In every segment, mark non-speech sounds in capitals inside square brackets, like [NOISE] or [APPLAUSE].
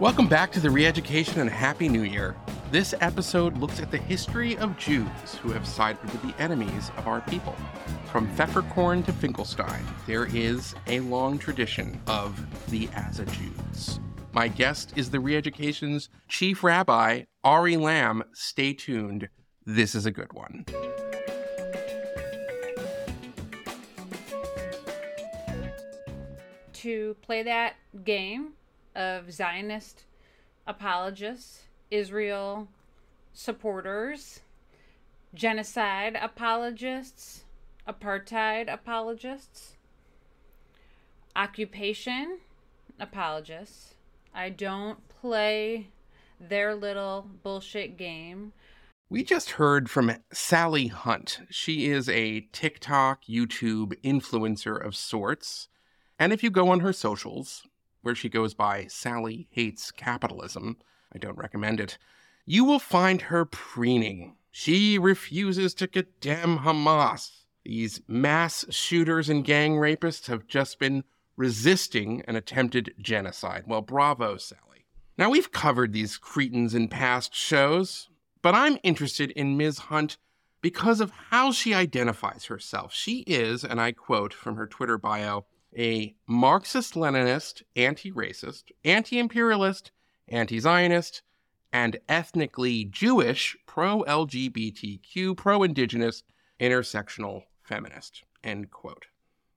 Welcome back to the Reeducation and Happy New Year. This episode looks at the history of Jews who have sided with the enemies of our people. From Pfefferkorn to Finkelstein, there is a long tradition of the Asa Jews. My guest is the Reeducation's chief rabbi, Ari Lamm. Stay tuned. This is a good one. To play that game of Zionist apologists, Israel supporters, genocide apologists, apartheid apologists, occupation apologists. I don't play their little bullshit game. We just heard from Sally Hunt. She is a TikTok, YouTube influencer of sorts. And if you go on her socials, where she goes by Sally Hates Capitalism, I don't recommend it, you will find her preening. She refuses to condemn Hamas. These mass shooters and gang rapists have just been resisting an attempted genocide. Well, bravo, Sally. Now, we've covered these cretins in past shows, but I'm interested in Ms. Hunt because of how she identifies herself. She is, and I quote from her Twitter bio, a Marxist Leninist, anti racist, anti imperialist, anti Zionist, and ethnically Jewish, pro LGBTQ, pro indigenous, intersectional feminist. End quote.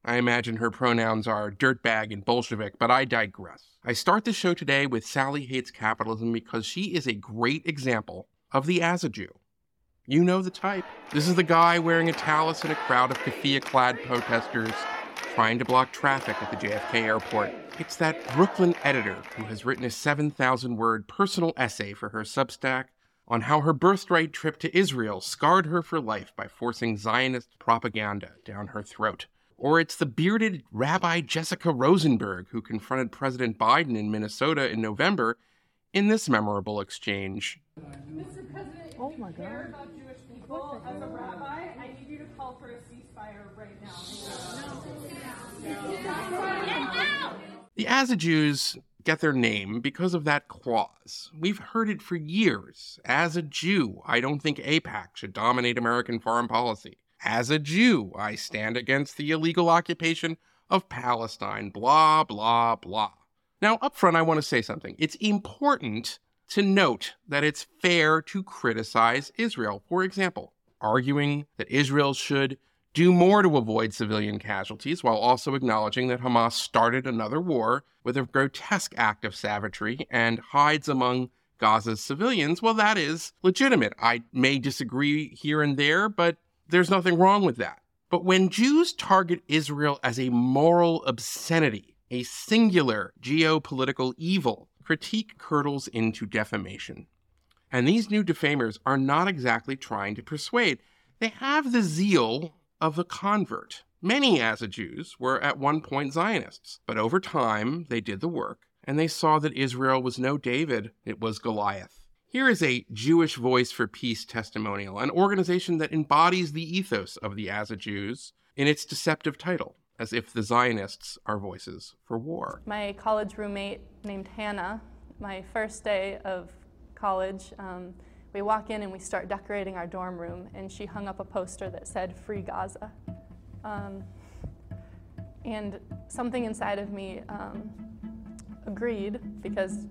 I imagine her pronouns are dirtbag and Bolshevik, but I digress. I start the show today with Sally Hates Capitalism because she is a great example of the as a Jew. You know the type. This is the guy wearing a tallis in a crowd of keffiyeh clad protesters trying to block traffic at the JFK airport. It's that Brooklyn editor who has written a 7,000 word personal essay for her Substack on how her birthright trip to Israel scarred her for life by forcing Zionist propaganda down her throat. Or it's the bearded Rabbi Jessica Rosenberg who confronted President Biden in Minnesota in November in this memorable exchange. Mr. President, if oh you care God. about Jewish people as a rabbi, I need you to call for a ceasefire right now. The Jews get their name because of that clause. We've heard it for years. As a Jew, I don't think AIPAC should dominate American foreign policy. As a Jew, I stand against the illegal occupation of Palestine, blah, blah, blah. Now, up front, I want to say something. It's important to note that it's fair to criticize Israel. For example, arguing that Israel should do more to avoid civilian casualties while also acknowledging that Hamas started another war with a grotesque act of savagery and hides among Gaza's civilians, well, that is legitimate. I may disagree here and there, but there's nothing wrong with that. But when Jews target Israel as a moral obscenity, a singular geopolitical evil, critique curdles into defamation. And these new defamers are not exactly trying to persuade. They have the zeal of a convert. Many as a Jews were at one point Zionists, but over time they did the work and they saw that Israel was no David, it was Goliath. Here is a Jewish Voice for Peace testimonial, an organization that embodies the ethos of the As a Jews in its deceptive title, as if the Zionists are voices for war. My college roommate named Hannah, my first day of college, um, we walk in and we start decorating our dorm room, and she hung up a poster that said Free Gaza. Um, and something inside of me um, agreed because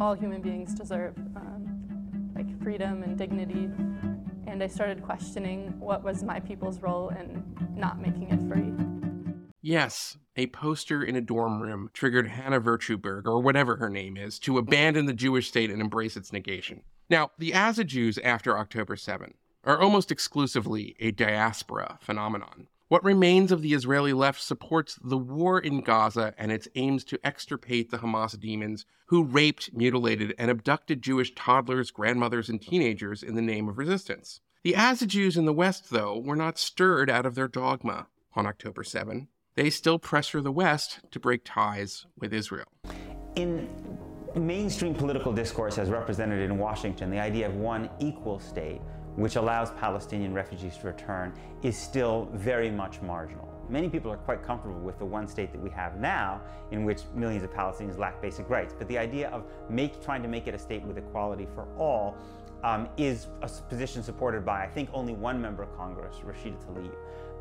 all human beings deserve um, like freedom and dignity. And I started questioning what was my people's role in not making it free. Yes, a poster in a dorm room triggered Hannah Virtueberg, or whatever her name is, to abandon the Jewish state and embrace its negation. Now, the Asa Jews after October 7 are almost exclusively a diaspora phenomenon. What remains of the Israeli left supports the war in Gaza and its aims to extirpate the Hamas demons who raped, mutilated, and abducted Jewish toddlers, grandmothers, and teenagers in the name of resistance. The Asa Jews in the West, though, were not stirred out of their dogma on October 7. They still pressure the West to break ties with Israel. In mainstream political discourse as represented in Washington, the idea of one equal state, which allows Palestinian refugees to return, is still very much marginal. Many people are quite comfortable with the one state that we have now, in which millions of Palestinians lack basic rights. But the idea of make, trying to make it a state with equality for all um, is a position supported by, I think, only one member of Congress, Rashida Tlaib.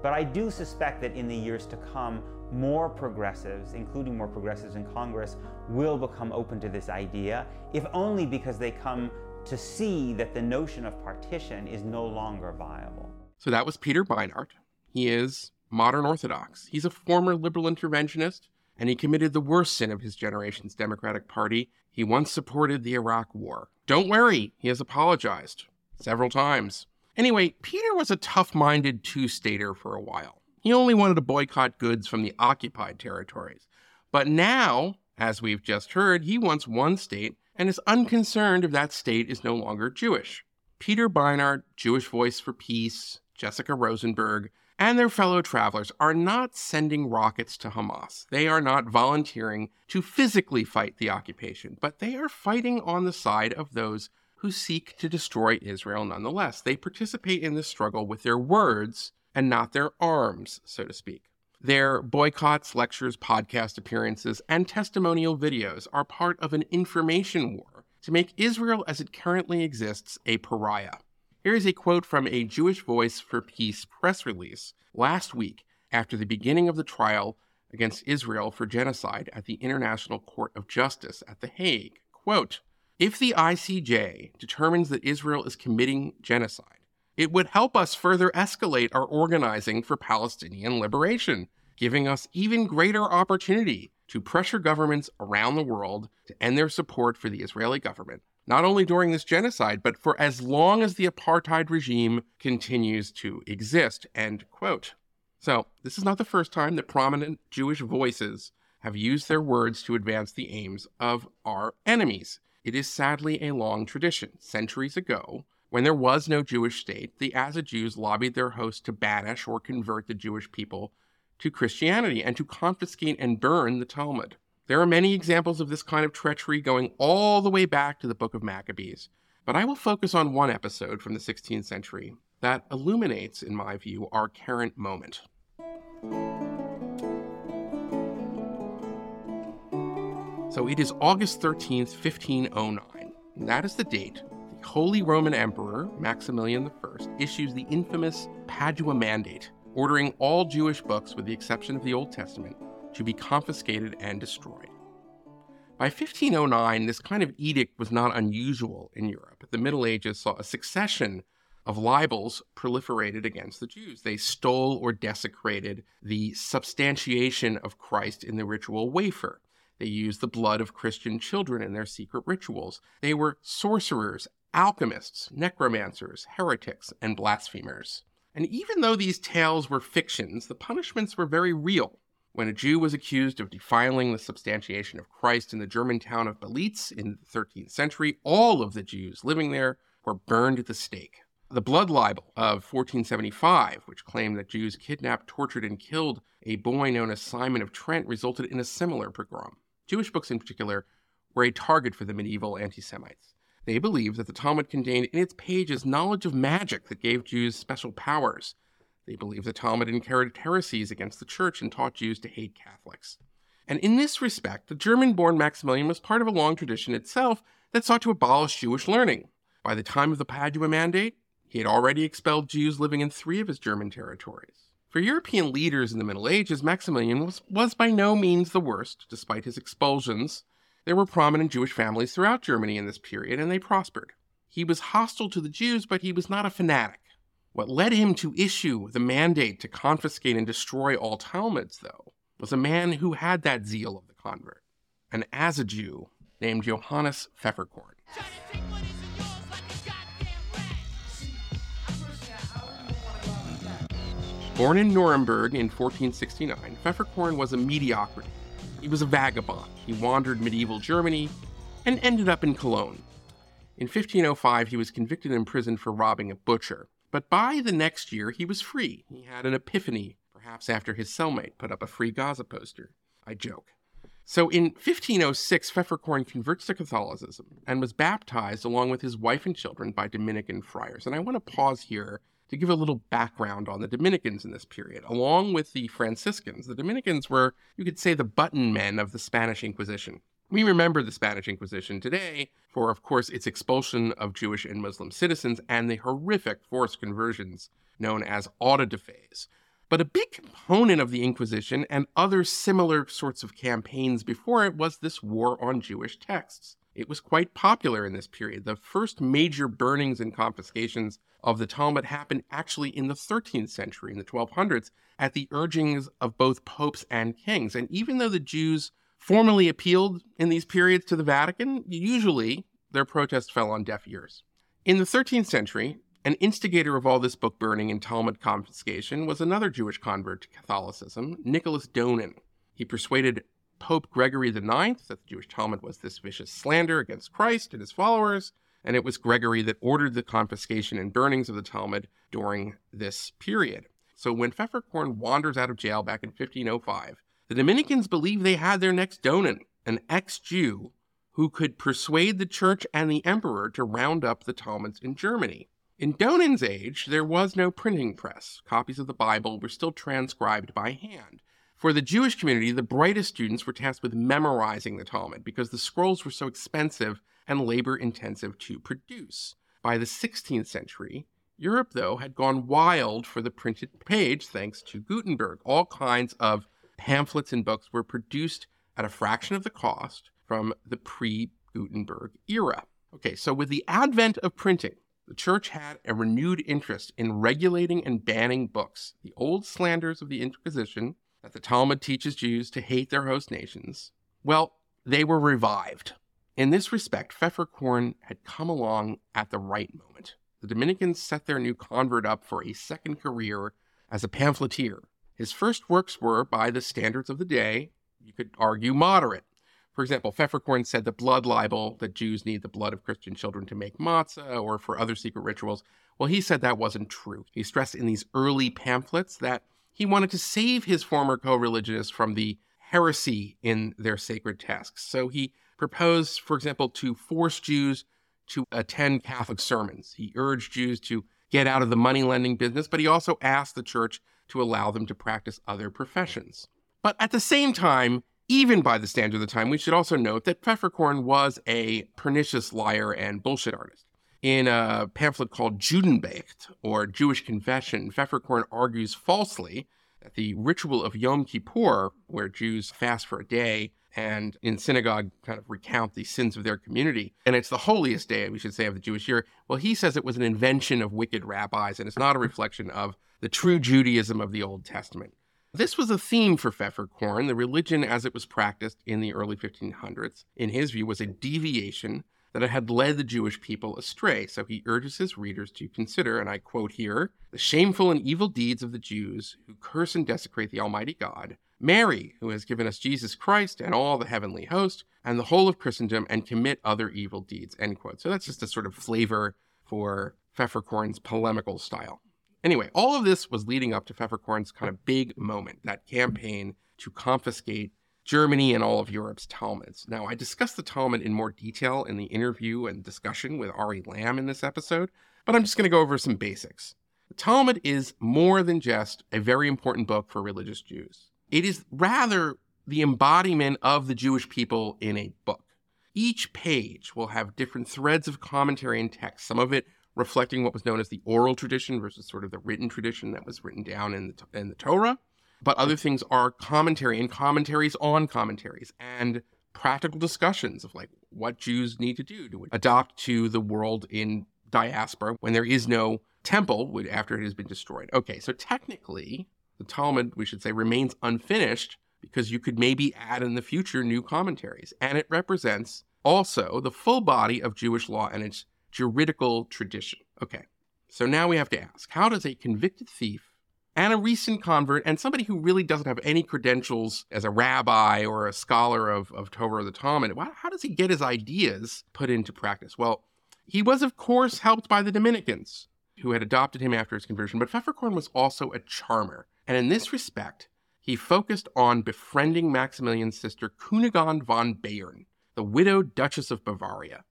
But I do suspect that in the years to come, more progressives, including more progressives in Congress, will become open to this idea, if only because they come to see that the notion of partition is no longer viable. So that was Peter Beinart. He is modern Orthodox. He's a former liberal interventionist, and he committed the worst sin of his generation's Democratic Party. He once supported the Iraq War. Don't worry, he has apologized several times. Anyway, Peter was a tough minded two stater for a while. He only wanted to boycott goods from the occupied territories. But now, as we've just heard, he wants one state and is unconcerned if that state is no longer Jewish. Peter Beinart, Jewish Voice for Peace, Jessica Rosenberg, and their fellow travelers are not sending rockets to Hamas. They are not volunteering to physically fight the occupation, but they are fighting on the side of those who seek to destroy Israel nonetheless. They participate in this struggle with their words and not their arms, so to speak. Their boycotts, lectures, podcast appearances, and testimonial videos are part of an information war to make Israel as it currently exists a pariah. Here is a quote from a Jewish Voice for Peace press release last week after the beginning of the trial against Israel for genocide at the International Court of Justice at The Hague. Quote, if the ICJ determines that Israel is committing genocide, it would help us further escalate our organizing for Palestinian liberation, giving us even greater opportunity to pressure governments around the world to end their support for the Israeli government, not only during this genocide, but for as long as the apartheid regime continues to exist. End quote. So, this is not the first time that prominent Jewish voices have used their words to advance the aims of our enemies. It is sadly a long tradition. Centuries ago, when there was no Jewish state, the Aza Jews lobbied their hosts to banish or convert the Jewish people to Christianity and to confiscate and burn the Talmud. There are many examples of this kind of treachery going all the way back to the Book of Maccabees, but I will focus on one episode from the 16th century that illuminates, in my view, our current moment. So it is August 13th, 1509. And that is the date Holy Roman Emperor Maximilian I issues the infamous Padua Mandate, ordering all Jewish books, with the exception of the Old Testament, to be confiscated and destroyed. By 1509, this kind of edict was not unusual in Europe. The Middle Ages saw a succession of libels proliferated against the Jews. They stole or desecrated the substantiation of Christ in the ritual wafer. They used the blood of Christian children in their secret rituals. They were sorcerers, alchemists, necromancers, heretics, and blasphemers. And even though these tales were fictions, the punishments were very real. When a Jew was accused of defiling the substantiation of Christ in the German town of Beelitz in the 13th century, all of the Jews living there were burned at the stake. The blood libel of 1475, which claimed that Jews kidnapped, tortured, and killed a boy known as Simon of Trent, resulted in a similar pogrom. Jewish books, in particular, were a target for the medieval anti Semites. They believed that the Talmud contained in its pages knowledge of magic that gave Jews special powers. They believed the Talmud encouraged heresies against the church and taught Jews to hate Catholics. And in this respect, the German born Maximilian was part of a long tradition itself that sought to abolish Jewish learning. By the time of the Padua Mandate, he had already expelled Jews living in three of his German territories. For European leaders in the Middle Ages, Maximilian was, was by no means the worst, despite his expulsions there were prominent Jewish families throughout Germany in this period, and they prospered. He was hostile to the Jews, but he was not a fanatic. What led him to issue the mandate to confiscate and destroy all Talmuds, though, was a man who had that zeal of the convert, an a Jew named Johannes Pfefferkorn. Born in Nuremberg in 1469, Pfefferkorn was a mediocrity he was a vagabond. He wandered medieval Germany and ended up in Cologne. In 1505, he was convicted and imprisoned for robbing a butcher. But by the next year, he was free. He had an epiphany, perhaps after his cellmate put up a free Gaza poster. I joke. So in 1506, Pfefferkorn converts to Catholicism and was baptized along with his wife and children by Dominican friars. And I want to pause here To give a little background on the Dominicans in this period, along with the Franciscans, the Dominicans were, you could say, the button men of the Spanish Inquisition. We remember the Spanish Inquisition today for, of course, its expulsion of Jewish and Muslim citizens and the horrific forced conversions known as auto de fes. But a big component of the Inquisition and other similar sorts of campaigns before it was this war on Jewish texts. It was quite popular in this period. The first major burnings and confiscations of the Talmud happened actually in the 13th century, in the 1200s, at the urgings of both popes and kings. And even though the Jews formally appealed in these periods to the Vatican, usually their protests fell on deaf ears. In the 13th century, an instigator of all this book burning and Talmud confiscation was another Jewish convert to Catholicism, Nicholas Donin. He persuaded Pope Gregory IX that the Jewish Talmud was this vicious slander against Christ and his followers, and it was Gregory that ordered the confiscation and burnings of the Talmud during this period. So when Pfefferkorn wanders out of jail back in 1505, the Dominicans believe they had their next Donin, an ex Jew who could persuade the church and the emperor to round up the Talmuds in Germany. In Donin's age, there was no printing press. Copies of the Bible were still transcribed by hand. For the Jewish community, the brightest students were tasked with memorizing the Talmud because the scrolls were so expensive and labor intensive to produce. By the 16th century, Europe, though, had gone wild for the printed page thanks to Gutenberg. All kinds of pamphlets and books were produced at a fraction of the cost from the pre Gutenberg era. Okay, so with the advent of printing, the church had a renewed interest in regulating and banning books. The old slanders of the Inquisition, that the Talmud teaches Jews to hate their host nations, well, they were revived. In this respect, Pfefferkorn had come along at the right moment. The Dominicans set their new convert up for a second career as a pamphleteer. His first works were, by the standards of the day, you could argue moderate. For example, Pfefferkorn said the blood libel that Jews need the blood of Christian children to make matzah or for other secret rituals. Well, he said that wasn't true. He stressed in these early pamphlets that he wanted to save his former co religionists from the heresy in their sacred tasks. So he proposed, for example, to force Jews to attend Catholic sermons. He urged Jews to get out of the money lending business, but he also asked the church to allow them to practice other professions. But at the same time, even by the standard of the time, we should also note that Pfefferkorn was a pernicious liar and bullshit artist. In a pamphlet called Judenbeicht, or Jewish Confession, Pfefferkorn argues falsely that the ritual of Yom Kippur, where Jews fast for a day and in synagogue kind of recount the sins of their community, and it's the holiest day, we should say, of the Jewish year, well, he says it was an invention of wicked rabbis and it's not a reflection of the true Judaism of the Old Testament. This was a theme for Pfefferkorn. The religion as it was practiced in the early 1500s, in his view, was a deviation that had led the Jewish people astray. So he urges his readers to consider, and I quote here, the shameful and evil deeds of the Jews who curse and desecrate the Almighty God, Mary, who has given us Jesus Christ and all the heavenly host, and the whole of Christendom, and commit other evil deeds, end quote. So that's just a sort of flavor for Pfefferkorn's polemical style. Anyway, all of this was leading up to Pfefferkorn's kind of big moment, that campaign to confiscate Germany and all of Europe's Talmuds. Now, I discussed the Talmud in more detail in the interview and discussion with Ari Lamm in this episode, but I'm just going to go over some basics. The Talmud is more than just a very important book for religious Jews. It is rather the embodiment of the Jewish people in a book. Each page will have different threads of commentary and text, some of it reflecting what was known as the oral tradition versus sort of the written tradition that was written down in the, in the Torah. But other things are commentary and commentaries on commentaries and practical discussions of like what Jews need to do to adopt to the world in diaspora when there is no temple after it has been destroyed. Okay, so technically, the Talmud, we should say, remains unfinished because you could maybe add in the future new commentaries. And it represents also the full body of Jewish law and its juridical tradition. Okay, so now we have to ask how does a convicted thief and a recent convert and somebody who really doesn't have any credentials as a rabbi or a scholar of, of Torah or the Talmud, how does he get his ideas put into practice? Well, he was, of course, helped by the Dominicans who had adopted him after his conversion, but Pfefferkorn was also a charmer. And in this respect, he focused on befriending Maximilian's sister, Kunigunde von Bayern, the widowed Duchess of Bavaria.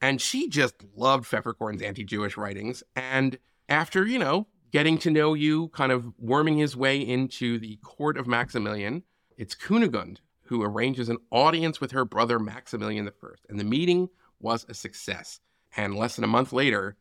And she just loved Pfefferkorn's anti Jewish writings. And after, you know, getting to know you, kind of worming his way into the court of Maximilian. It's Kunigund who arranges an audience with her brother Maximilian I, and the meeting was a success. And less than a month later,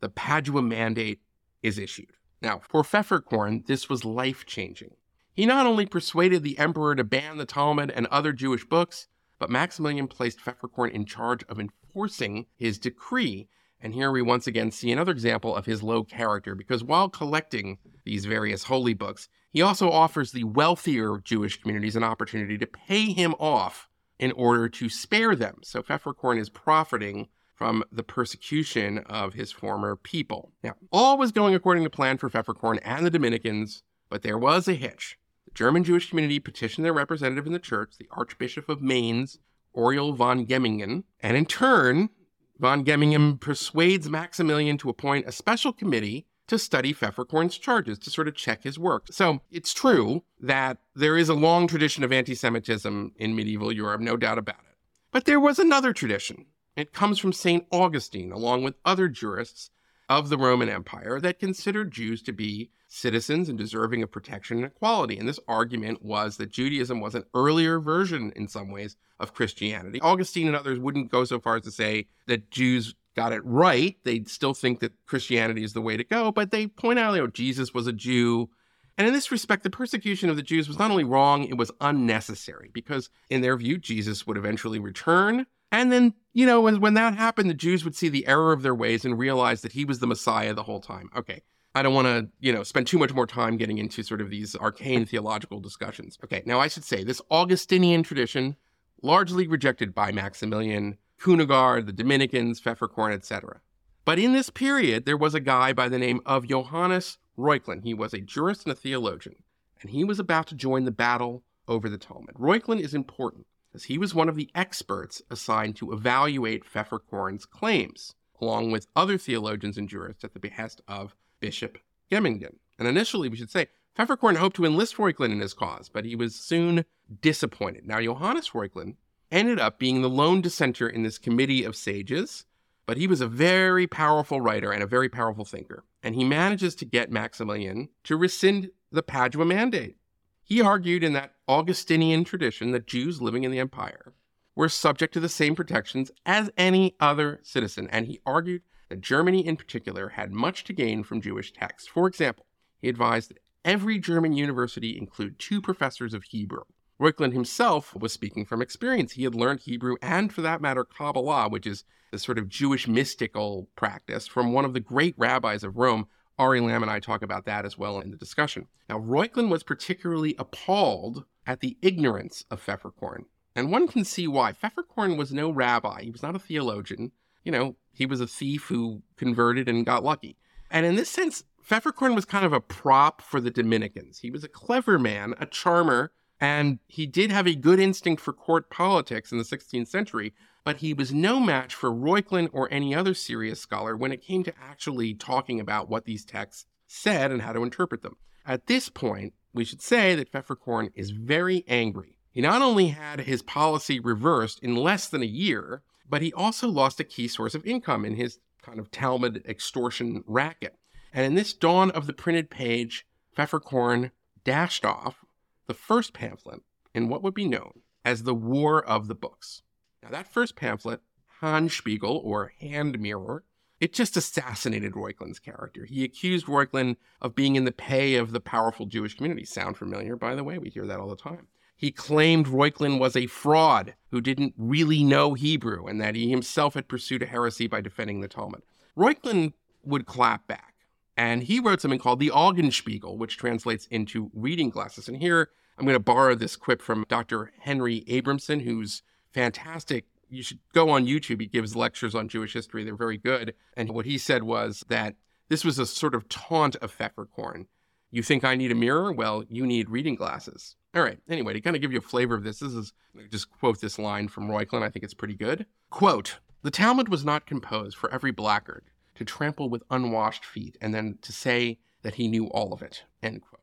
the Padua Mandate is issued. Now, for Pfefferkorn, this was life changing. He not only persuaded the emperor to ban the Talmud and other Jewish books, but Maximilian placed Pfefferkorn in charge of enforcing his decree. And here we once again see another example of his low character, because while collecting these various holy books, he also offers the wealthier Jewish communities an opportunity to pay him off in order to spare them. So Pfefferkorn is profiting from the persecution of his former people. Now, all was going according to plan for Pfefferkorn and the Dominicans, but there was a hitch. The German Jewish community petitioned their representative in the church, the Archbishop of Mainz, Uriel von Gemmingen, and in turn, von Gemmingen persuades Maximilian to appoint a special committee to study Pfefferkorn's charges, to sort of check his work. So it's true that there is a long tradition of anti Semitism in medieval Europe, no doubt about it. But there was another tradition it comes from St. Augustine, along with other jurists of the Roman Empire that considered Jews to be citizens and deserving of protection and equality. And this argument was that Judaism was an earlier version, in some ways, of Christianity. Augustine and others wouldn't go so far as to say that Jews got it right. They still think that Christianity is the way to go, but they point out, you know, Jesus was a Jew. And in this respect, the persecution of the Jews was not only wrong, it was unnecessary because, in their view, Jesus would eventually return and then, you know, when, when that happened, the Jews would see the error of their ways and realize that he was the Messiah the whole time. Okay. I don't want to, you know, spend too much more time getting into sort of these arcane theological discussions. Okay. Now, I should say this Augustinian tradition, largely rejected by Maximilian, Kunigund, the Dominicans, Pfefferkorn, etc. But in this period, there was a guy by the name of Johannes Reuchlin. He was a jurist and a theologian, and he was about to join the battle over the Talmud. Reuchlin is important as he was one of the experts assigned to evaluate Pfefferkorn's claims, along with other theologians and jurists at the behest of Bishop Gemmingen. And initially, we should say, Pfefferkorn hoped to enlist Reuchlin in his cause, but he was soon disappointed. Now, Johannes Reuchlin ended up being the lone dissenter in this committee of sages, but he was a very powerful writer and a very powerful thinker. And he manages to get Maximilian to rescind the Padua Mandate. He argued in that Augustinian tradition that Jews living in the empire were subject to the same protections as any other citizen, and he argued that Germany in particular had much to gain from Jewish texts. For example, he advised that every German university include two professors of Hebrew. Reuchlin himself was speaking from experience. He had learned Hebrew and, for that matter, Kabbalah, which is the sort of Jewish mystical practice, from one of the great rabbis of Rome, Ari Lamm and I talk about that as well in the discussion. Now, Reuchlin was particularly appalled at the ignorance of Pfefferkorn. And one can see why. Pfefferkorn was no rabbi, he was not a theologian. You know, he was a thief who converted and got lucky. And in this sense, Pfefferkorn was kind of a prop for the Dominicans. He was a clever man, a charmer, and he did have a good instinct for court politics in the 16th century, but he was no match for Reuchlin or any other serious scholar when it came to actually talking about what these texts said and how to interpret them. At this point, we should say that Pfefferkorn is very angry. He not only had his policy reversed in less than a year, but he also lost a key source of income in his kind of Talmud extortion racket. And in this dawn of the printed page, Pfefferkorn dashed off the first pamphlet in what would be known as the War of the Books. Now, that first pamphlet, Handspiegel or Hand Mirror, it just assassinated Reuchlin's character. He accused Reuchlin of being in the pay of the powerful Jewish community. Sound familiar, by the way? We hear that all the time. He claimed Reuchlin was a fraud who didn't really know Hebrew and that he himself had pursued a heresy by defending the Talmud. Reuchlin would clap back, and he wrote something called the Augenspiegel, which translates into reading glasses. And here I'm going to borrow this quip from Dr. Henry Abramson, who's fantastic. You should go on YouTube. He gives lectures on Jewish history. They're very good. And what he said was that this was a sort of taunt of Pfefferkorn. You think I need a mirror? Well, you need reading glasses. All right. Anyway, to kind of give you a flavor of this, this is just quote this line from Reuchlin. I think it's pretty good. Quote, the Talmud was not composed for every blackguard to trample with unwashed feet and then to say that he knew all of it. End quote.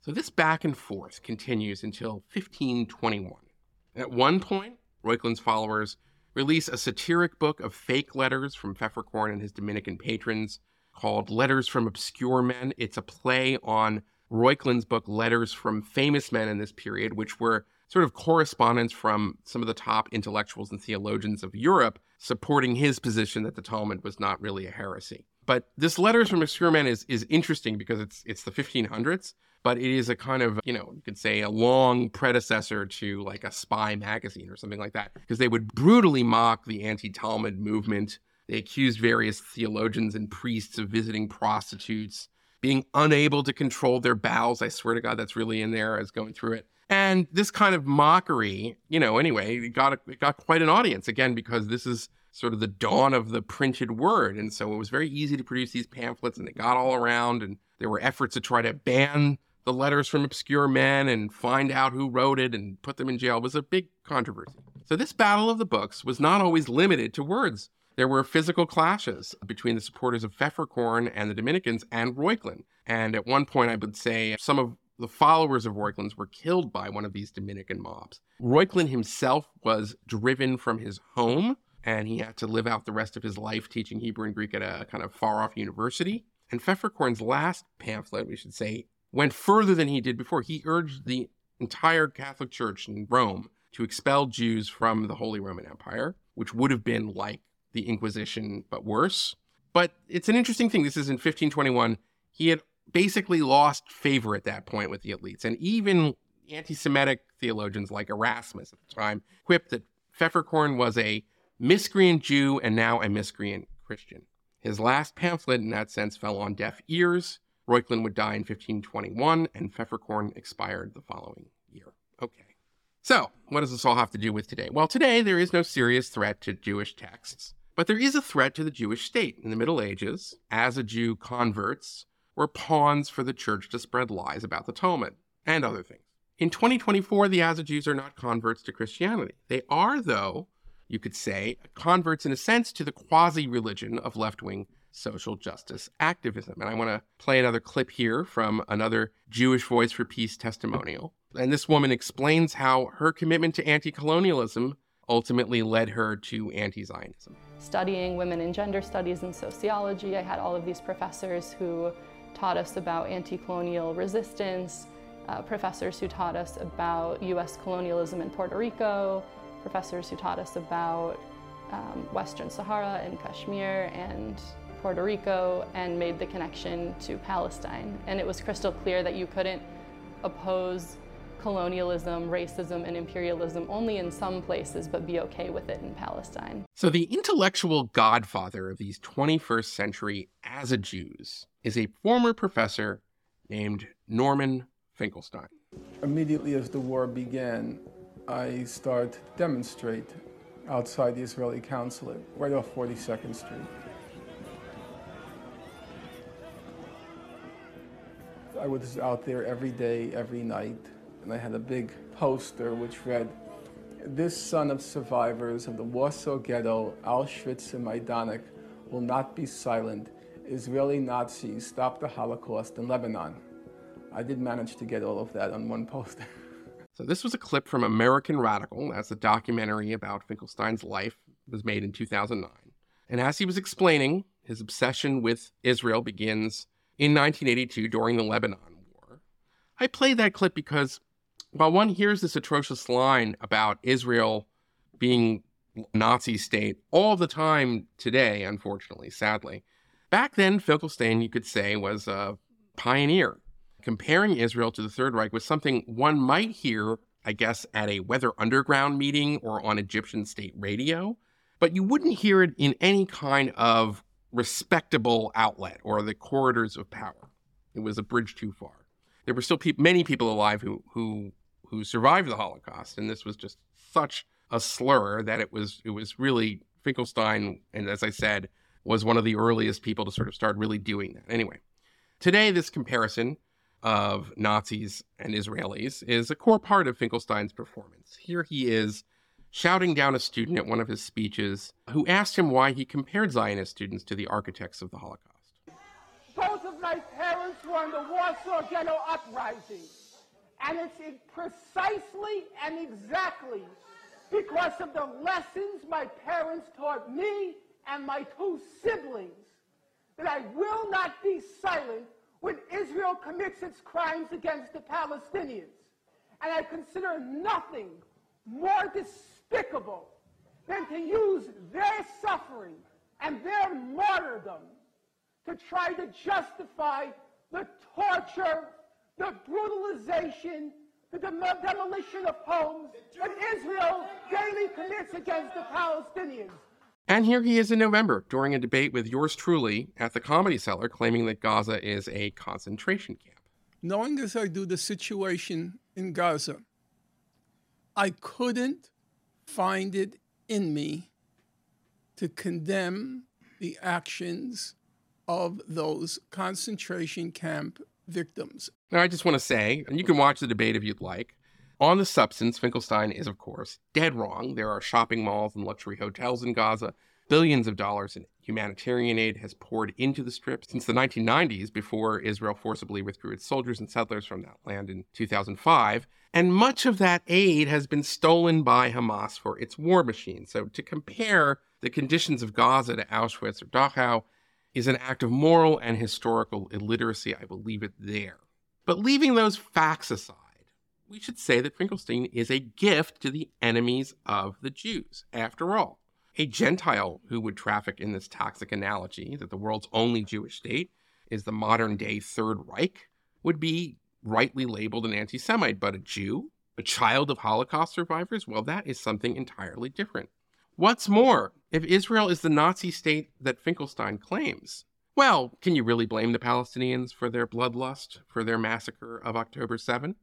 So this back and forth continues until 1521. At one point, Reuchlin's followers release a satiric book of fake letters from Pfefferkorn and his Dominican patrons called Letters from Obscure Men. It's a play on Reuchlin's book, Letters from Famous Men in this period, which were sort of correspondence from some of the top intellectuals and theologians of Europe supporting his position that the Talmud was not really a heresy. But this Letters from Obscure Men is, is interesting because it's, it's the 1500s, but it is a kind of, you know, you could say a long predecessor to like a spy magazine or something like that, because they would brutally mock the anti Talmud movement. They accused various theologians and priests of visiting prostitutes, being unable to control their bowels. I swear to God, that's really in there as going through it. And this kind of mockery, you know, anyway, it got, a, it got quite an audience again, because this is sort of the dawn of the printed word. And so it was very easy to produce these pamphlets and they got all around. And there were efforts to try to ban the letters from obscure men and find out who wrote it and put them in jail. It was a big controversy. So this battle of the books was not always limited to words. There were physical clashes between the supporters of Pfefferkorn and the Dominicans and Reuchlin. And at one point, I would say some of the followers of Reuchlin's were killed by one of these Dominican mobs. Reuchlin himself was driven from his home and he had to live out the rest of his life teaching Hebrew and Greek at a kind of far off university. And Pfefferkorn's last pamphlet, we should say, went further than he did before. He urged the entire Catholic Church in Rome to expel Jews from the Holy Roman Empire, which would have been like the Inquisition, but worse. But it's an interesting thing. This is in 1521. He had basically lost favor at that point with the elites. And even anti Semitic theologians like Erasmus at the time quipped that Pfefferkorn was a miscreant Jew and now a miscreant Christian. His last pamphlet, in that sense, fell on deaf ears. Reuchlin would die in 1521, and Pfefferkorn expired the following year. Okay. So, what does this all have to do with today? Well, today there is no serious threat to Jewish texts, but there is a threat to the Jewish state. In the Middle Ages, as a Jew, converts were pawns for the church to spread lies about the Talmud and other things. In 2024, the Jews are not converts to Christianity. They are, though, you could say, converts in a sense to the quasi religion of left wing social justice activism. And I want to play another clip here from another Jewish Voice for Peace testimonial. And this woman explains how her commitment to anti colonialism ultimately led her to anti Zionism. Studying women and gender studies and sociology, I had all of these professors who taught us about anti colonial resistance, uh, professors who taught us about US colonialism in Puerto Rico, professors who taught us about um, Western Sahara and Kashmir and Puerto Rico and made the connection to Palestine. And it was crystal clear that you couldn't oppose colonialism, racism, and imperialism only in some places, but be okay with it in Palestine. So, the intellectual godfather of these 21st century Jews is a former professor named Norman Finkelstein. Immediately as the war began, I started to demonstrate outside the Israeli consulate, right off 42nd Street. I was out there every day, every night, and I had a big poster which read, This son of survivors of the Warsaw Ghetto, Auschwitz, and Majdanek will not be silent. Israeli Nazis stop the Holocaust in Lebanon. I did manage to get all of that on one poster. [LAUGHS] So this was a clip from American Radical. That's a documentary about Finkelstein's life. It was made in 2009. And as he was explaining, his obsession with Israel begins in 1982 during the Lebanon War. I play that clip because while one hears this atrocious line about Israel being Nazi state all the time today, unfortunately, sadly, back then Finkelstein, you could say, was a pioneer. Comparing Israel to the Third Reich was something one might hear, I guess, at a Weather Underground meeting or on Egyptian state radio, but you wouldn't hear it in any kind of respectable outlet or the corridors of power. It was a bridge too far. There were still pe- many people alive who who who survived the Holocaust, and this was just such a slur that it was it was really Finkelstein, and as I said, was one of the earliest people to sort of start really doing that. Anyway, today this comparison of Nazis and Israelis is a core part of Finkelstein's performance. Here he is shouting down a student at one of his speeches who asked him why he compared Zionist students to the architects of the Holocaust. In the Warsaw Ghetto Uprising. And it's precisely and exactly because of the lessons my parents taught me and my two siblings that I will not be silent when Israel commits its crimes against the Palestinians. And I consider nothing more despicable than to use their suffering and their martyrdom to try to justify the torture, the brutalization, the dem- demolition of homes that Israel daily commits against the Palestinians. And here he is in November during a debate with yours truly at the Comedy Cellar, claiming that Gaza is a concentration camp. Knowing as I do the situation in Gaza, I couldn't find it in me to condemn the actions of those concentration camp victims. Now, I just want to say, and you can watch the debate if you'd like. On the substance, Finkelstein is, of course, dead wrong. There are shopping malls and luxury hotels in Gaza. Billions of dollars in humanitarian aid has poured into the strip since the 1990s, before Israel forcibly withdrew its soldiers and settlers from that land in 2005. And much of that aid has been stolen by Hamas for its war machine. So to compare the conditions of Gaza to Auschwitz or Dachau is an act of moral and historical illiteracy. I will leave it there. But leaving those facts aside, we should say that Finkelstein is a gift to the enemies of the Jews. After all, a Gentile who would traffic in this toxic analogy that the world's only Jewish state is the modern day Third Reich would be rightly labeled an anti Semite, but a Jew, a child of Holocaust survivors, well, that is something entirely different. What's more, if Israel is the Nazi state that Finkelstein claims, well, can you really blame the Palestinians for their bloodlust, for their massacre of October 7?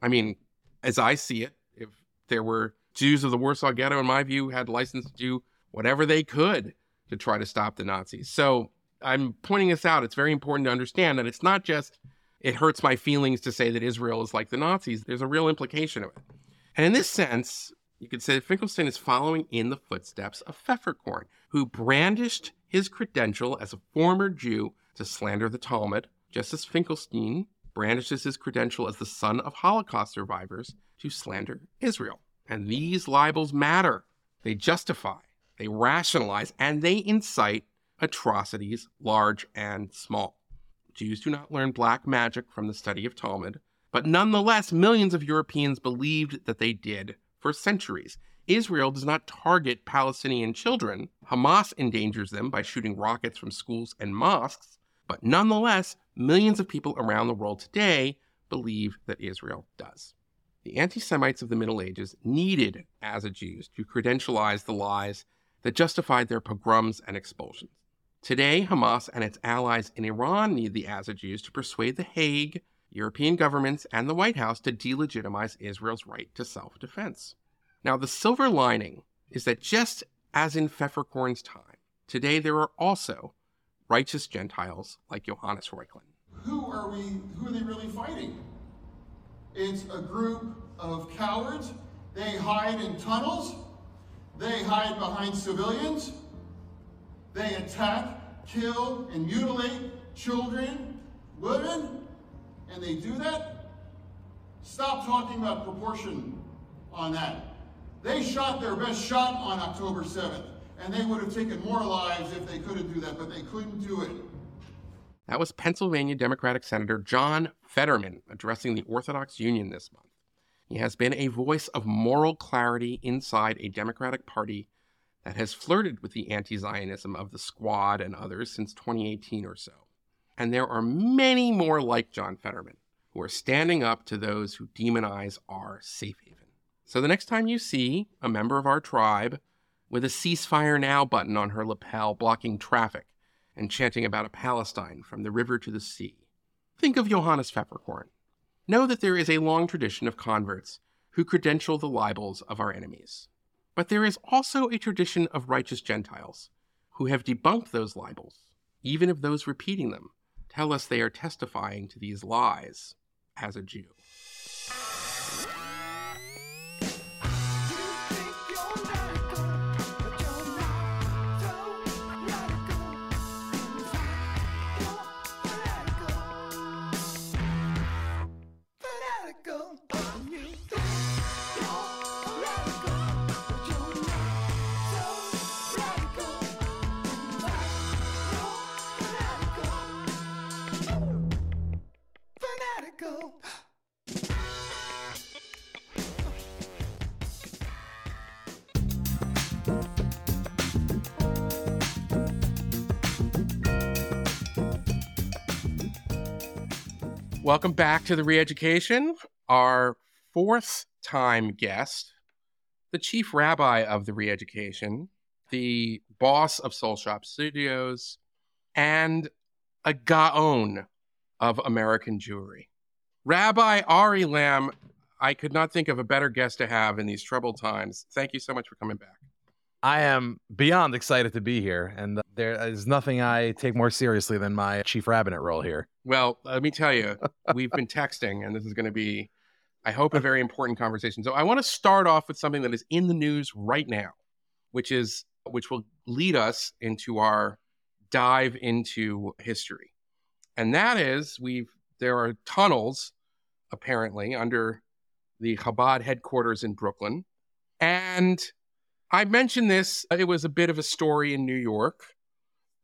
I mean, as I see it, if there were Jews of the Warsaw Ghetto, in my view, had license to do whatever they could to try to stop the Nazis. So I'm pointing this out. It's very important to understand that it's not just it hurts my feelings to say that Israel is like the Nazis. There's a real implication of it. And in this sense, you could say Finkelstein is following in the footsteps of Pfefferkorn, who brandished his credential as a former Jew to slander the Talmud, just as Finkelstein brandishes his credential as the son of Holocaust survivors to slander Israel. And these libels matter. They justify, they rationalize, and they incite atrocities, large and small. Jews do not learn black magic from the study of Talmud, but nonetheless, millions of Europeans believed that they did for centuries. Israel does not target Palestinian children. Hamas endangers them by shooting rockets from schools and mosques. But nonetheless, millions of people around the world today believe that Israel does. The anti Semites of the Middle Ages needed as Jews to credentialize the lies that justified their pogroms and expulsions. Today, Hamas and its allies in Iran need the as Jews to persuade The Hague, European governments, and the White House to delegitimize Israel's right to self defense. Now, the silver lining is that just as in Pfefferkorn's time, today there are also righteous Gentiles like Johannes Reuchlin. Who are we, who are they really fighting? It's a group of cowards. They hide in tunnels. They hide behind civilians. They attack, kill, and mutilate children, women, and they do that. Stop talking about proportion on that. They shot their best shot on October 7th, and they would have taken more lives if they couldn't do that, but they couldn't do it. That was Pennsylvania Democratic Senator John Fetterman addressing the Orthodox Union this month. He has been a voice of moral clarity inside a Democratic Party that has flirted with the anti Zionism of the Squad and others since 2018 or so. And there are many more like John Fetterman who are standing up to those who demonize our safe haven. So the next time you see a member of our tribe with a ceasefire now button on her lapel blocking traffic and chanting about a Palestine from the river to the sea, think of Johannes Pfefferkorn. Know that there is a long tradition of converts who credential the libels of our enemies. But there is also a tradition of righteous Gentiles who have debunked those libels, even of those repeating them tell us they are testifying to these lies as a Jew. Welcome back to the Reeducation. Our fourth time guest, the chief rabbi of the Reeducation, the boss of Soul Shop Studios, and a gaon of American Jewry. Rabbi Ari Lamm, I could not think of a better guest to have in these troubled times. Thank you so much for coming back. I am beyond excited to be here, and there is nothing I take more seriously than my chief rabbinate role here. Well, let me tell you, [LAUGHS] we've been texting, and this is going to be, I hope, a very important conversation. So I want to start off with something that is in the news right now, which is which will lead us into our dive into history, and that is we've there are tunnels apparently under the Chabad headquarters in Brooklyn, and I mentioned this. Uh, it was a bit of a story in New York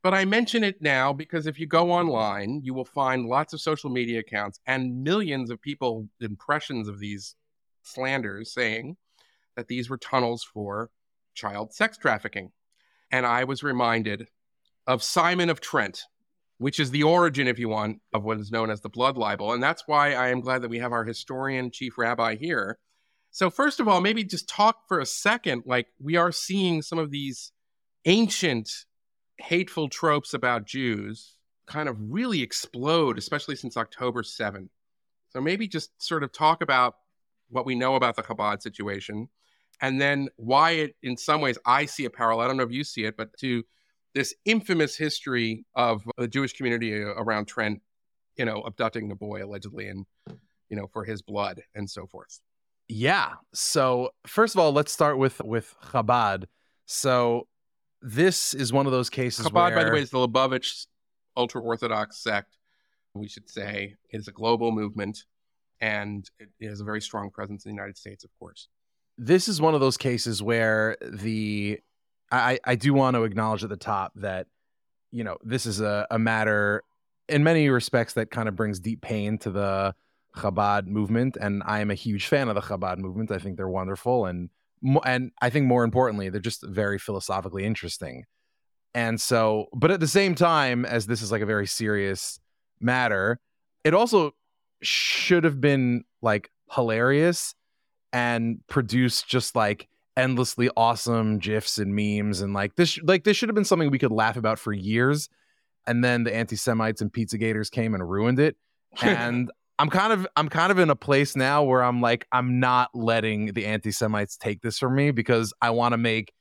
but I mention it now because if you go online, you will find lots of social media accounts and millions of people impressions of these slanders saying that these were tunnels for child sex trafficking. And I was reminded of Simon of Trent, which is the origin, if you want, of what is known as the blood libel. And that's why I am glad that we have our historian, chief rabbi here. So, first of all, maybe just talk for a second. Like, we are seeing some of these ancient hateful tropes about Jews kind of really explode, especially since October 7. So maybe just sort of talk about what we know about the Chabad situation and then why it, in some ways, I see a parallel. I don't know if you see it, but to this infamous history of the Jewish community uh, around Trent, you know, abducting the boy allegedly and, you know, for his blood and so forth. Yeah. So first of all, let's start with with Chabad. So this is one of those cases Chabad, where, by the way, is the Lubavitch ultra Orthodox sect. We should say it is a global movement, and it has a very strong presence in the United States, of course. This is one of those cases where the I, I do want to acknowledge at the top that you know this is a, a matter in many respects that kind of brings deep pain to the Chabad movement, and I am a huge fan of the Chabad movement. I think they're wonderful, and and I think more importantly, they're just very philosophically interesting. And so, but at the same time, as this is like a very serious matter, it also should have been like hilarious and produced just like endlessly awesome gifs and memes and like this like this should have been something we could laugh about for years and then the anti-semites and pizza gators came and ruined it [LAUGHS] and I'm kind of I'm kind of in a place now where I'm like I'm not letting the anti-Semites take this from me because I want to make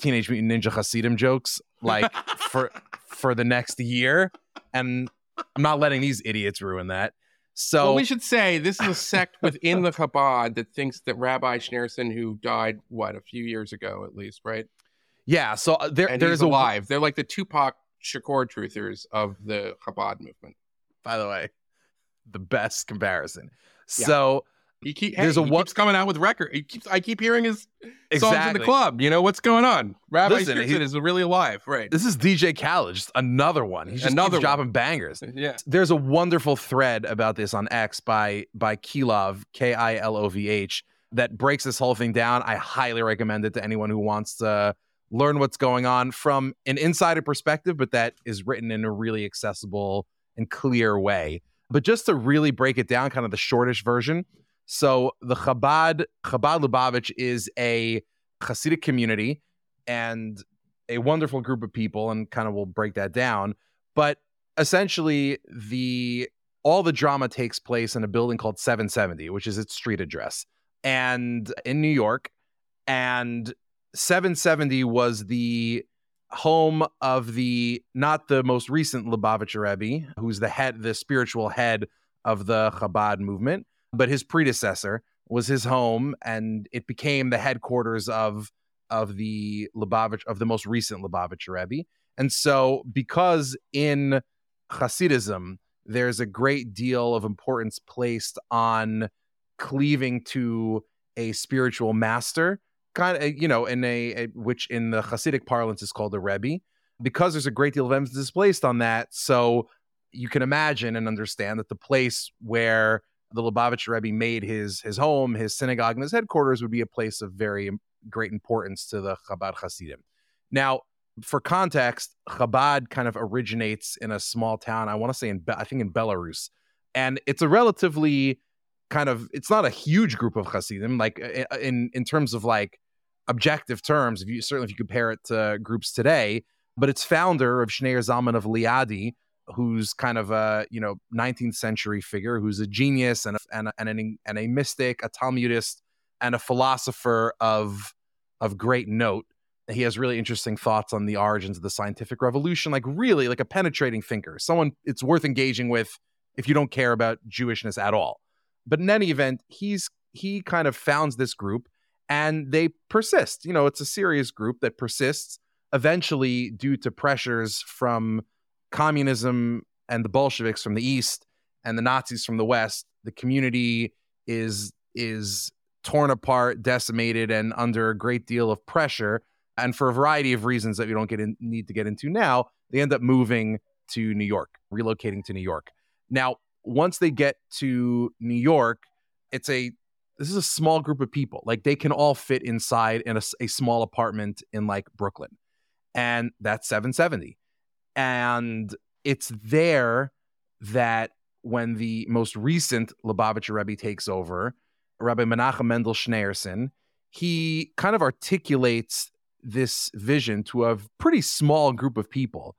Teenage Mutant Ninja Hasidim jokes like [LAUGHS] for for the next year, and I'm not letting these idiots ruin that. So well, we should say this is a sect within the Chabad that thinks that Rabbi Schneerson, who died what a few years ago at least, right? Yeah. So uh, there, and there's alive. A... They're like the Tupac Shakur truthers of the Chabad movement. By the way, the best comparison. Yeah. So he keep, there's hey, a he one, keeps coming out with record. He keeps I keep hearing his exactly. songs in the club. You know what's going on? Rabbi Listen, he, is really alive, right? This is DJ Khaled, just another one. He's just another dropping bangers. [LAUGHS] Yeah. There's a wonderful thread about this on X by by Kilov K I L O V H that breaks this whole thing down. I highly recommend it to anyone who wants to learn what's going on from an insider perspective, but that is written in a really accessible and clear way. But just to really break it down, kind of the shortish version. So the Chabad Chabad Lubavitch is a Hasidic community and a wonderful group of people, and kind of we'll break that down. But essentially, the all the drama takes place in a building called 770, which is its street address, and in New York. And 770 was the home of the not the most recent Lubavitcher Rebbe, who's the head, the spiritual head of the Chabad movement, but his predecessor was his home, and it became the headquarters of of the Lubavitch of the most recent Lubavitcher Rebbe. And so, because in Hasidism there's a great deal of importance placed on cleaving to a spiritual master kind of eh, you know in a, a, which in the Hasidic parlance is called a rebbe, because there's a great deal of emphasis placed on that. So you can imagine and understand that the place where the Lubavitch Rebbe made his his home, his synagogue, and his headquarters would be a place of very great importance to the Chabad Hasidim. Now, for context, Chabad kind of originates in a small town. I want to say in I think in Belarus, and it's a relatively kind of it's not a huge group of Hasidim, like uh, uh, in in terms of like objective terms. If you certainly if you compare it to groups today, but its founder of Shneur Zalman of Liadi, who's kind of a you know 19th century figure, who's a genius and a, and a, and, an, and a mystic, a Talmudist, and a philosopher of of great note. He has really interesting thoughts on the origins of the scientific revolution, like really like a penetrating thinker, someone it's worth engaging with if you don't care about Jewishness at all. But in any event, he's he kind of founds this group and they persist. You know, it's a serious group that persists eventually due to pressures from communism and the Bolsheviks from the east and the Nazis from the west. The community is is torn apart, decimated, and under a great deal of pressure. And for a variety of reasons that we don't get in, need to get into now, they end up moving to New York, relocating to New York. Now, once they get to New York, it's a this is a small group of people. Like they can all fit inside in a, a small apartment in like Brooklyn, and that's 770. And it's there that when the most recent Lubavitcher Rebbe takes over, Rabbi Menachem Mendel Schneerson, he kind of articulates this vision to a pretty small group of people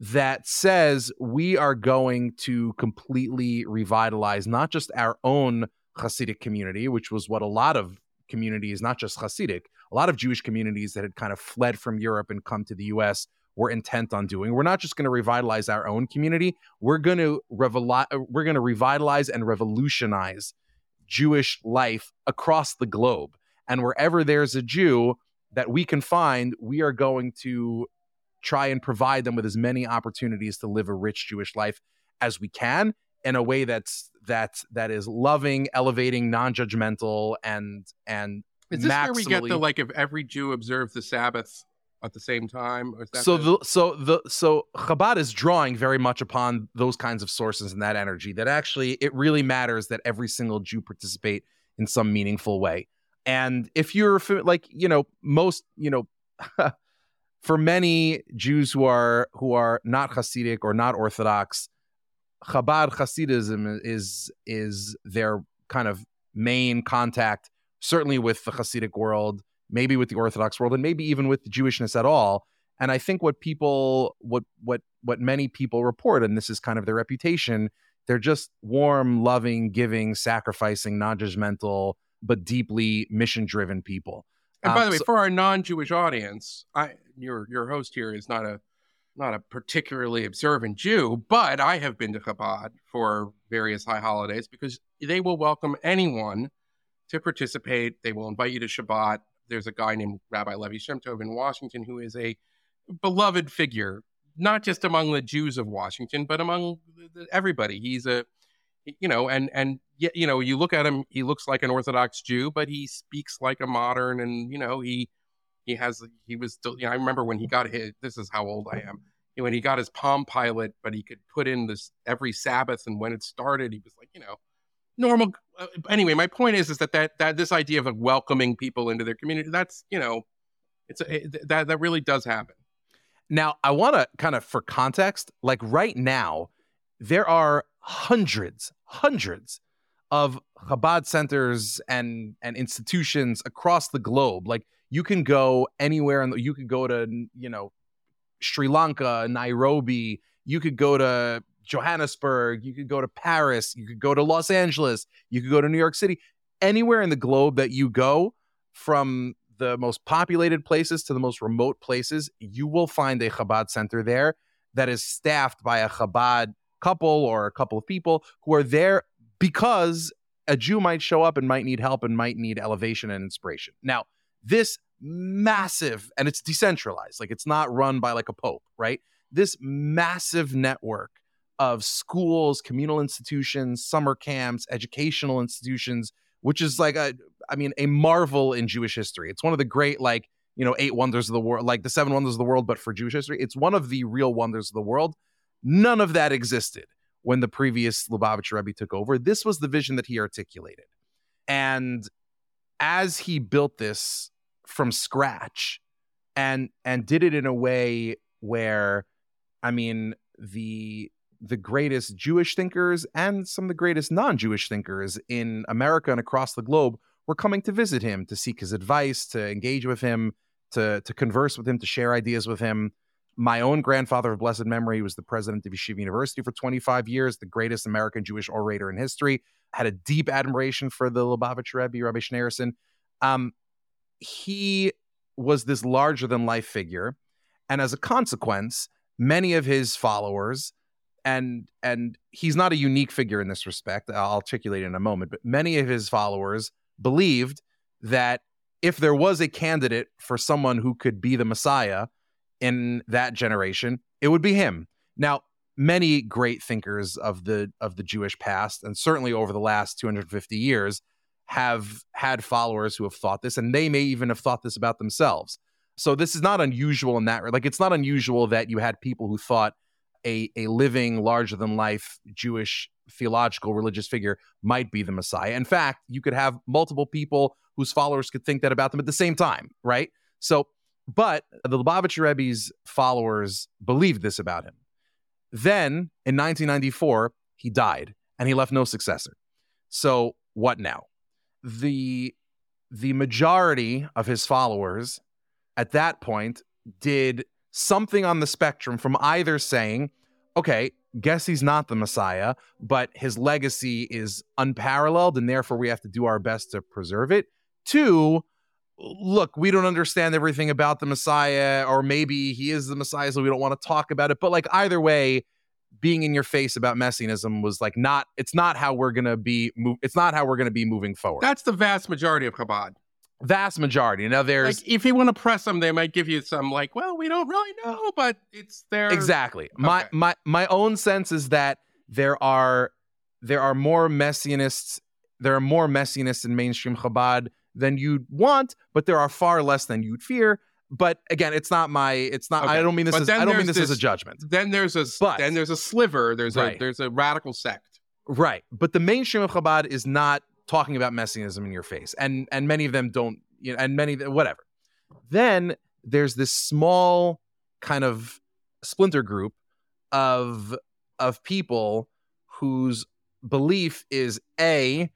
that says we are going to completely revitalize not just our own Hasidic community, which was what a lot of communities, not just Hasidic, a lot of Jewish communities that had kind of fled from Europe and come to the US were intent on doing. We're not just going to revitalize our own community, we're going to revitalize, uh, we're going to revitalize and revolutionize Jewish life across the globe. And wherever there's a Jew that we can find, we are going to try and provide them with as many opportunities to live a rich Jewish life as we can in a way that's that that is loving, elevating, non-judgmental, and and is this maximally... where we get the like if every Jew observes the Sabbath at the same time? so the... the so the so Chabad is drawing very much upon those kinds of sources and that energy. That actually it really matters that every single Jew participate in some meaningful way. And if you're like you know most you know. [LAUGHS] for many Jews who are who are not Hasidic or not Orthodox, Chabad Hasidism is is their kind of main contact, certainly with the Hasidic world, maybe with the Orthodox world, and maybe even with Jewishness at all. And I think what people, what what what many people report, and this is kind of their reputation, they're just warm, loving, giving, sacrificing, non-judgmental, but deeply mission-driven people. And by um, the way, so, for our non-Jewish audience, I your your host here is not a not a particularly observant Jew, but I have been to Chabad for various high holidays because they will welcome anyone to participate. They will invite you to Shabbat. There's a guy named Rabbi Levi Shemtov in Washington who is a beloved figure, not just among the Jews of Washington, but among everybody. He's a you know, and and you know, you look at him, he looks like an Orthodox Jew, but he speaks like a modern, and you know, he he has he was still. You know, I remember when he got his. This is how old I am. When he got his Palm Pilot, but he could put in this every Sabbath, and when it started, he was like, you know, normal. Uh, anyway, my point is, is that that that this idea of welcoming people into their community, that's you know, it's a, it, that that really does happen. Now, I want to kind of for context, like right now, there are hundreds, hundreds of Chabad centers and and institutions across the globe. Like you can go anywhere, and you could go to you know Sri Lanka, Nairobi. You could go to Johannesburg. You could go to Paris. You could go to Los Angeles. You could go to New York City. Anywhere in the globe that you go, from the most populated places to the most remote places, you will find a Chabad center there that is staffed by a Chabad couple or a couple of people who are there because a Jew might show up and might need help and might need elevation and inspiration. Now, this massive, and it's decentralized, like it's not run by like a pope, right? This massive network of schools, communal institutions, summer camps, educational institutions, which is like a, I mean, a marvel in Jewish history. It's one of the great, like, you know, eight wonders of the world, like the seven wonders of the world, but for Jewish history. It's one of the real wonders of the world. None of that existed when the previous Lubavitcher Rebbe took over. This was the vision that he articulated. And as he built this from scratch and and did it in a way where I mean the the greatest Jewish thinkers and some of the greatest non Jewish thinkers in America and across the globe were coming to visit him, to seek his advice, to engage with him, to, to converse with him, to share ideas with him. My own grandfather of blessed memory was the president of Yeshiva University for 25 years, the greatest American Jewish orator in history, had a deep admiration for the Lubavitch Rebbe, Rabbi Schneerson. Um, he was this larger than life figure. And as a consequence, many of his followers, and and he's not a unique figure in this respect, I'll articulate in a moment, but many of his followers believed that if there was a candidate for someone who could be the Messiah in that generation, it would be him. Now, many great thinkers of the of the Jewish past, and certainly over the last 250 years, have had followers who have thought this, and they may even have thought this about themselves. So this is not unusual in that. Like it's not unusual that you had people who thought a a living, larger than life Jewish theological religious figure might be the Messiah. In fact, you could have multiple people whose followers could think that about them at the same time, right? So, but the Lubavitcher Rebbe's followers believed this about him. Then in 1994, he died and he left no successor. So, what now? The the majority of his followers at that point did something on the spectrum from either saying, okay, guess he's not the Messiah, but his legacy is unparalleled and therefore we have to do our best to preserve it. Two, look, we don't understand everything about the Messiah, or maybe he is the Messiah, so we don't want to talk about it. But like either way, being in your face about messianism was like not it's not how we're gonna be move it's not how we're gonna be moving forward. That's the vast majority of Chabad. Vast majority. Now there's like if you want to press them, they might give you some like, well, we don't really know, but it's there. Exactly. Okay. My my my own sense is that there are there are more messianists there are more messianists in mainstream Chabad than you'd want, but there are far less than you'd fear. But again, it's not my. It's not. Okay. I don't mean this. As, I don't mean this, this, as a judgment. Then there's a. But, then there's a sliver. There's right. a. There's a radical sect. Right, but the mainstream of Chabad is not talking about messianism in your face, and and many of them don't. You know, and many whatever. Then there's this small kind of splinter group of of people whose belief is a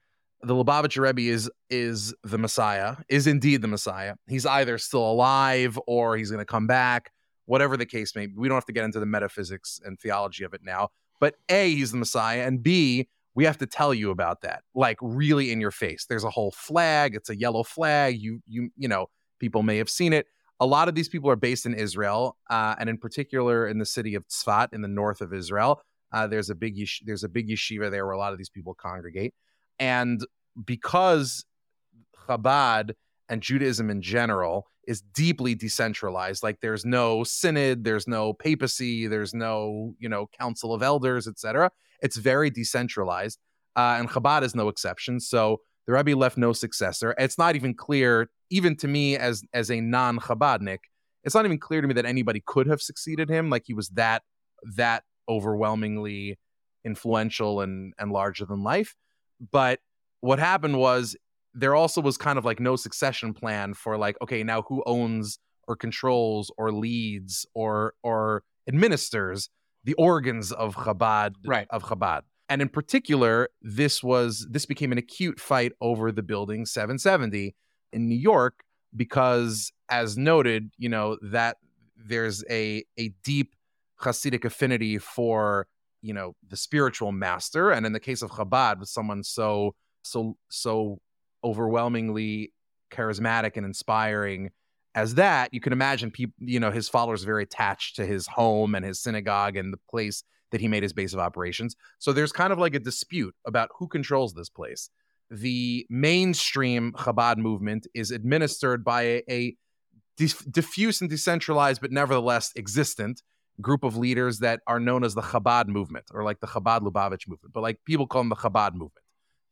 the Lubavitcher Rebbe is is the Messiah, is indeed the Messiah. He's either still alive or he's going to come back, whatever the case may be. We don't have to get into the metaphysics and theology of it now. But A, he's the Messiah, and B, we have to tell you about that, like really in your face. There's a whole flag. It's a yellow flag. You you you know people may have seen it. A lot of these people are based in Israel, uh, and in particular in the city of Tzfat in the north of Israel. Uh, there's a big yesh- there's a big yeshiva there where a lot of these people congregate. And because Chabad and Judaism in general is deeply decentralized, like there's no synod, there's no papacy, there's no, you know, council of elders, etc. It's very decentralized. Uh, and Chabad is no exception. So the Rebbe left no successor. It's not even clear, even to me as as a non-Chabadnik, it's not even clear to me that anybody could have succeeded him. Like he was that that overwhelmingly influential and and larger than life. But what happened was there also was kind of like no succession plan for like okay now who owns or controls or leads or or administers the organs of Chabad right. of Chabad. And in particular, this was this became an acute fight over the building 770 in New York because as noted, you know, that there's a a deep Hasidic affinity for, you know, the spiritual master and in the case of Chabad with someone so so so overwhelmingly charismatic and inspiring as that, you can imagine people, you know, his followers very attached to his home and his synagogue and the place that he made his base of operations. So there's kind of like a dispute about who controls this place. The mainstream Chabad movement is administered by a, a dif- diffuse and decentralized, but nevertheless existent group of leaders that are known as the Chabad movement or like the Chabad Lubavitch movement, but like people call them the Chabad movement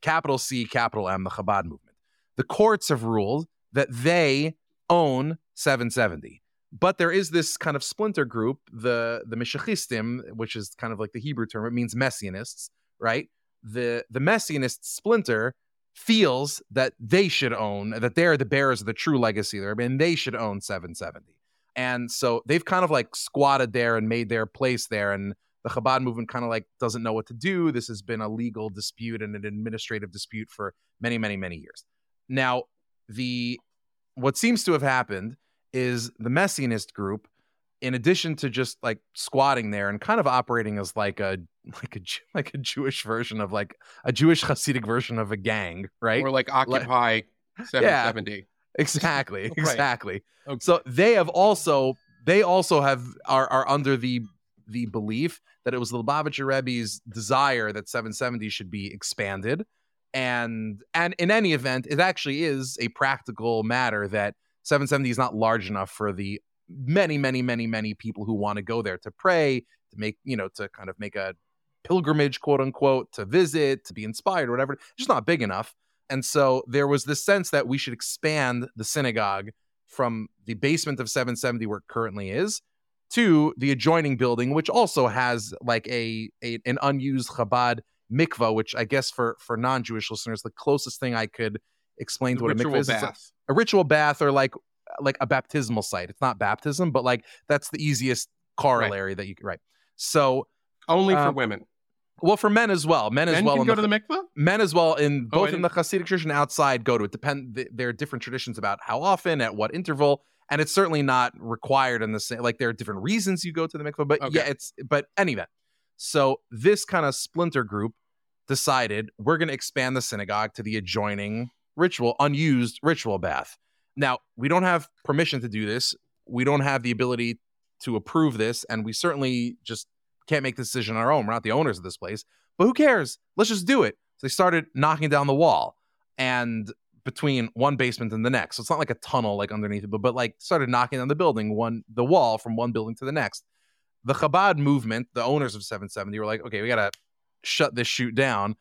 capital C, capital M, the Chabad movement. The courts have ruled that they own 770. But there is this kind of splinter group, the the Meshichistim, which is kind of like the Hebrew term. It means messianists, right? The the messianist splinter feels that they should own, that they're the bearers of the true legacy there, and they should own 770. And so they've kind of like squatted there and made their place there. And the Chabad movement kind of like doesn't know what to do. This has been a legal dispute and an administrative dispute for many, many, many years. Now, the what seems to have happened is the Messianist group, in addition to just like squatting there and kind of operating as like a [LAUGHS] like a like a Jewish version of like a Jewish Hasidic version of a gang, right? Or like Occupy like, [LAUGHS] 770. Yeah, exactly, [LAUGHS] exactly. right. okay. So they have also they also have are are under the the belief that it was the Lubavitcher Rebbe's desire that 770 should be expanded. And and in any event, it actually is a practical matter that 770 is not large enough for the many, many, many, many people who want to go there to pray, to make, you know, to kind of make a pilgrimage, quote unquote, to visit, to be inspired, or whatever. It's just not big enough. And so there was this sense that we should expand the synagogue from the basement of 770 where it currently is to the adjoining building, which also has like a, a an unused Chabad mikvah, which I guess for for non-Jewish listeners, the closest thing I could explain to what a mikvah is, is a, a, ritual bath or like like a baptismal site. It's not baptism, but like that's the easiest corollary right. that you right. So only um, for women. Well, for men as well. Men, men as well. Can go the, to the mikvah. Men as well in oh, both in the Hasidic tradition outside go to it. Depend. There are different traditions about how often, at what interval and it's certainly not required in the same like there are different reasons you go to the mikvah but okay. yeah it's but anyway so this kind of splinter group decided we're going to expand the synagogue to the adjoining ritual unused ritual bath now we don't have permission to do this we don't have the ability to approve this and we certainly just can't make the decision on our own we're not the owners of this place but who cares let's just do it so they started knocking down the wall and between one basement and the next. So it's not like a tunnel like underneath it, but but like started knocking down the building, one the wall from one building to the next. The Chabad movement, the owners of 770, were like, okay, we gotta shut this shoot down,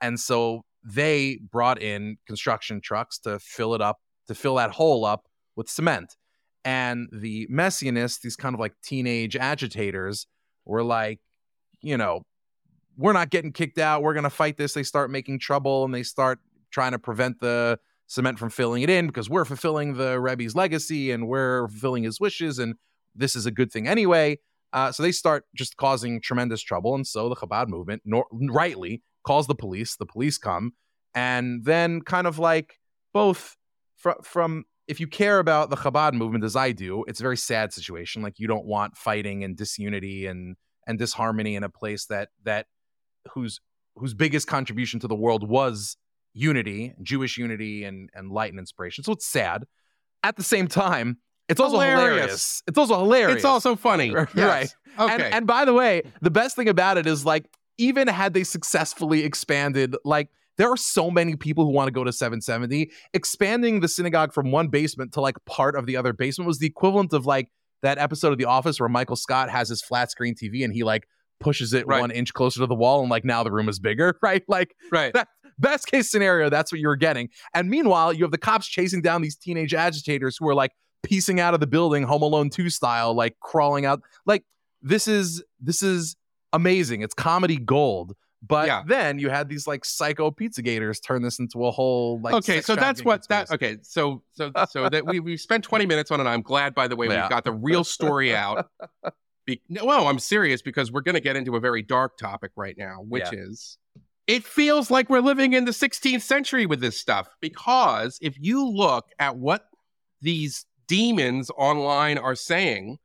and so they brought in construction trucks to fill it up, to fill that hole up with cement. And the messianists, these kind of like teenage agitators, were like, you know, we're not getting kicked out. We're gonna fight this. They start making trouble and they start trying to prevent the cement from filling it in because we're fulfilling the Rebbe's legacy and we're fulfilling his wishes, and this is a good thing anyway. Uh, so they start just causing tremendous trouble, and so the Chabad movement, nor- rightly, calls the police. The police come, and then kind of like both fr- from if you care about the Chabad movement as I do, it's a very sad situation. Like you don't want fighting and disunity and and disharmony in a place that that whose whose biggest contribution to the world was unity, Jewish unity, and and light and inspiration. So it's sad. At the same time, it's also hilarious. hilarious. It's also hilarious. It's also funny. [LAUGHS] right. Yes. Okay. And, and by the way, the best thing about it is like even had they successfully expanded, like there are so many people who want to go to 770. Expanding the synagogue from one basement to like part of the other basement was the equivalent of like that episode of The Office where Michael Scott has his flat screen TV and he like pushes it right. one inch closer to the wall and like now the room is bigger, [LAUGHS] right? Like right. That, Best case scenario, that's what you're getting. And meanwhile, you have the cops chasing down these teenage agitators who are like piecing out of the building, Home Alone 2 style, like crawling out. Like this is this is amazing. It's comedy gold. But yeah. then you had these like psycho pizza gators turn this into a whole like okay so that's what that okay so so [LAUGHS] so that we we spent 20 minutes on it i'm glad by the way yeah. we got the real story out [LAUGHS] Be- well i'm serious because we're going to get into a very dark topic right now which yeah. is it feels like we're living in the 16th century with this stuff because if you look at what these demons online are saying,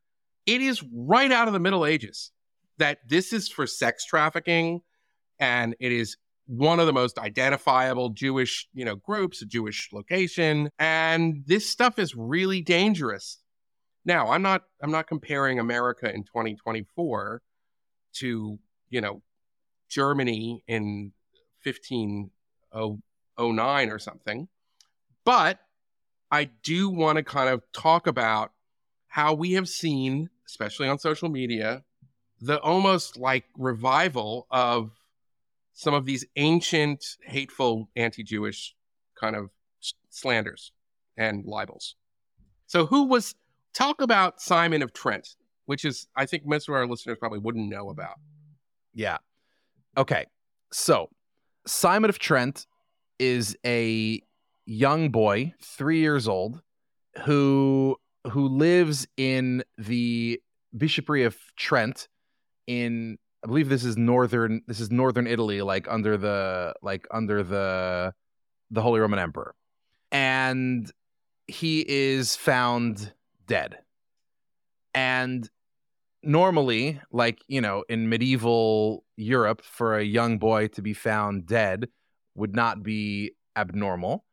it is right out of the Middle Ages that this is for sex trafficking and it is one of the most identifiable Jewish, you know, groups, a Jewish location, and this stuff is really dangerous. Now, I'm not I'm not comparing America in 2024 to, you know, Germany in 1509 or something. But I do want to kind of talk about how we have seen, especially on social media, the almost like revival of some of these ancient, hateful, anti Jewish kind of slanders and libels. So, who was, talk about Simon of Trent, which is, I think most of our listeners probably wouldn't know about. Yeah. Okay. So Simon of Trent is a young boy, three years old, who who lives in the bishopric of Trent in I believe this is northern this is northern Italy, like under the like under the the Holy Roman Emperor. And he is found dead. And normally, like, you know, in medieval Europe, for a young boy to be found dead would not be abnormal.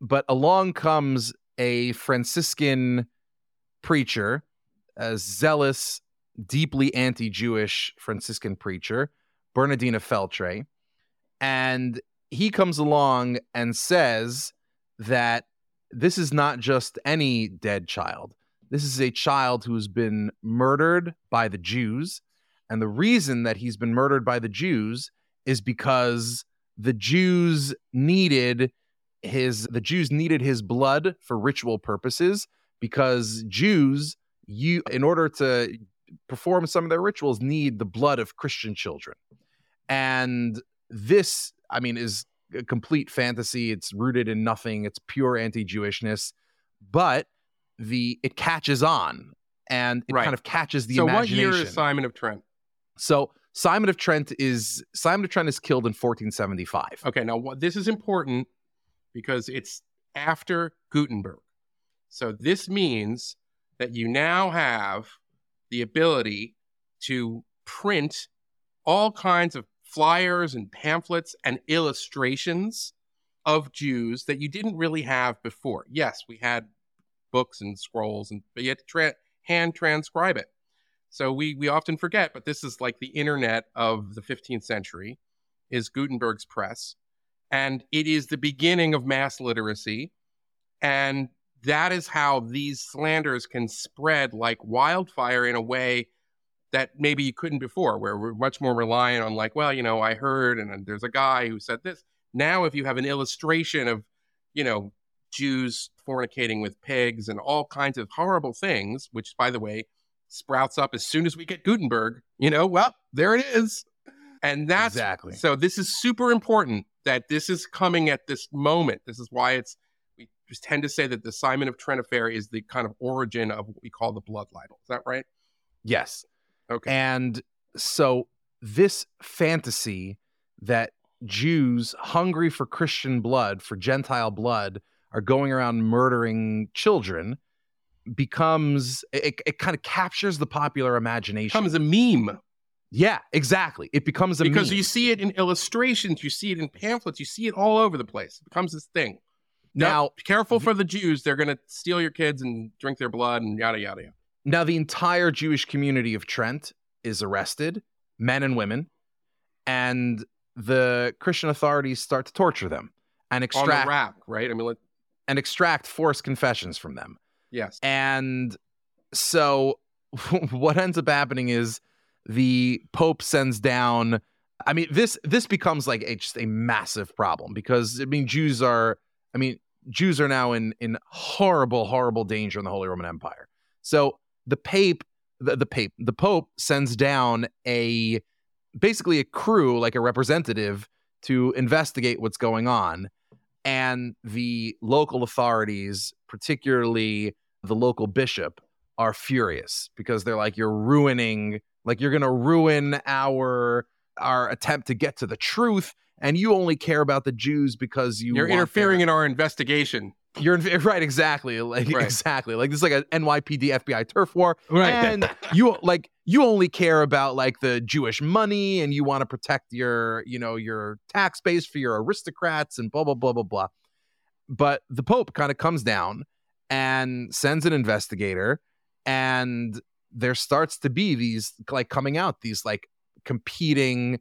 But along comes a Franciscan preacher, a zealous, deeply anti Jewish Franciscan preacher, Bernardino Feltre. And he comes along and says that this is not just any dead child. This is a child who's been murdered by the Jews. And the reason that he's been murdered by the Jews is because the Jews needed his the Jews needed his blood for ritual purposes because Jews you in order to perform some of their rituals need the blood of Christian children. And this I mean is a complete fantasy. It's rooted in nothing. It's pure anti-Jewishness, but the it catches on and it Right. kind of catches the imagination. so what year is Simon of Trent? So Simon of Trent is Simon of Trent is killed in 1475. Okay, now what this is important because it's after Gutenberg. So this means that you now have the ability to print all kinds of flyers and pamphlets and illustrations of Jews that you didn't really have before. Yes, we had books and scrolls and but you had to tra- hand transcribe it. So we we often forget, but this is like the internet of the 15th century is Gutenberg's press and it is the beginning of mass literacy and that is how these slanders can spread like wildfire in a way that maybe you couldn't before where we're much more reliant on like well you know i heard and there's a guy who said this now if you have an illustration of you know jews fornicating with pigs and all kinds of horrible things which by the way sprouts up as soon as we get gutenberg you know well there it is and that's Exactly. so this is super important that this is coming at this moment. This is why it's tend to say that the Simon of Trent affair is the kind of origin of what we call the blood libel. Is that right? Yes. Okay. And so this fantasy that Jews hungry for Christian blood, for Gentile blood, are going around murdering children becomes it, it kind of captures the popular imagination. becomes a meme yeah, exactly. It becomes a because meme. you see it in illustrations, you see it in pamphlets, you see it all over the place. It becomes this thing. Now, Now- careful for the Jews; they're going to steal your kids and drink their blood and yada yada yada. Now, the entire Jewish community of Trent is arrested, men and women, and the Christian authorities start to torture them and On the extract rack, right? I mean, let, and extract forced confessions from them. yes. And so [LAUGHS] what ends up happening is the Pope sends down I mean this this becomes like a, just a massive problem because I mean Jews are I mean Jews are now in in horrible horrible danger in the Holy Roman Empire. So the Pape the, the Pape the Pope sends down a basically a crew like a representative to investigate what's going on and the local authorities particularly the local bishop are furious because they're like you're ruining like you're to ruin our our attempt to get to the truth and you only care about the Jews because you You're interfering in our investigation. you're in, [LAUGHS] right exactly like Right. exactly like this is like a NYPD FBI turf war Right. and you like you only care about like the Jewish money and you want to protect your you know your tax base for your aristocrats and blah blah blah blah blah but the pope kind of comes down and sends an investigator and there starts to be these like coming out these like competing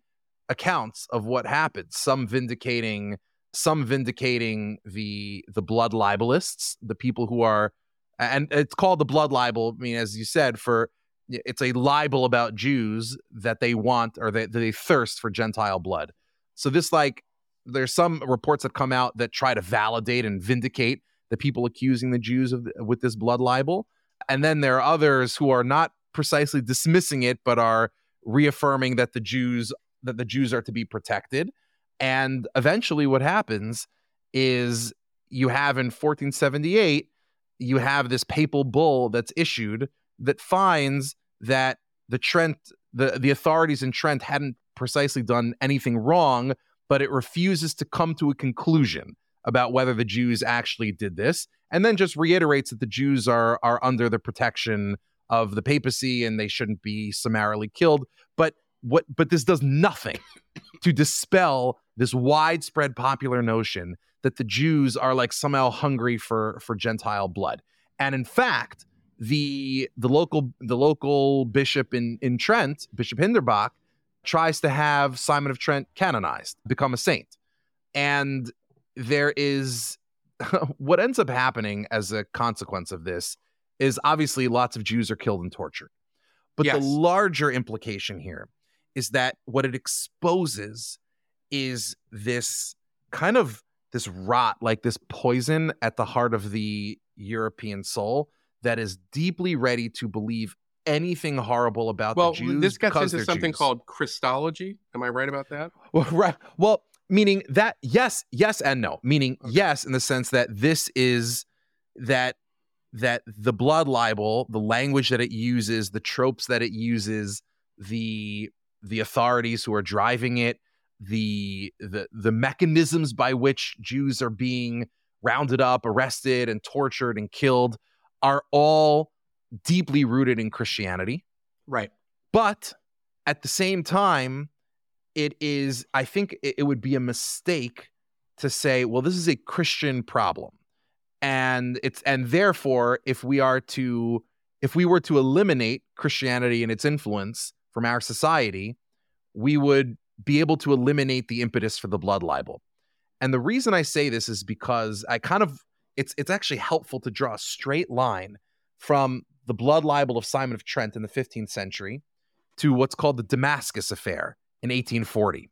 accounts of what happened some vindicating some vindicating the the blood libelists the people who are and it's called the blood libel i mean as you said for it's a libel about jews that they want or they, that they thirst for gentile blood. So this like there's some reports that come out that try to validate and vindicate the people accusing the jews of with this blood libel. And then there are others who are not precisely dismissing it but are reaffirming that the jews that the jews are to be protected and eventually what happens is you have in 1478 you have this papal bull that's issued that finds that the Trent the the authorities in Trent hadn't precisely done anything wrong, but it refuses to come to a conclusion about whether the Jews actually did this, and then just reiterates that the Jews are are under the protection of the papacy and they shouldn't be summarily killed. But what but this does nothing to dispel this widespread popular notion that the Jews are like somehow hungry for for Gentile blood. And in fact, the the local the local bishop in in Trent, Bishop Hinderbach, tries to have Simon of Trent canonized, become a saint. And there is [LAUGHS] what ends up happening as a consequence of this is obviously lots of Jews are killed and tortured. But Yes. the larger implication here is that what it exposes is this kind of this rot, like this poison at the heart of the European soul that is deeply ready to believe anything horrible about Well, the Jews. Well, this gets into something Jews. called Christology. Am I right about that? Well, [LAUGHS] right. Well, meaning that yes, yes, and no. Meaning yes, in the sense that this is that that the blood libel, the language that it uses, the tropes that it uses, the the authorities who are driving it, the the the mechanisms by which Jews are being rounded up, arrested, and tortured and killed are all deeply rooted in Christianity. Right. But at the same time, it is, I think it, it would be a mistake to say, well, this is a Christian problem. And it's, and therefore, if we are to, if we were to eliminate Christianity and its influence from our society, we would be able to eliminate the impetus for the blood libel. And the reason I say this is because I kind of, it's, it's actually helpful to draw a straight line from the blood libel of Simon of Trent in the 15th century to what's called the Damascus affair in 1840.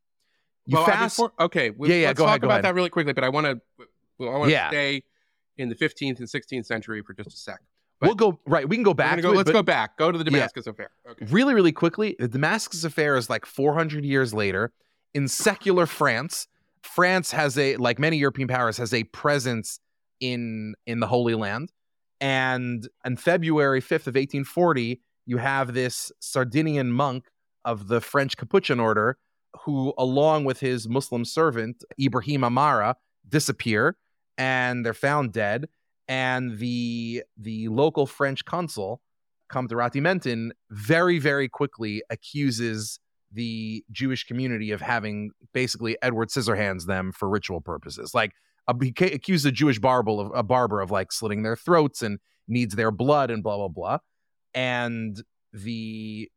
You well, fast, before- okay. we- Yeah, yeah, Let's go talk ahead, go about ahead. that really quickly, but I want to I want to Yeah. stay in the 15th and 16th century for just a sec. We'll go right. We can go back. go, it, let's but go back. Go to the Yeah. Damascus affair. Okay. really, really quickly. The Damascus affair is like 400 years later in secular France. France has a, like many European powers, has a presence in in the Holy Land, and on February 5th of 1840, you have this Sardinian monk of the French Capuchin order who, along with his Muslim servant Ibrahim Amara, disappear and they're found dead. And the the local French consul, Comte Ratti-Menton, very very quickly accuses the Jewish community of having basically Edward Scissorhands them for ritual purposes. Like uh, he accused a Jewish barber of a barber of like slitting their throats and needs their blood and blah blah blah. And the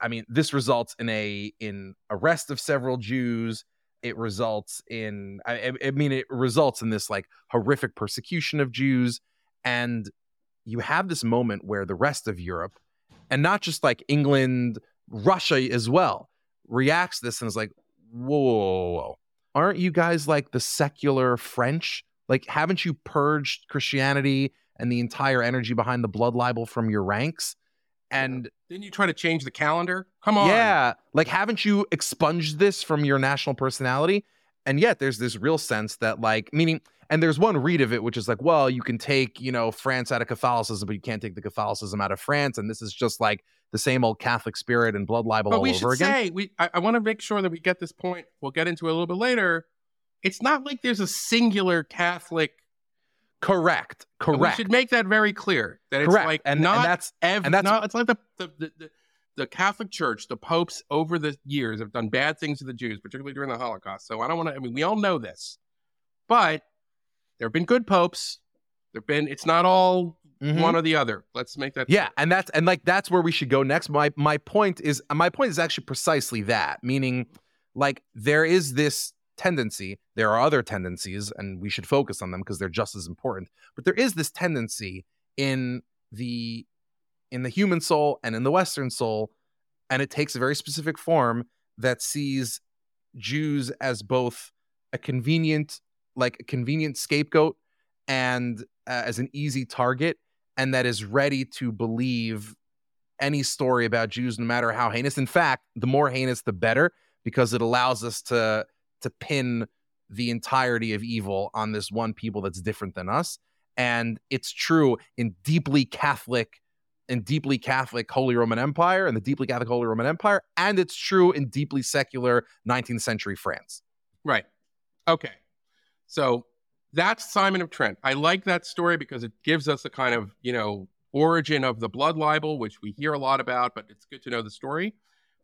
I mean, this results in a in arrest of several Jews. It results in I, I- mean, it results in this like horrific persecution of Jews, and you have this moment where the rest of Europe, and not just like England, Russia as well, reacts this and is like, whoa, whoa, whoa. aren't you guys like the secular French? Like, haven't you purged Christianity and the entire energy behind the blood libel from your ranks? And Didn't you try to change the calendar? Come on. yeah, like haven't you expunged this from your national personality? And yet there's this real sense that like meaning and there's one read of it which is like, well, you can take, you know, France out of Catholicism, but you can't take the Catholicism out of France. And this is just like the same old Catholic spirit and blood libel But all we over should again. say we. I, I want to make sure that we get this point. We'll get into it a little bit later. It's not like there's a singular Catholic. Correct. Correct. We should make that very clear. That it's Correct. like and, not and that's ev- and that's- not, it's like the the, the the the Catholic Church, the popes over the years have done bad things to the Jews, particularly during the Holocaust. So I don't want to. I mean, we all know this, but there have been good popes. There've been. It's not all Mhm. one or the other. Let's make that. Yeah, and that's and like that's where we should go next. My my point is my point is actually precisely that, meaning like there is this tendency, there are other tendencies and we should focus on them because they're just as important. But there is this tendency in the in the human soul and in the western soul and it takes a very specific form that sees Jews as both a convenient like a convenient scapegoat and uh, as an easy target and that is ready to believe any story about Jews, no matter how heinous. In fact, the more heinous, the better, because it allows us to to pin the entirety of evil on this one people that's different than us. And it's true in deeply Catholic in deeply Catholic Holy Roman Empire and the deeply Catholic Holy Roman Empire, and it's true in deeply secular 19th century France. Right. Okay. So that's Simon of Trent. I like that story because it gives us a kind of, you know, origin of the blood libel, which we hear a lot about, but it's good to know the story.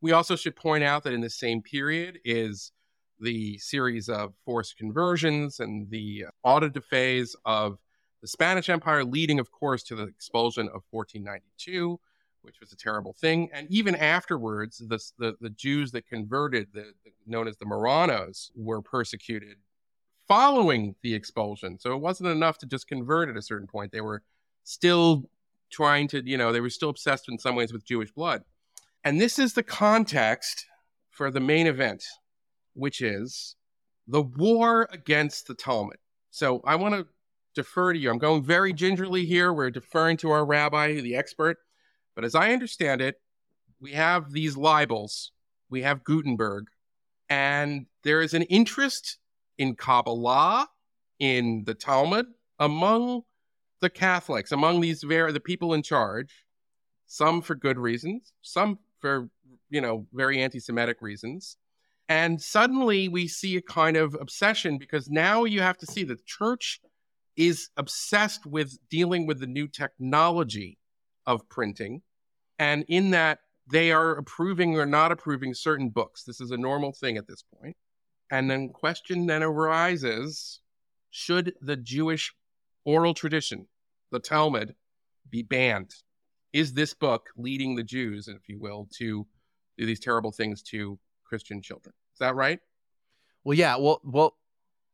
We also should point out that in the same period is the series of forced conversions and the uh, auto-da-fés of the Spanish Empire, leading, of course, to the expulsion of 1492, which was a terrible thing. And even afterwards, the, the, the Jews that converted, the, the, known as the Marranos, were persecuted following the expulsion. So it wasn't enough to just convert at a certain point. They were still trying to, you know, they were still obsessed in some ways with Jewish blood. And this is the context for the main event, which is the war against the Talmud. So I want to defer to you. I'm going very gingerly here. We're deferring to our rabbi, the expert. But as I understand it, we have these libels, we have Gutenberg, and there is an interest in Kabbalah, in the Talmud, among the Catholics, among these very the people in charge, some for good reasons, some for you know very anti-Semitic reasons. And suddenly we see a kind of obsession because now you have to see the church is obsessed with dealing with the new technology of printing. And in that, they are approving or not approving certain books. This is a normal thing at this point. And then question then arises, should the Jewish oral tradition, the Talmud, be banned? Is this book leading the Jews, if you will, to do these terrible things to Christian children? Is that right? Well, yeah. Well, well,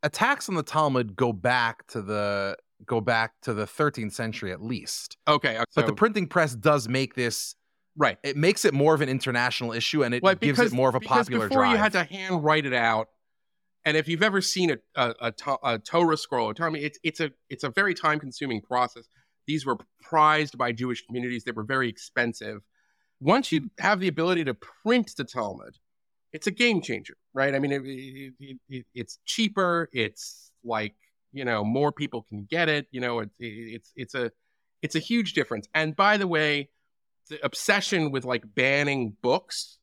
attacks on the Talmud go back to the go back to the 13th century at least. Okay, uh, but the printing press does make this right. It makes it more of an international issue, and it well, because, gives it more of a popular. Before drive. you had to hand write it out, and if you've ever seen a a, a, a Torah scroll, I mean, it's it's a it's a very time consuming process. These were prized by Jewish communities. They were very expensive. Once you have the ability to print the Talmud, it's a game changer, right? I mean, it, it, it, it's cheaper. It's like you know more people can get it. You know, it's it's a it's a huge difference. And by the way, the obsession with like banning books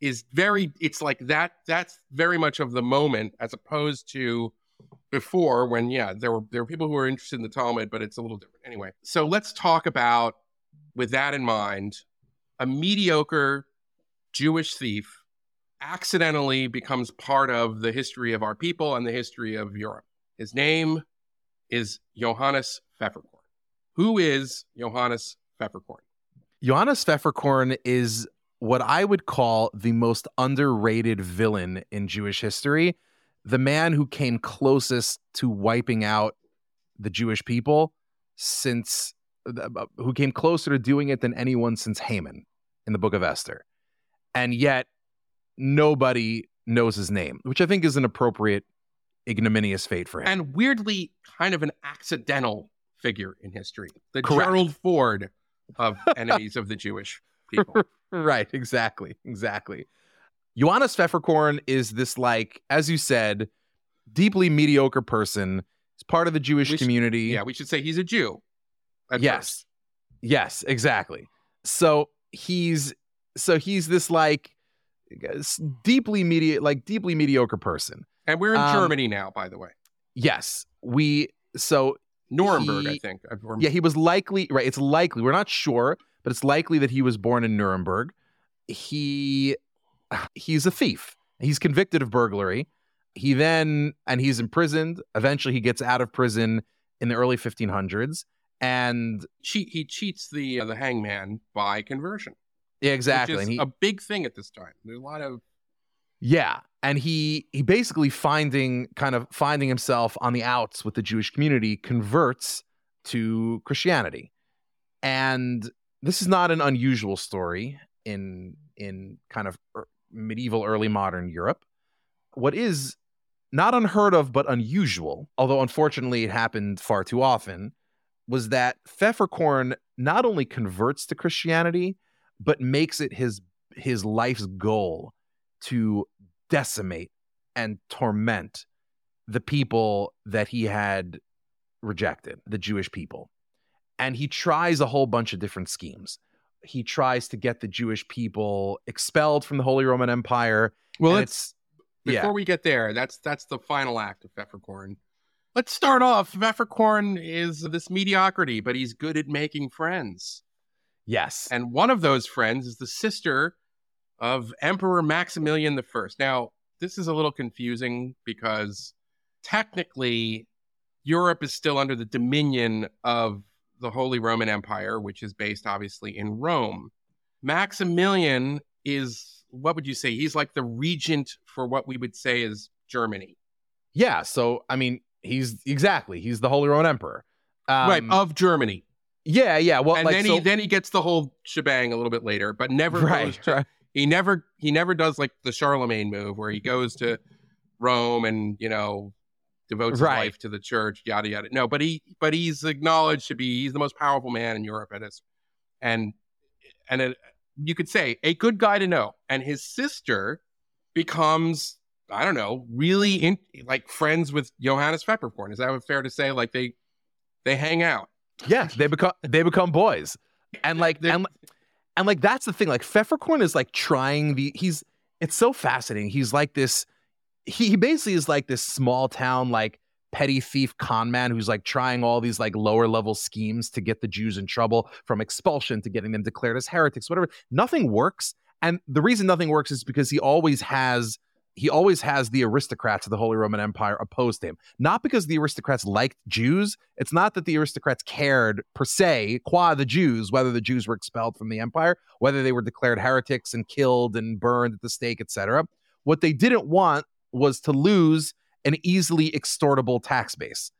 is very. It's like that. That's very much of the moment, as opposed to before when yeah there were there were people who were interested in the Talmud, but it's a little different anyway. So let's talk about with that in mind, a mediocre Jewish thief accidentally becomes part of the history of our people and the history of Europe. His name is Johannes Pfefferkorn. Who is Johannes Pfefferkorn? Johannes Pfefferkorn is what I would call the most underrated villain in Jewish history. The man who came closest to wiping out the Jewish people since, who came closer to doing it than anyone since Haman in the book of Esther. And yet nobody knows his name, which I think is an appropriate ignominious fate for him. And weirdly, kind of an accidental figure in history. The Correct. Gerald Ford of [LAUGHS] enemies of the Jewish people. [LAUGHS] right, exactly. Exactly. Johannes Pfefferkorn is this, like, as you said, deeply mediocre person. He's part of the Jewish should, community. Yeah, we should say he's a Jew. Yes. First. Yes, exactly. So he's so he's this like deeply media like deeply mediocre person. And we're in um, Germany now, by the way. Yes, we so Nuremberg, he, I think. Yeah, he was likely right. It's likely we're not sure, but it's likely that he was born in Nuremberg. He he's a thief. He's convicted of burglary. He then and he's imprisoned. Eventually, he gets out of prison in the early 1500s, and cheat. He cheats the uh, the hangman by conversion. Yeah, exactly. Which he, a big thing at this time. There's a lot of yeah, and he he basically finding kind of finding himself on the outs with the Jewish community converts to Christianity. And this is not an unusual story in in kind of er, medieval early modern Europe. What is not unheard of but unusual, although unfortunately it happened far too often, was that Pfefferkorn not only converts to Christianity, but makes it his his life's goal to decimate and torment the people that he had rejected, the Jewish people. and he tries a whole bunch of different schemes. He tries to get the Jewish people expelled from the Holy Roman Empire. Well, let's it's before yeah. we get there. That's that's the final act of Pfefferkorn. Let's start off. Pfefferkorn is this mediocrity, but he's good at making friends. Yes. And one of those friends is the sister of Emperor Maximilian I. Now, this is a little confusing because technically Europe is still under the dominion of the Holy Roman Empire, which is based obviously in Rome. Maximilian is, what would you say? He's like the regent for what we would say is Germany. Yeah. So, I mean, he's exactly, he's the Holy Roman Emperor. Um, right, of Germany. Yeah, yeah. Well, and like, then so, he then he gets the whole shebang a little bit later, but never Right, goes to, right. he never he never does like the Charlemagne move where he goes to Rome and you know devotes Right. his life to the church, yada yada. No, but he but he's acknowledged to be he's the most powerful man in Europe at his and and it, you could say a good guy to know. And his sister becomes I don't know really in like friends with Johannes Pfefferkorn. Is that fair to say? Like they they hang out. Yeah, they become they become boys, and like and and like that's the thing. Like Pfefferkorn is like trying the he's it's so fascinating. He's like this. He, he basically is like this small town like petty thief con man who's like trying all these like lower level schemes to get the Jews in trouble from expulsion to getting them declared as heretics, whatever. Nothing works, and the reason nothing works is because he always has he always has the aristocrats of the Holy Roman Empire opposed to him. Not because the aristocrats liked Jews. It's not that the aristocrats cared per se, qua the Jews, whether the Jews were expelled from the empire, whether they were declared heretics and killed and burned at the stake, etc. What they didn't want was to lose an easily extortable tax base.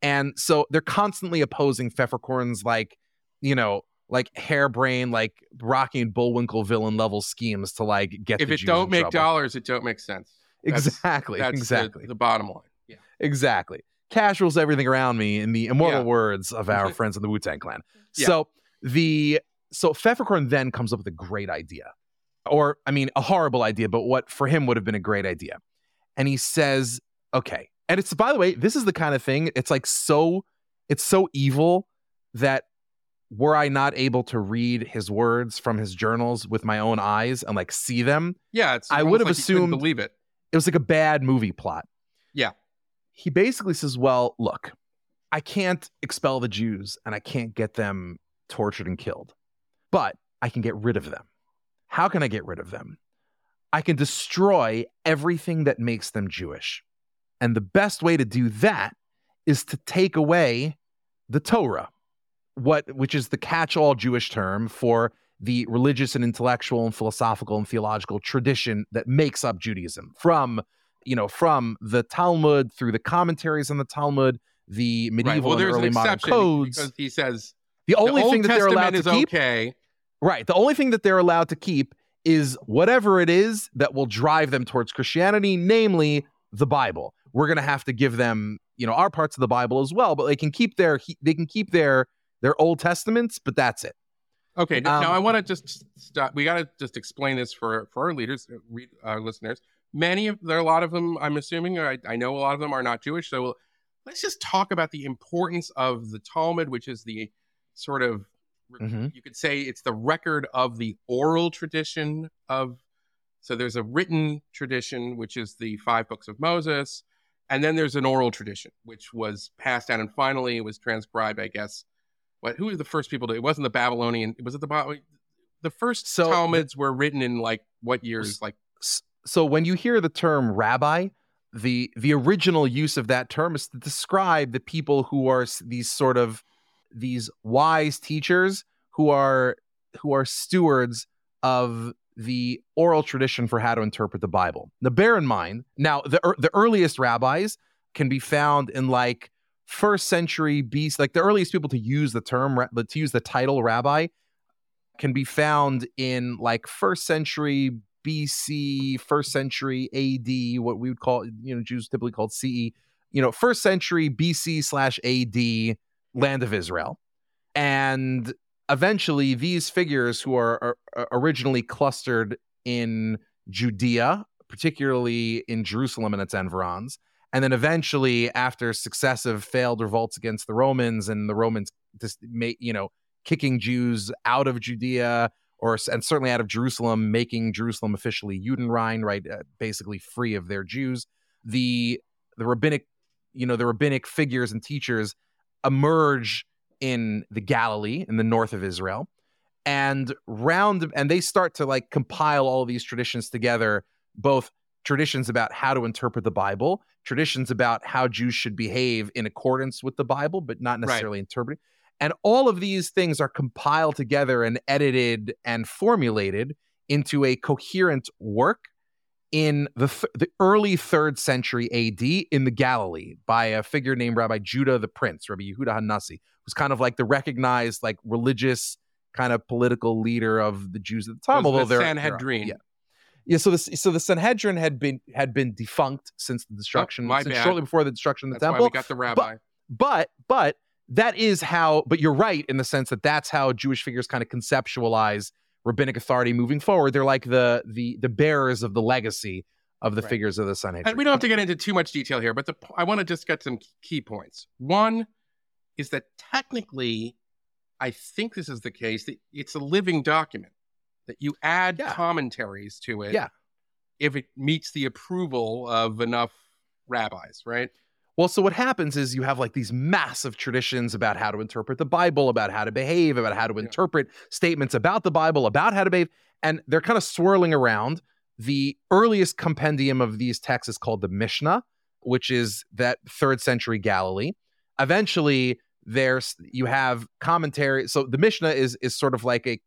And so they're constantly opposing Pfefferkorn's like, you know, like harebrained, like Rocky and Bullwinkle villain level schemes to like get If the it Jews don't make trouble. dollars, it don't make sense. That's- Exactly. That's the- exactly. the, bottom line. Yeah. Exactly. Cash rules everything around me in the immortal Yeah. words of our mm-hmm. friends in the Wu Tang Clan. Yeah. So the so Pfefferkorn then comes up with a great idea, or I mean, a horrible idea, but what for him would have been a great idea. And he says, "Okay." And it's by the way, this is the kind of thing. It's like so, it's so evil that were I not able to read his words from his journals with my own eyes and like see them, Yeah, it's I would have like assumed believe it. it was like a bad movie plot. Yeah. He basically says, Well, look, I can't expel the Jews and I can't get them tortured and killed, but I can get rid of them. How can I get rid of them? I can destroy everything that makes them Jewish. And the best way to do that is to take away the Torah, what which is the catch-all Jewish term for the religious and intellectual and philosophical and theological tradition that makes up Judaism from you know from the Talmud through the commentaries on the Talmud, the medieval Right. Well, and there's early an modern codes. because he says The only Old thing that they're allowed to keep, okay. right? The only thing that they're allowed to keep is whatever it is that will drive them towards Christianity, namely the Bible. We're going to have to give them, you know, our parts of the Bible as well, but they can keep their they can keep their their Old Testaments, but that's it. Okay, Um, now I want to just stop. We got to just explain this for for our leaders, uh, our listeners. Many of there are a lot of them. I'm assuming, I, I know a lot of them are not Jewish. So let's just talk about the importance of the Talmud, which is the sort of Mhm. you could say it's the record of the oral tradition of. So there's a written tradition, which is the five books of Moses, and then there's an oral tradition, which was passed down, and finally it was transcribed, I guess. What? Who were the first people to? It wasn't the Babylonian. Was it the the first So, Talmuds were written in like what years? Like So when you hear the term rabbi, the the original use of that term is to describe the people who are these sort of these wise teachers who are who are stewards of the oral tradition for how to interpret the Bible. Now bear in mind, now the er, the earliest rabbis can be found in like first century BC, like the earliest people to use the term to use the title rabbi can be found in like first century BC, first century AD, what we would call, you know, Jews typically called CE, you know, first century BC slash AD land of Israel. And eventually these figures who are, are- originally clustered in Judea, particularly in Jerusalem and its environs, And then eventually, after successive failed revolts against the Romans and the Romans just made, you know, kicking Jews out of Judea or and certainly out of Jerusalem, making Jerusalem officially Judenrein, right, uh, basically free of their Jews. The the rabbinic, you know, the rabbinic figures and teachers emerge in the Galilee in the north of Israel and round and they start to like compile all these traditions together both traditions about how to interpret the bible traditions about how jews should behave in accordance with the bible but not necessarily right. interpreting and all of these things are compiled together and edited and formulated into a coherent work in the, th- the early third century AD in the Galilee by a figure named Rabbi Judah the Prince, Rabbi Yehuda Hanassi, who's kind of like the recognized like religious kind of political leader of the Jews at the time. although the they're Sanhedrin. yeah. Yeah, so the so the Sanhedrin had been had been defunct since the oh, destruction, oh, since shortly before the destruction of the that's temple. we got the rabbi. But, but but that is how. But you're right in the sense that that's how Jewish figures kind of conceptualize rabbinic authority moving forward. They're like the the the bearers of the legacy of the right. figures of the Sanhedrin. And we don't have to get into too much detail here, but the, I want to just get some key points. One is that technically I think this is the case that it's a living document that you add yeah. commentaries to it yeah. if it meets the approval of enough rabbis, right? Well, so what happens is you have like these massive traditions about how to interpret the Bible, about how to behave, about how to yeah. interpret statements about the Bible, about how to behave, and they're kind of swirling around. The earliest compendium of these texts is called the Mishnah, which is that third century Galilee. Eventually, there's you have commentary so the mishnah is is sort of like a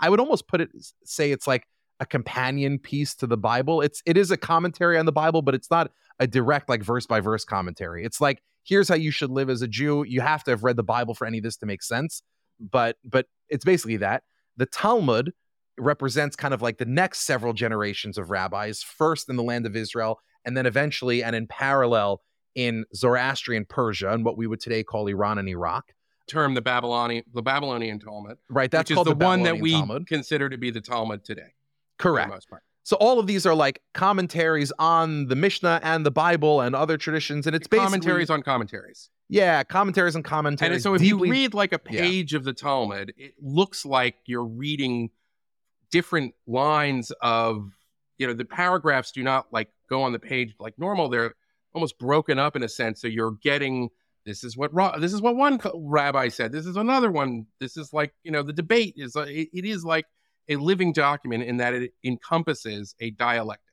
i would almost put it say it's like a companion piece to the bible. It's it is a commentary on the bible but it's not a direct like verse by verse commentary. It's like here's how you should live as a jew. You have to have read the bible for any of this to make sense. But but it's basically that. The talmud represents kind of like the next several generations of rabbis first in the land of israel and then eventually and in parallel in Zoroastrian Persia and what we would today call Iran and Iraq. Term the Babylonian the Babylonian Talmud, right? That's called the, the one that we Talmud. consider to be the Talmud today. Correct. So all of these are like commentaries on the Mishnah and the Bible and other traditions, and it's commentaries on commentaries. Yeah, commentaries and commentaries. And so if deeply, you read like a page yeah. of the Talmud, it looks like you're reading different lines of you know the paragraphs do not like go on the page like normal. They're almost broken up in a sense. So you're getting this is what this is what one rabbi said. This is another one. This is like you know the debate is uh, it, it is like a living document in that it encompasses a dialectic.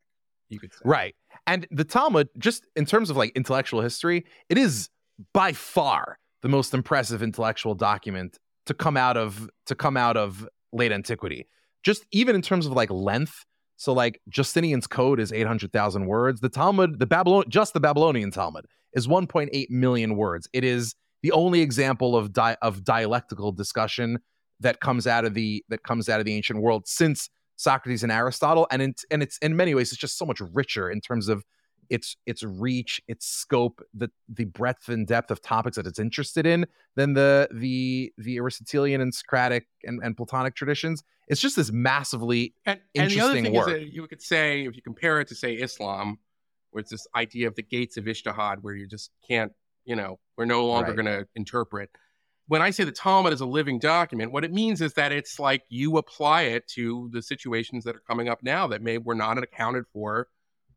You could say right. And the Talmud, just in terms of like intellectual history, it is by far the most impressive intellectual document to come out of to come out of late antiquity. Just even in terms of like length, so like Justinian's code is 800,000 words. The Talmud, the Babylon just the Babylonian Talmud is 1.8 million words. It is the only example of di- of dialectical discussion that comes out of the that comes out of the ancient world since Socrates and Aristotle and in, and it's in many ways it's just so much richer in terms of its its reach, its scope, the the breadth and depth of topics that it's interested in than the the the Aristotelian and Socratic and, and Platonic traditions. It's just this massively and, interesting and the other thing work. Is that you could say if you compare it to say Islam, where it's this idea of the gates of Ijtihad, where you just can't, you know, we're no longer Right. going to interpret. When I say the Talmud is a living document, what it means is that it's like you apply it to the situations that are coming up now that may were not accounted for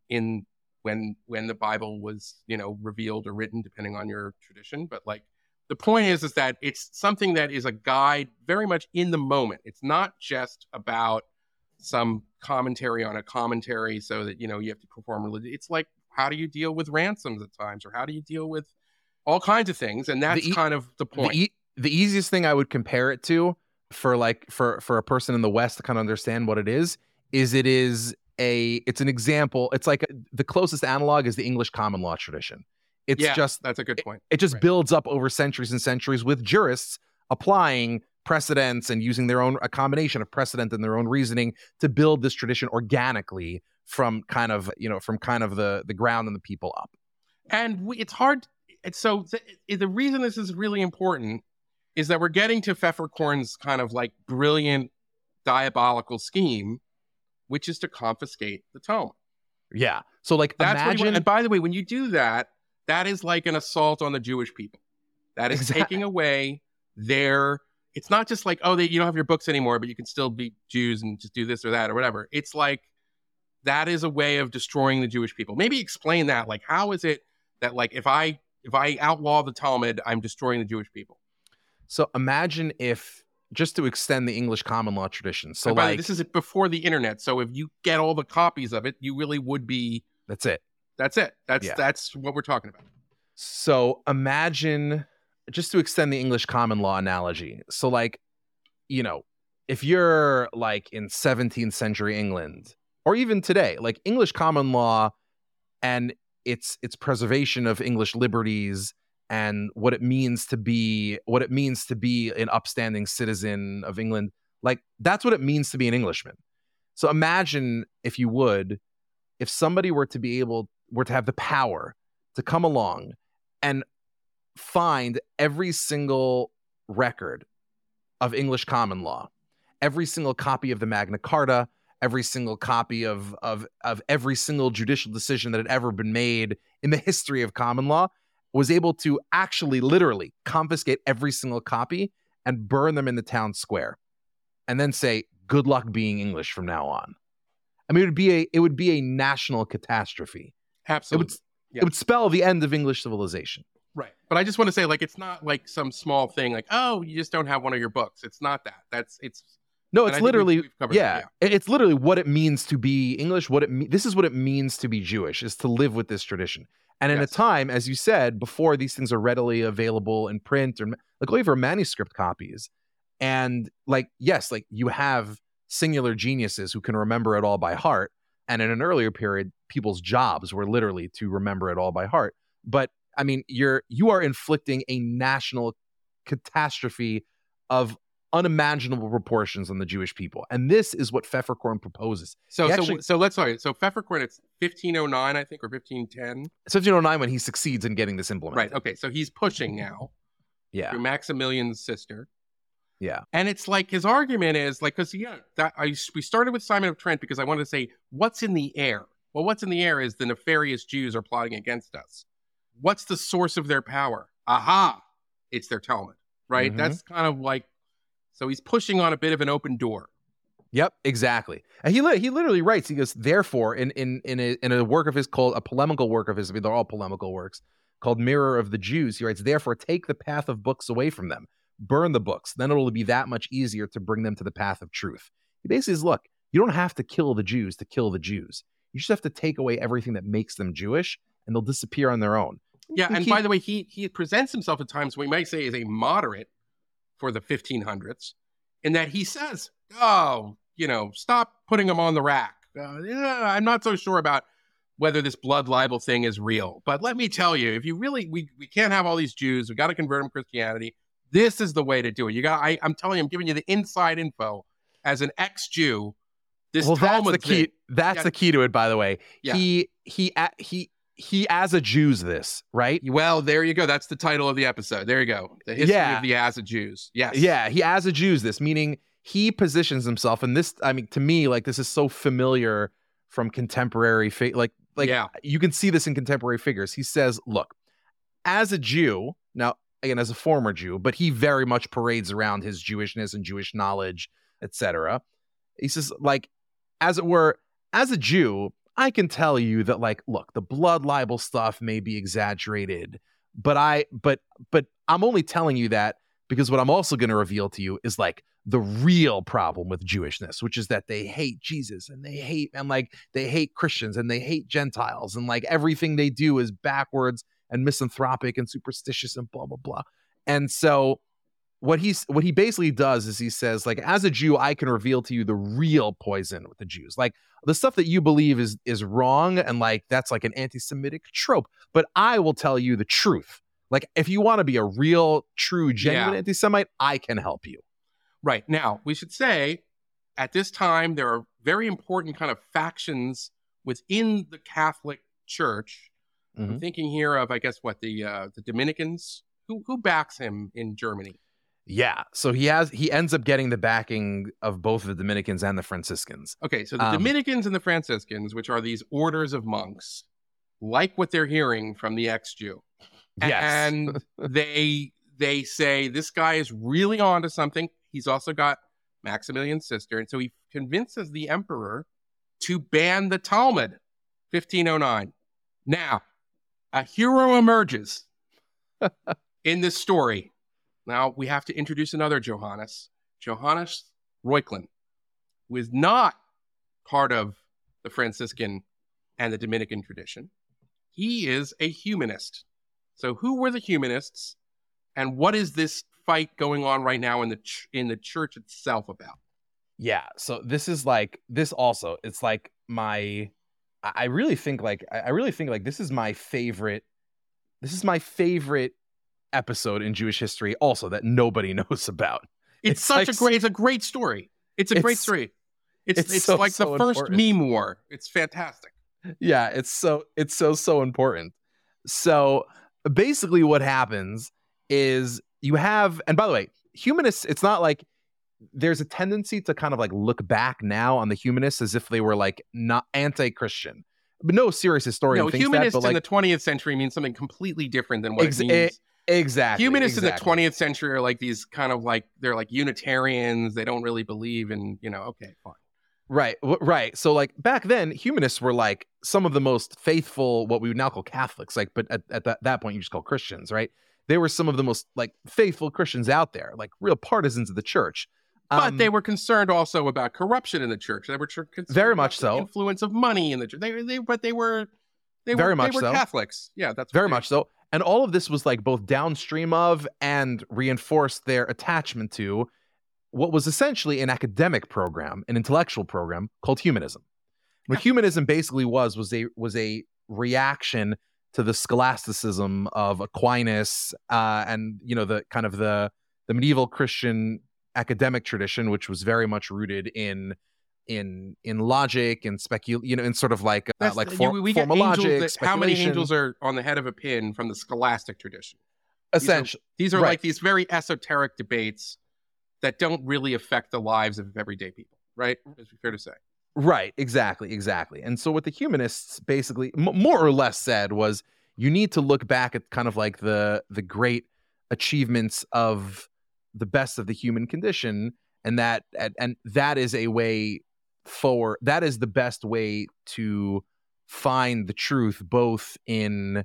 in when when the Bible was, you know, revealed or written, depending on your tradition. But like the point is is that it's something that is a guide very much in the moment. It's not just about some commentary on a commentary so that you know you have to perform religion. It's like how do you deal with ransoms at times, or how do you deal with all kinds of things, and that's e- kind of the point. The, e- the easiest thing I would compare it to for like for for a person in the West to kind of understand what it is is it is a it's an example. It's like a, the closest analog is the English common law tradition. It's yeah, just that's a good point. it just Right. builds up over centuries and centuries with jurists applying precedents and using their own a combination of precedent and their own reasoning to build this tradition organically from kind of you know from kind of the the ground and the people up. and we, it's hard. It's so th- the reason this is really important is that we're getting to Pfefferkorn's kind of like brilliant diabolical scheme, which is to confiscate the tome. Yeah. So like That's what he imagine and by the way, when you do that, that is like an assault on the Jewish people. That is Exact- taking away their. It's not just like oh, they, you don't have your books anymore, but you can still be Jews and just do this or that or whatever. It's like that is a way of destroying the Jewish people. Maybe explain that. Like, how is it that like if I if I outlaw the Talmud, I'm destroying the Jewish people? So imagine if just to extend the English common law tradition. So And by the way, like this is before the internet, so if you get all the copies of it, you really would be. that's it. That's it. That's Yeah. that's what we're talking about. So imagine just to extend the English common law analogy. So like, you know, if you're like in 17th century England or even today, like English common law and its its preservation of English liberties and what it means to be what it means to be an upstanding citizen of England, like that's what it means to be an Englishman. So imagine if you would if somebody were to be able were to have the power to come along and find every single record of English common law, every single copy of the Magna Carta, every single copy of of of every single judicial decision that had ever been made in the history of common law, was able to actually literally confiscate every single copy and burn them in the town square. And then say, good luck being English from now on. I mean, it would be a it would be a national catastrophe. It Absolutely. would Yeah. it would spell the end of English civilization. Right. But I just want to say, like, it's not like some small thing, like, oh, you just don't have one of your books. It's not that. That's it's. No, it's we've- literally we've covered yeah, it- It's literally what it means to be English. What it me- this is what it means to be Jewish is to live with this tradition. And in a time, as you said before, these things are readily available in print or like of manuscript copies. And like yes, like you have singular geniuses who can remember it all by heart. And in an earlier period, people's jobs were literally to remember it all by heart. But I mean, you're you are inflicting a national catastrophe of unimaginable proportions on the Jewish people. And this is what Pfefferkorn proposes. So He so actually- so let's sorry. So Pfefferkorn, it's 1509, I think, or 1510. It's 1509 when he succeeds in getting this implemented. Right. Okay. So he's pushing now Yeah. through Maximilian's sister. Yeah. And it's like his argument is like, because yeah, that I we started with Simon of Trent because I wanted to say what's in the air. Well, what's in the air is the nefarious Jews are plotting against us. What's the source of their power? Aha! It's their Talmud, right? Mhm. That's kind of like, so he's pushing on a bit of an open door. Yep, exactly. And he li- he literally writes. He goes, therefore, in in in a, in a work of his called a polemical work of his. I mean, they're all polemical works called Mirror of the Jews. He writes, therefore, take the path of books away from them, burn the books. Then it'll be that much easier to bring them to the path of truth. He basically says, look, you don't have to kill the Jews to kill the Jews. You just have to take away everything that makes them Jewish, and they'll disappear on their own. Yeah, and keep- by the way, he he presents himself at times we might say as a moderate for the 1500s, in that he says, "Oh, you know, stop putting them on the rack." Uh, yeah, I'm not so sure about whether this blood libel thing is real, but let me tell you, if you really we we can't have all these Jews, we got to convert them to Christianity. This is the way to do it. You got. I, I'm telling you, I'm giving you the inside info as an ex-Jew. This well, that's the key. thing- That's Yeah. the key to it. By the way, Yeah. he he he he as a Jews this right. Well, there you go. That's the title of the episode. There you go. The history Yeah. of the AsAJews. Yes. Yeah, he as a Jews this, meaning he positions himself, and this, I mean, to me, like this is so familiar from contemporary, fa- like, like Yeah. you can see this in contemporary figures. He says, "Look, as a Jew, now again as a former Jew, but he very much parades around his Jewishness and Jewish knowledge, etc." He says, like, as it were, as a Jew, I can tell you that, like, look, the blood libel stuff may be exaggerated, but I, but, but I'm only telling you that because what I'm also going to reveal to you is like the real problem with Jewishness, which is that they hate Jesus and they hate and like they hate Christians and they hate Gentiles and like everything they do is backwards and misanthropic and superstitious and blah blah blah. And so what he's what he basically does is he says like as a Jew I can reveal to you the real poison with the Jews. Like the stuff that you believe is is wrong and like that's like an anti-Semitic trope, but I will tell you the truth. Like if you want to be a real, true, genuine Yeah. anti-Semite, I can help you. Right. Now, we should say at this time, there are very important kind of factions within the Catholic Church. I'm Mhm. thinking here of, I guess, what the uh, the Dominicans. Who who backs him in Germany? Yeah. So he has he ends up getting the backing of both the Dominicans and the Franciscans. Okay, so the Um, Dominicans and the Franciscans, which are these orders of monks, like what they're hearing from the ex-Jew. Yes. And [LAUGHS] they they say this guy is really onto something. He's also got Maximilian's sister, and so he convinces the emperor to ban the Talmud, 1509. Now, a hero emerges [LAUGHS] in this story. Now we have to introduce another Johannes, Johannes Reuchlin, who is not part of the Franciscan and the Dominican tradition. He is a humanist. So, who were the humanists, and what is this fight going on right now in the ch- in the church itself about? Yeah. So this is like this also. It's like my. I really think like I really think like this is my favorite. This is my favorite episode in Jewish history. Also, that nobody [LAUGHS] knows about. It's, It's such like a great. It's a great story. It's a great story. It's it's it's, so, like so the first important. meme war. It's fantastic. yeah it's so it's so so important so basically what happens is you have and by the way humanists it's not like there's a tendency to kind of like look back now on the humanists as if they were like not anti-christian but no serious historian No, thinks humanists that, but in the 20th century means something completely different than what Ex- it means. Exactly Humanists exactly. in the 20th century are like these kind of like they're like Unitarians. They don't really believe in you know. Okay, fine. Right, right. So like back then, humanists were like some of the most faithful, what we would now call Catholics. Like, but at, at that, that point, you just call Christians, right? They were some of the most like faithful Christians out there, like real partisans of the church. But Um, they were concerned also about corruption in the church. They were Very about much the so. influence of money in the church. They, they but they were they Very were, much they were so. Catholics. Yeah, that's very much so. And all of this was like both downstream of and reinforced their attachment to what was essentially an academic program, an intellectual program called humanism. What humanism basically was was a was a reaction to the scholasticism of Aquinas uh, and you know the kind of the the medieval Christian academic tradition, which was very much rooted in in in logic and specul you know in sort of like uh, like you- for, we get formal logic. that- how many angels are on the head of a pin from the scholastic tradition? These are- essentially These are Right. like these very esoteric debates that don't really affect the lives of everyday people, right? It's fair to say. Right, exactly, exactly. And so what the humanists basically m- more or less said was you need to look back at kind of like the the great achievements of the best of the human condition and that and, and that is a way forward that is the best way to find the truth both in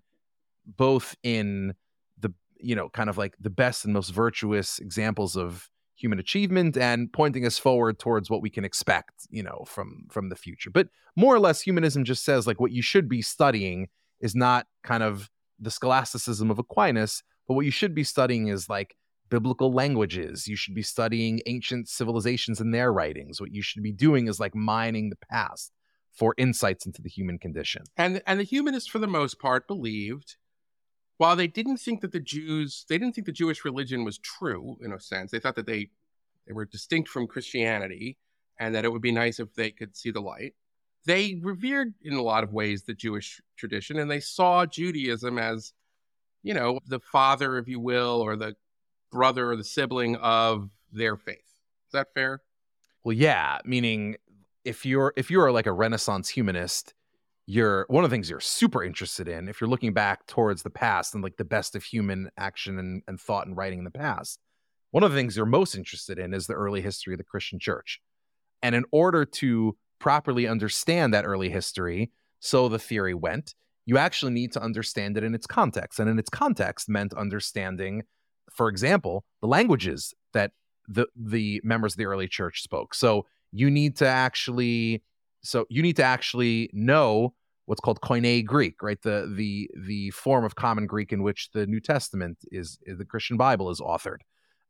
both in the you know kind of like the best and most virtuous examples of human achievement and pointing us forward towards what we can expect you know from from the future. But more or less humanism just says like what you should be studying is not kind of the scholasticism of aquinas but what you should be studying is like biblical languages you should be studying ancient civilizations and their writings what you should be doing is like mining the past for insights into the human condition And and the humanists, for the most part, believed, while they didn't think that the Jews, they didn't think the Jewish religion was true in a sense. They thought that they they were distinct from Christianity, and that it would be nice if they could see the light. They revered, in a lot of ways, the Jewish tradition, and they saw Judaism as, you know, the father, if you will, or the brother or the sibling of their faith. Is that fair? Well, yeah, meaning if you're if you're like a Renaissance humanist, you're one of the things you're super interested in if you're looking back towards the past and like the best of human action and, and thought and writing in the past. One of the things you're most interested in is the early history of the Christian church. And in order to properly understand that early history, so the theory went, you actually need to understand it in its context. And in its context meant understanding, for example, the languages that the the members of the early church spoke. So you need to actually so you need to actually know what's called Koine Greek, right? The the the form of common Greek in which the New Testament is, is the Christian Bible is authored.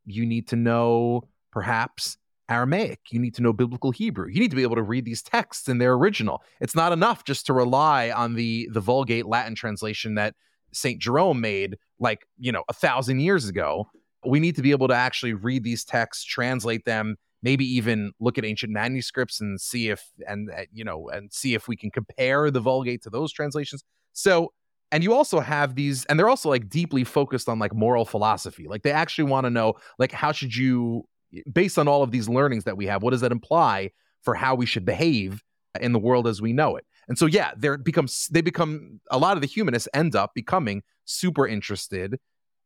You need to know perhaps Aramaic. You need to know biblical Hebrew. You need to be able to read these texts in their original. It's not enough just to rely on the the Vulgate Latin translation that Saint Jerome made like, you know, a thousand years ago. We need to be able to actually read these texts, translate them, maybe even look at ancient manuscripts and see if and uh, you know and see if we can compare the Vulgate to those translations. So and you also have these and they're also like deeply focused on like moral philosophy. Like they actually want to know like how should you based on all of these learnings that we have, what does that imply for how we should behave in the world as we know it? And so yeah, there becomes they become a lot of the humanists end up becoming super interested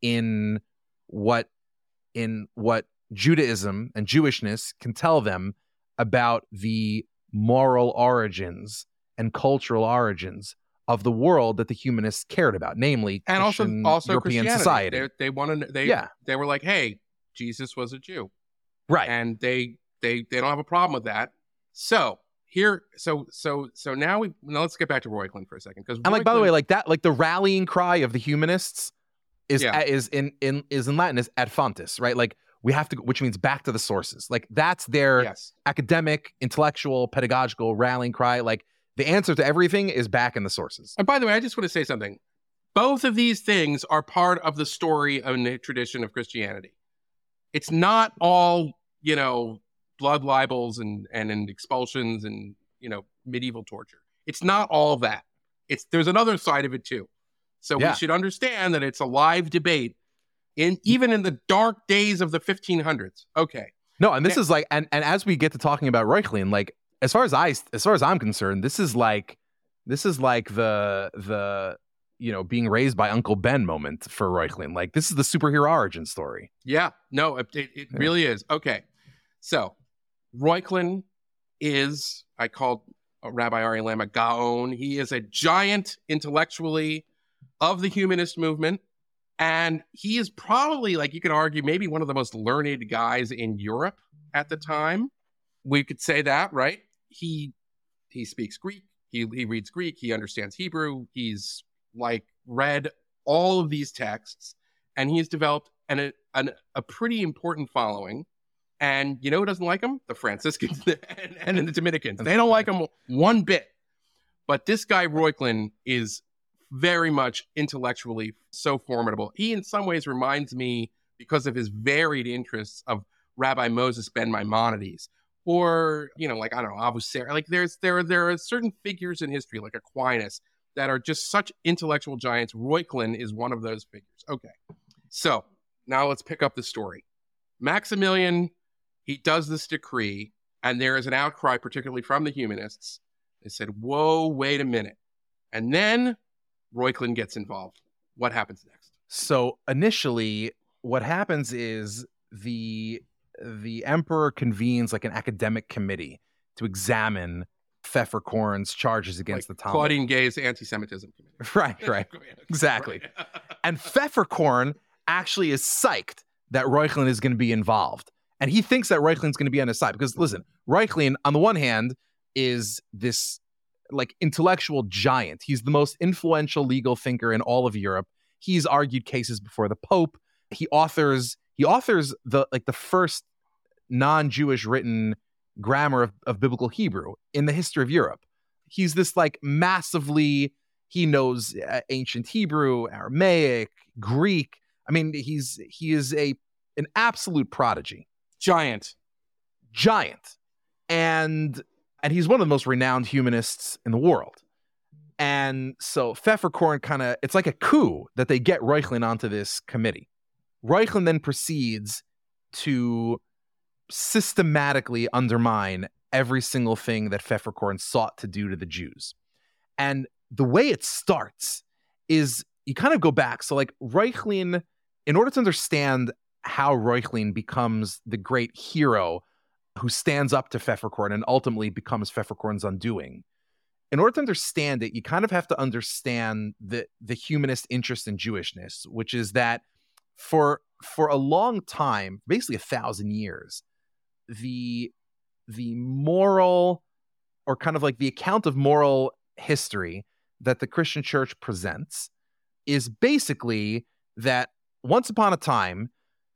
in what in what Judaism and Jewishness can tell them about the moral origins and cultural origins of the world that the humanists cared about, namely and also Christian also European Christianity. society. They, they wanted they Yeah. they were like, hey, Jesus was a Jew, right. and they they they don't have a problem with that. So here, so so so now we now let's get back to Roy Reuchlin for a second because And like by the way, like that, like the rallying cry of the humanists is Yeah. is in in is in Latin is ad fontes, right? Like we have to, which means back to the sources. Like that's their yes, academic, intellectual, pedagogical rallying cry. Like the answer to everything is back in the sources. and by the way, I just want to say something. Both of these things are part of the story and the tradition of Christianity. It's not all you know blood libels and and, and expulsions and you know medieval torture. It's not all that. It's there's another side of it too. So Yeah. we should understand that it's a live debate in even in the dark days of the 1500s. Okay. No, and this Yeah. is like, and and as we get to talking about Reuchlin, like as far as I, as far as I'm concerned, this is like, this is like the the you know being raised by Uncle Ben moment for Reuchlin. Like this is the superhero origin story. Yeah, no, it, it, it really is. Okay. So, Reuchlin is, I called uh, Rabbi Ari Lama Gaon. He is a giant intellectually of the humanist movement. And he is probably, like you could argue, maybe one of the most learned guys in Europe at the time. We could say that, right? He he speaks Greek. He he reads Greek. He understands Hebrew. He's like read all of these texts, and he has developed an, an a pretty important following. And you know who doesn't like him? The Franciscans [LAUGHS] [LAUGHS] and, and the Dominicans. They don't like him one bit. But this guy Reuchlin is very much intellectually so formidable. He, in some ways, reminds me because of his varied interests of Rabbi Moses ben Maimonides, or you know, like I don't know, Abu Sarah. Like there's there there are certain figures in history, like Aquinas, that are just such intellectual giants. Reuchlin is one of those figures. Okay, so now let's pick up the story. Maximilian, he does this decree, and there is an outcry, particularly from the humanists. They said, "Whoa, wait a minute," and then Reuchlin gets involved. What happens next? So initially, what happens is the the emperor convenes like an academic committee to examine Pfefferkorn's charges against Like the Talmud. Claudine Gay's anti-Semitism committee. [LAUGHS] Right, right. [LAUGHS] Exactly. And Pfefferkorn actually is psyched that Reuchlin is going to be involved. And he thinks that Reuchlin's going to be on his side because listen, Reuchlin on the one hand is this like intellectual giant. He's the most influential legal thinker in all of Europe. He's argued cases before the Pope. He authors he authors the like the first non-Jewish written grammar of, of biblical Hebrew in the history of Europe. He's this like massively he knows uh, ancient Hebrew, Aramaic, Greek. I mean, he's he is a an absolute prodigy, Giant. giant, and and he's one of the most renowned humanists in the world. And so Pfefferkorn kind of it's like a coup that they get Reuchlin onto this committee. Reuchlin then proceeds to systematically undermine every single thing that Pfefferkorn sought to do to the Jews. And the way it starts is you kind of go back. So, like, Reuchlin, in order to understand how Reuchlin becomes the great hero who stands up to Pfefferkorn and ultimately becomes Pfefferkorn's undoing, in order to understand it, you kind of have to understand the, the humanist interest in Jewishness, which is that for for a long time, basically a thousand years, the the moral or kind of like the account of moral history that the Christian church presents is basically that once upon a time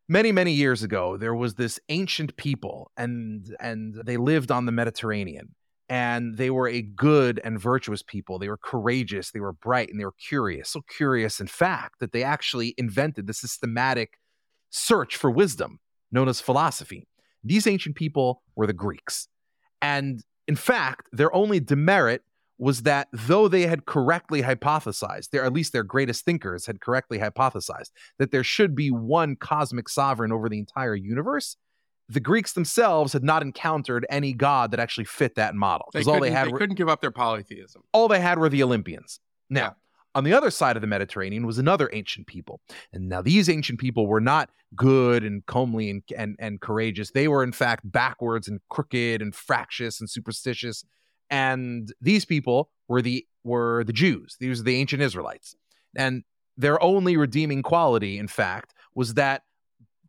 many many years ago there was this ancient people and and they lived on the Mediterranean and they were a good and virtuous people they were courageous they were bright and they were curious so curious in fact that they actually invented the systematic search for wisdom known as philosophy these ancient people were the Greeks. And in fact, their only demerit was that though they had correctly hypothesized, their, at least their greatest thinkers had correctly hypothesized, that there should be one cosmic sovereign over the entire universe, the Greeks themselves had not encountered any god that actually fit that model They because all they couldn't- had they were, couldn't give up their polytheism. all they had were the Olympians. Now, Yeah. on the other side of the Mediterranean was another ancient people. And now these ancient people were not good and comely and, and, and courageous. They were, in fact, backwards and crooked and fractious and superstitious. And these people were the were the Jews. These were the ancient Israelites. And their only redeeming quality, in fact, was that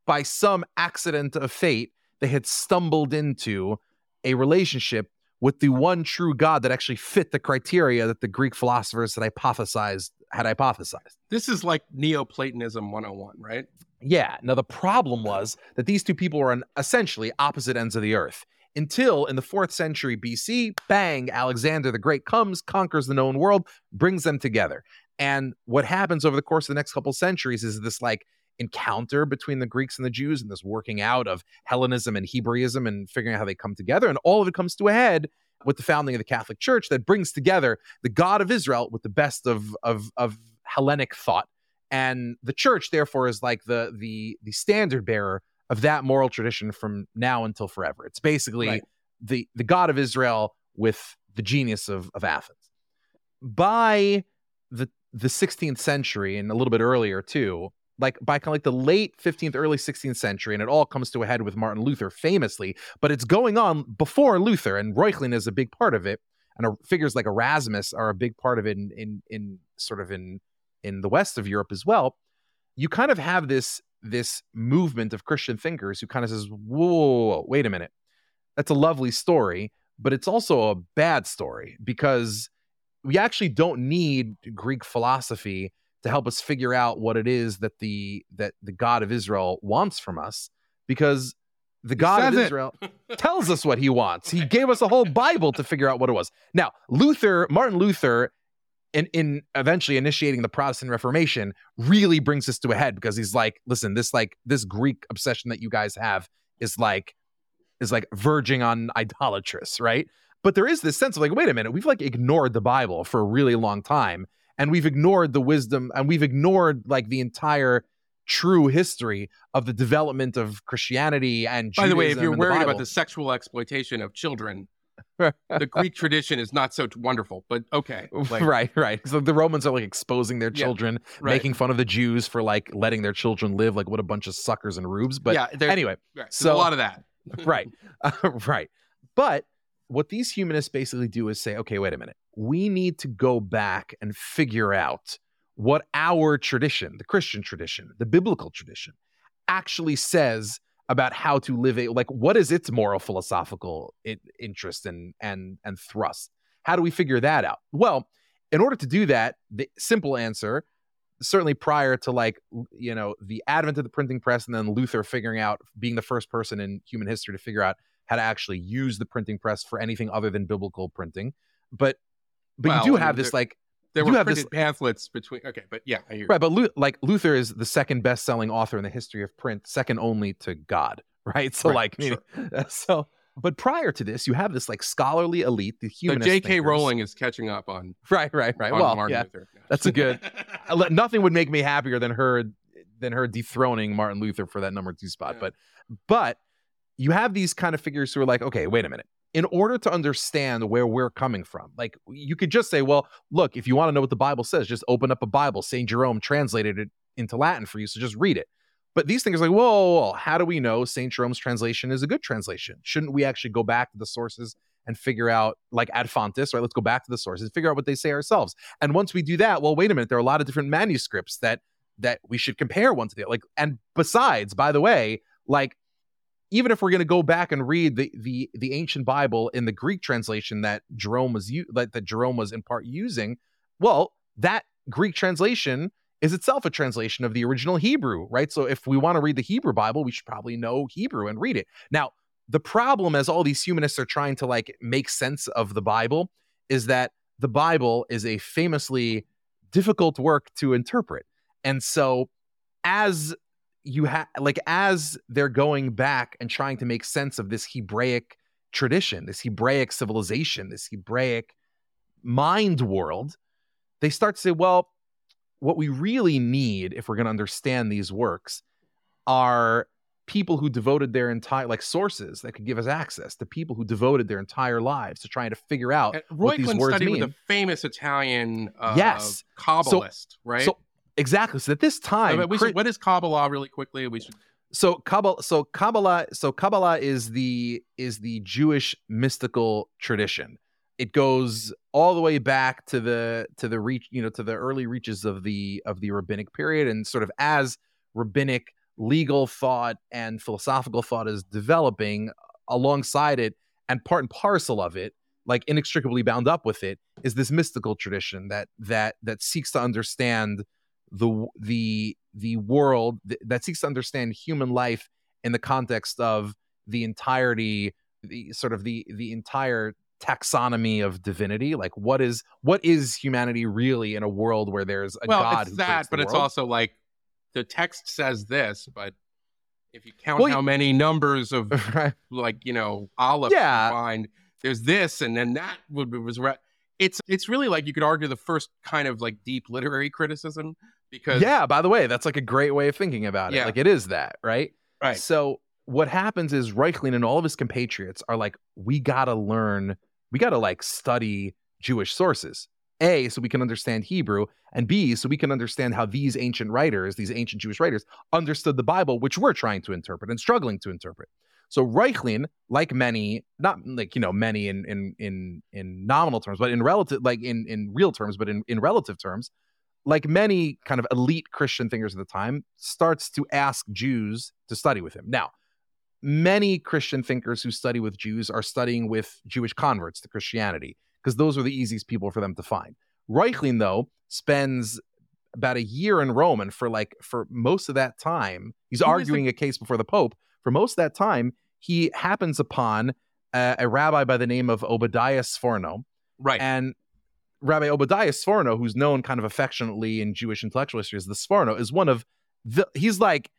by some accident of fate, they had stumbled into a relationship with the one true God that actually fit the criteria that the Greek philosophers had hypothesized had hypothesized. This is like Neoplatonism 101, right? Yeah. Now the problem was that these two people were on essentially opposite ends of the earth. Until in the fourth century BC, bang, Alexander the Great comes, conquers the known world, brings them together. And what happens over the course of the next couple centuries is this like encounter between the Greeks and the Jews and this working out of Hellenism and Hebraism and figuring out how they come together. And all of it comes to a head with the founding of the Catholic Church that brings together the God of Israel with the best of of, of Hellenic thought. And the church, therefore, is like the the the standard bearer of that moral tradition from now until forever. It's basically Right. the the God of Israel with the genius of, of Athens. By the the 16th century and a little bit earlier too, like by kind of like the late 15th, early 16th century, and it all comes to a head with Martin Luther famously, but it's going on before Luther, and Reuchlin is a big part of it, and figures like Erasmus are a big part of it in in, in sort of in in the west of Europe as well. You kind of have this this movement of Christian thinkers who kind of says, whoa, wait a minute. That's a lovely story, but it's also a bad story because we actually don't need Greek philosophy to help us figure out what it is that the that the God of Israel wants from us because the God of. Israel [LAUGHS] tells us what he wants. He gave us a whole Bible to figure out what it was. Now, Luther, Martin Luther, in, in eventually initiating the Protestant Reformation, really brings this to a head because he's like, listen, this like this Greek obsession that you guys have is like is like verging on idolatrous, right? But there is this sense of like, wait a minute, we've like ignored the Bible for a really long time, and we've ignored the wisdom, and we've ignored like the entire true history of the development of Christianity and By the way, if you're and the worried about the sexual exploitation of children, [LAUGHS] the Greek tradition is not so wonderful, but okay. [LAUGHS] Like, right, right. So the Romans are like exposing their Yeah, children, right. making fun of the Jews for like letting their children live like what a bunch of suckers and rubes. But yeah, anyway, right, so- a lot of that. [LAUGHS] right, Uh, right. But what these humanists basically do is say, okay, wait a minute. We need to go back and figure out what our tradition, the Christian tradition, the biblical tradition, actually says about how to live a like what is its moral philosophical interest and and and thrust? How do we figure that out? Well in order to do that the simple answer certainly prior to like you know the advent of the printing press and then luther figuring out being the first person in human history to figure out how to actually use the printing press for anything other than biblical printing. But but Well, you do have this like There you were have printed this pamphlets between. Okay, but yeah, I hear. Right, but like Luther is the second best-selling author in the history of print, second only to God. [LAUGHS] Right, so Right, like, meaning- [LAUGHS] so, but prior to this, you have this like scholarly elite, the So humanist. J.K. thinkers. Rowling is catching up on. [LAUGHS] Right, right, right. on Well, Martin yeah, Luther. That's a good. Nothing would make me happier than her than her dethroning Martin Luther for that number two spot. Yeah. But but you have these kind of figures who are like, okay, wait a minute. In order to understand where we're coming from, like you could just say, well, look, if you want to know what the Bible says, just open up a Bible. Saint Jerome translated it into Latin for you, so just read it. But these things are like, whoa, whoa, whoa, how do we know Saint Jerome's translation is a good translation? Shouldn't we actually go back to the sources and figure out, like ad fontes, right? Let's go back to the sources, figure out what they say ourselves. And once we do that, well, wait a minute, there are a lot of different manuscripts that that we should compare one to the other. Like, and besides, by the way, like even if we're going to go back and read the the the ancient Bible in the Greek translation that Jerome was u- that, that Jerome was in part using, well, that Greek translation is itself a translation of the original Hebrew, right? So if we want to read the Hebrew Bible, we should probably know Hebrew and read it. Now, the problem as all these humanists are trying to like make sense of the Bible is that the Bible is a famously difficult work to interpret. And so as you have like as they're going back and trying to make sense of this Hebraic tradition, this Hebraic civilization, this Hebraic mind world, they start to say, well, what we really need if we're going to understand these works are people who devoted their entire like sources that could give us access to people who devoted their entire lives to trying to figure out And what these words studied mean. with a famous Italian uh, Yes. Kabbalist, right? So exactly. So at this time, should, what is Kabbalah really quickly? We should so Kabbalah, so Kabbalah, so Kabbalah is the is the Jewish mystical tradition. It goes all the way back to the to the reach, you know, to the early reaches of the of the rabbinic period, and sort of as rabbinic legal thought and philosophical thought is developing alongside it, and part and parcel of it, like inextricably bound up with it, is this mystical tradition that that that seeks to understand the the the world th- that seeks to understand human life in the context of the entirety the sort of the the entire taxonomy of divinity like what is what is humanity really in a world where there's a well, god it's who that, but it's world? also like the text says this, but if you count Well, how you- many numbers of [LAUGHS] right like you know olives you Yeah. find, there's this, and then that would be- was re- it's it's really like you could argue the first kind of like deep literary criticism because yeah by the way that's like a great way of thinking about it Yeah. like it is that right right So what happens is Reuchlin and all of his compatriots are like, we gotta learn, we gotta like study Jewish sources. A, so we can understand Hebrew, and B, so we can understand how these ancient writers, these ancient Jewish writers, understood the Bible, which we're trying to interpret and struggling to interpret. So Reuchlin, like many, not like you know many in in in in nominal terms, but in relative, like in in real terms, but in in relative terms, like many kind of elite Christian thinkers of the time, starts to ask Jews to study with him. Now, many Christian thinkers who study with Jews are studying with Jewish converts to Christianity because those are the easiest people for them to find. Reuchlin though, spends about a year in Rome, and for like for most of that time, he's Who arguing a case before the Pope. For most of that time, he happens upon uh, a rabbi by the name of Obadiah Sforno, right. And Rabbi Obadiah Sforno, who's known kind of affectionately in Jewish intellectual history as the Sforno, is one of the he's like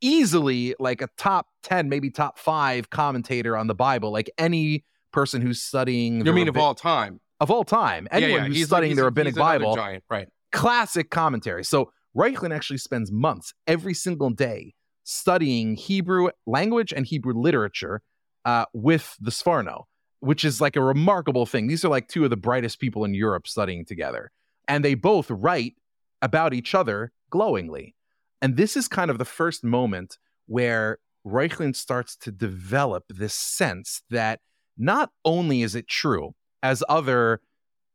easily like a top 10, maybe top five commentator on the Bible. Like any person who's studying you mean of all time? Of all time, anyone yeah, who's he's studying he's- the rabbinic Bible, giant right. Classic commentary. So Reuchlin actually spends months every single day studying Hebrew language and Hebrew literature uh, with the Sforno, which is like a remarkable thing. These are like two of the brightest people in Europe studying together, and they both write about each other glowingly. And this is kind of the first moment where Reuchlin starts to develop this sense that not only is it true, as other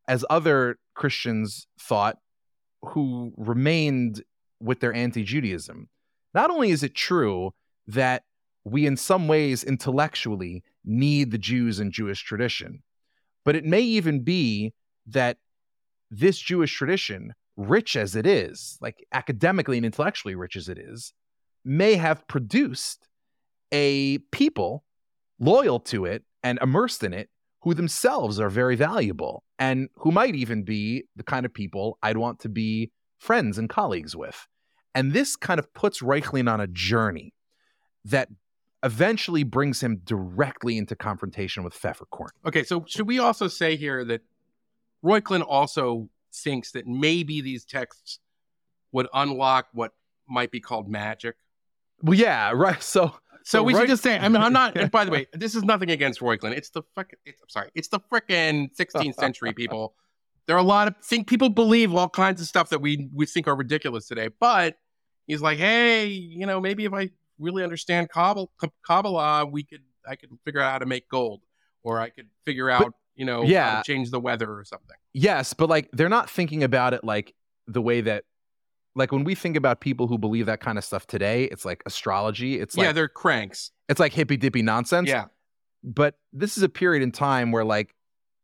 as other Christians thought who remained with their anti-Judaism, not only is it true that we in some ways intellectually need the Jews and Jewish tradition, but it may even be that this Jewish tradition, rich as it is, like academically and intellectually rich as it is, may have produced a people loyal to it and immersed in it who themselves are very valuable and who might even be the kind of people I'd want to be friends and colleagues with. And this kind of puts Reuchlin on a journey that eventually brings him directly into confrontation with Pfefferkorn. Okay, so should we also say here that Reuchlin also thinks that maybe these texts would unlock what might be called magic? Well, yeah, right. So, So, we Reich- should just say, I mean, I'm not, and [LAUGHS] by the way, this is nothing against Reuchlin. It's the fucking, it's, I'm sorry, it's the frickin' 16th [LAUGHS] century people. There are a lot of, think people believe all kinds of stuff that we, we think are ridiculous today. But he's like, hey, you know, maybe if I really understand Kabbalah, Kabbalah we could, I could figure out how to make gold or I could figure out, you know, yeah. change the weather or something. Yes, but like they're not thinking about it like the way that like when we think about people who believe that kind of stuff today, it's like astrology. It's like yeah, they're cranks. it's like hippy dippy nonsense. Yeah. But this is a period in time where like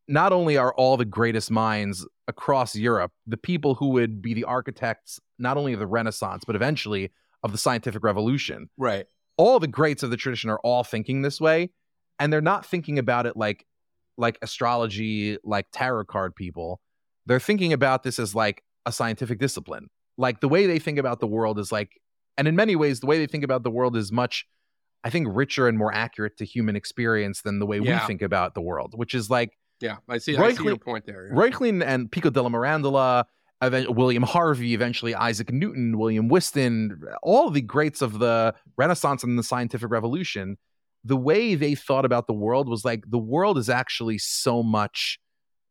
not only are all the greatest minds across Europe, the people who would be the architects not only of the Renaissance, but eventually of the scientific revolution, Right. all the greats of the tradition are all thinking this way. And they're not thinking about it like like astrology, like tarot card people. They're thinking about this as like a scientific discipline. Like the way they think about the world is like, and in many ways, the way they think about the world is much, I think, richer and more accurate to human experience than the way Yeah. we think about the world, which is like Yeah. I see, I see your point there. Reuchlin and Pico della Mirandola, William Harvey, eventually Isaac Newton, William Whiston, all the greats of the Renaissance and the scientific revolution, the way they thought about the world was like the world is actually so much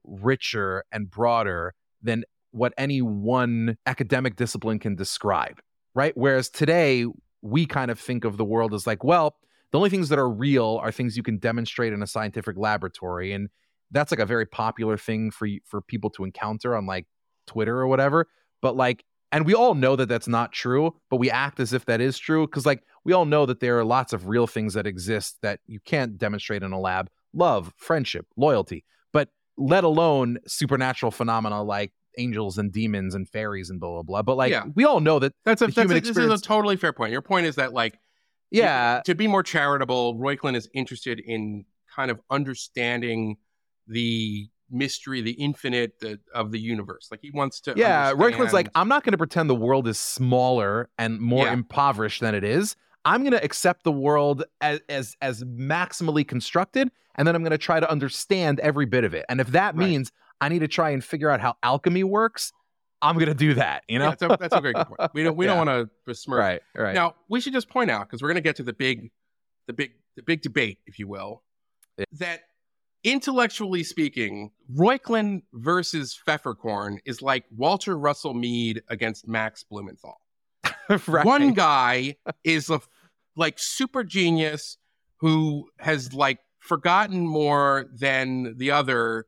richer and broader than what any one academic discipline can describe, right? Whereas today, we kind of think of the world as like, well, the only things that are real are things you can demonstrate in a scientific laboratory. And that's like a very popular thing for for people to encounter on like Twitter or whatever. But like, and we all know that that's not true, but we act as if that is true because like we all know that there are lots of real things that exist that you can't demonstrate in a lab: love, friendship, loyalty, but let alone supernatural phenomena like angels and demons and fairies and blah blah blah. But like, Yeah. we all know that That's a, that's human a this is a totally fair point. Your point is that like yeah, to be more charitable, Reuchlin is interested in kind of understanding the mystery, the infinite the, of the universe. Like he wants to. yeah. Understand- like, I'm not going to pretend the world is smaller and more Yeah. impoverished than it is. I'm going to accept the world as, as as maximally constructed, and then I'm going to try to understand every bit of it. And if that Right. means I need to try and figure out how alchemy works, I'm going to do that. You know, Yeah, that's, a, that's a great point. We don't we [LAUGHS] Yeah. don't want to besmirch. right, right. Now we should just point out because we're going to get to the big, the big, the big debate, if you will, that intellectually speaking, Reuchlin versus Pfefferkorn is like Walter Russell Mead against Max Blumenthal. [LAUGHS] right. One guy is a like super genius who has like forgotten more than the other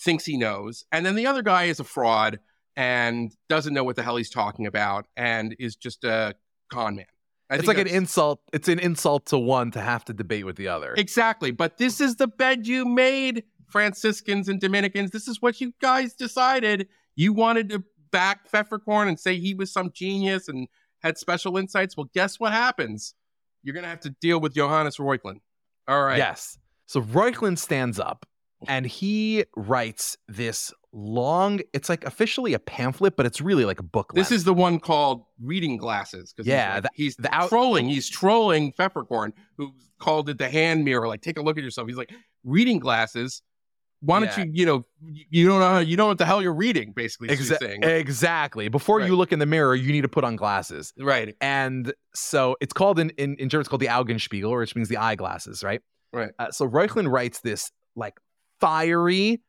thinks he knows, and then the other guy is a fraud and doesn't know what the hell he's talking about and is just a con man. I it's like an insult. It's an insult to one to have to debate with the other. Exactly. But this is the bed you made, Franciscans and Dominicans. This is what you guys decided. You wanted to back Pfefferkorn and say he was some genius and had special insights. Well, guess what happens? You're going to have to deal with Johannes Reuchlin. All right. Yes. So Reuchlin stands up and he writes this long, it's like officially a pamphlet, but it's really like a book. This is the one called Reading Glasses. 'cause Yeah, He's, like- the- he's the out- trolling. He's trolling Pfefferkorn, who called it the hand mirror. Like, take a look at yourself. He's like, Reading Glasses. Why don't Yeah. you, you know, you don't know, you know what the hell you're reading, basically. Exa- saying. exactly. Before Right. you look in the mirror, you need to put on glasses. Right. And so it's called in, in, in German, it's called the Augenspiegel, which means the eyeglasses, right? Right. Uh, so Reuchlin writes this like fiery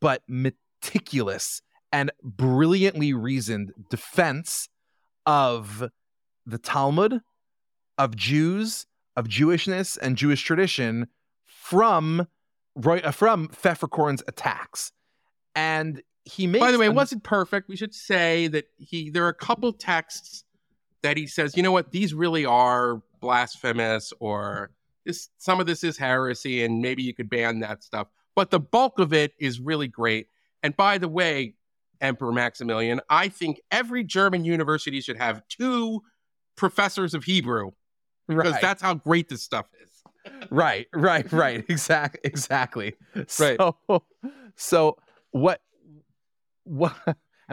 but meticulous and brilliantly reasoned defense of the Talmud, of Jews, of Jewishness and Jewish tradition from uh, from Pfefferkorn's attacks. And he makes By the way, it wasn't perfect. We should say that he there are a couple texts that he says, you know what, these really are blasphemous or this some of this is heresy and maybe you could ban that stuff. But the bulk of it is really great. And by the way, Emperor Maximilian, I think every German university should have two professors of Hebrew because Right. that's how great this stuff is. [LAUGHS] right right right exactly exactly Right. so so what what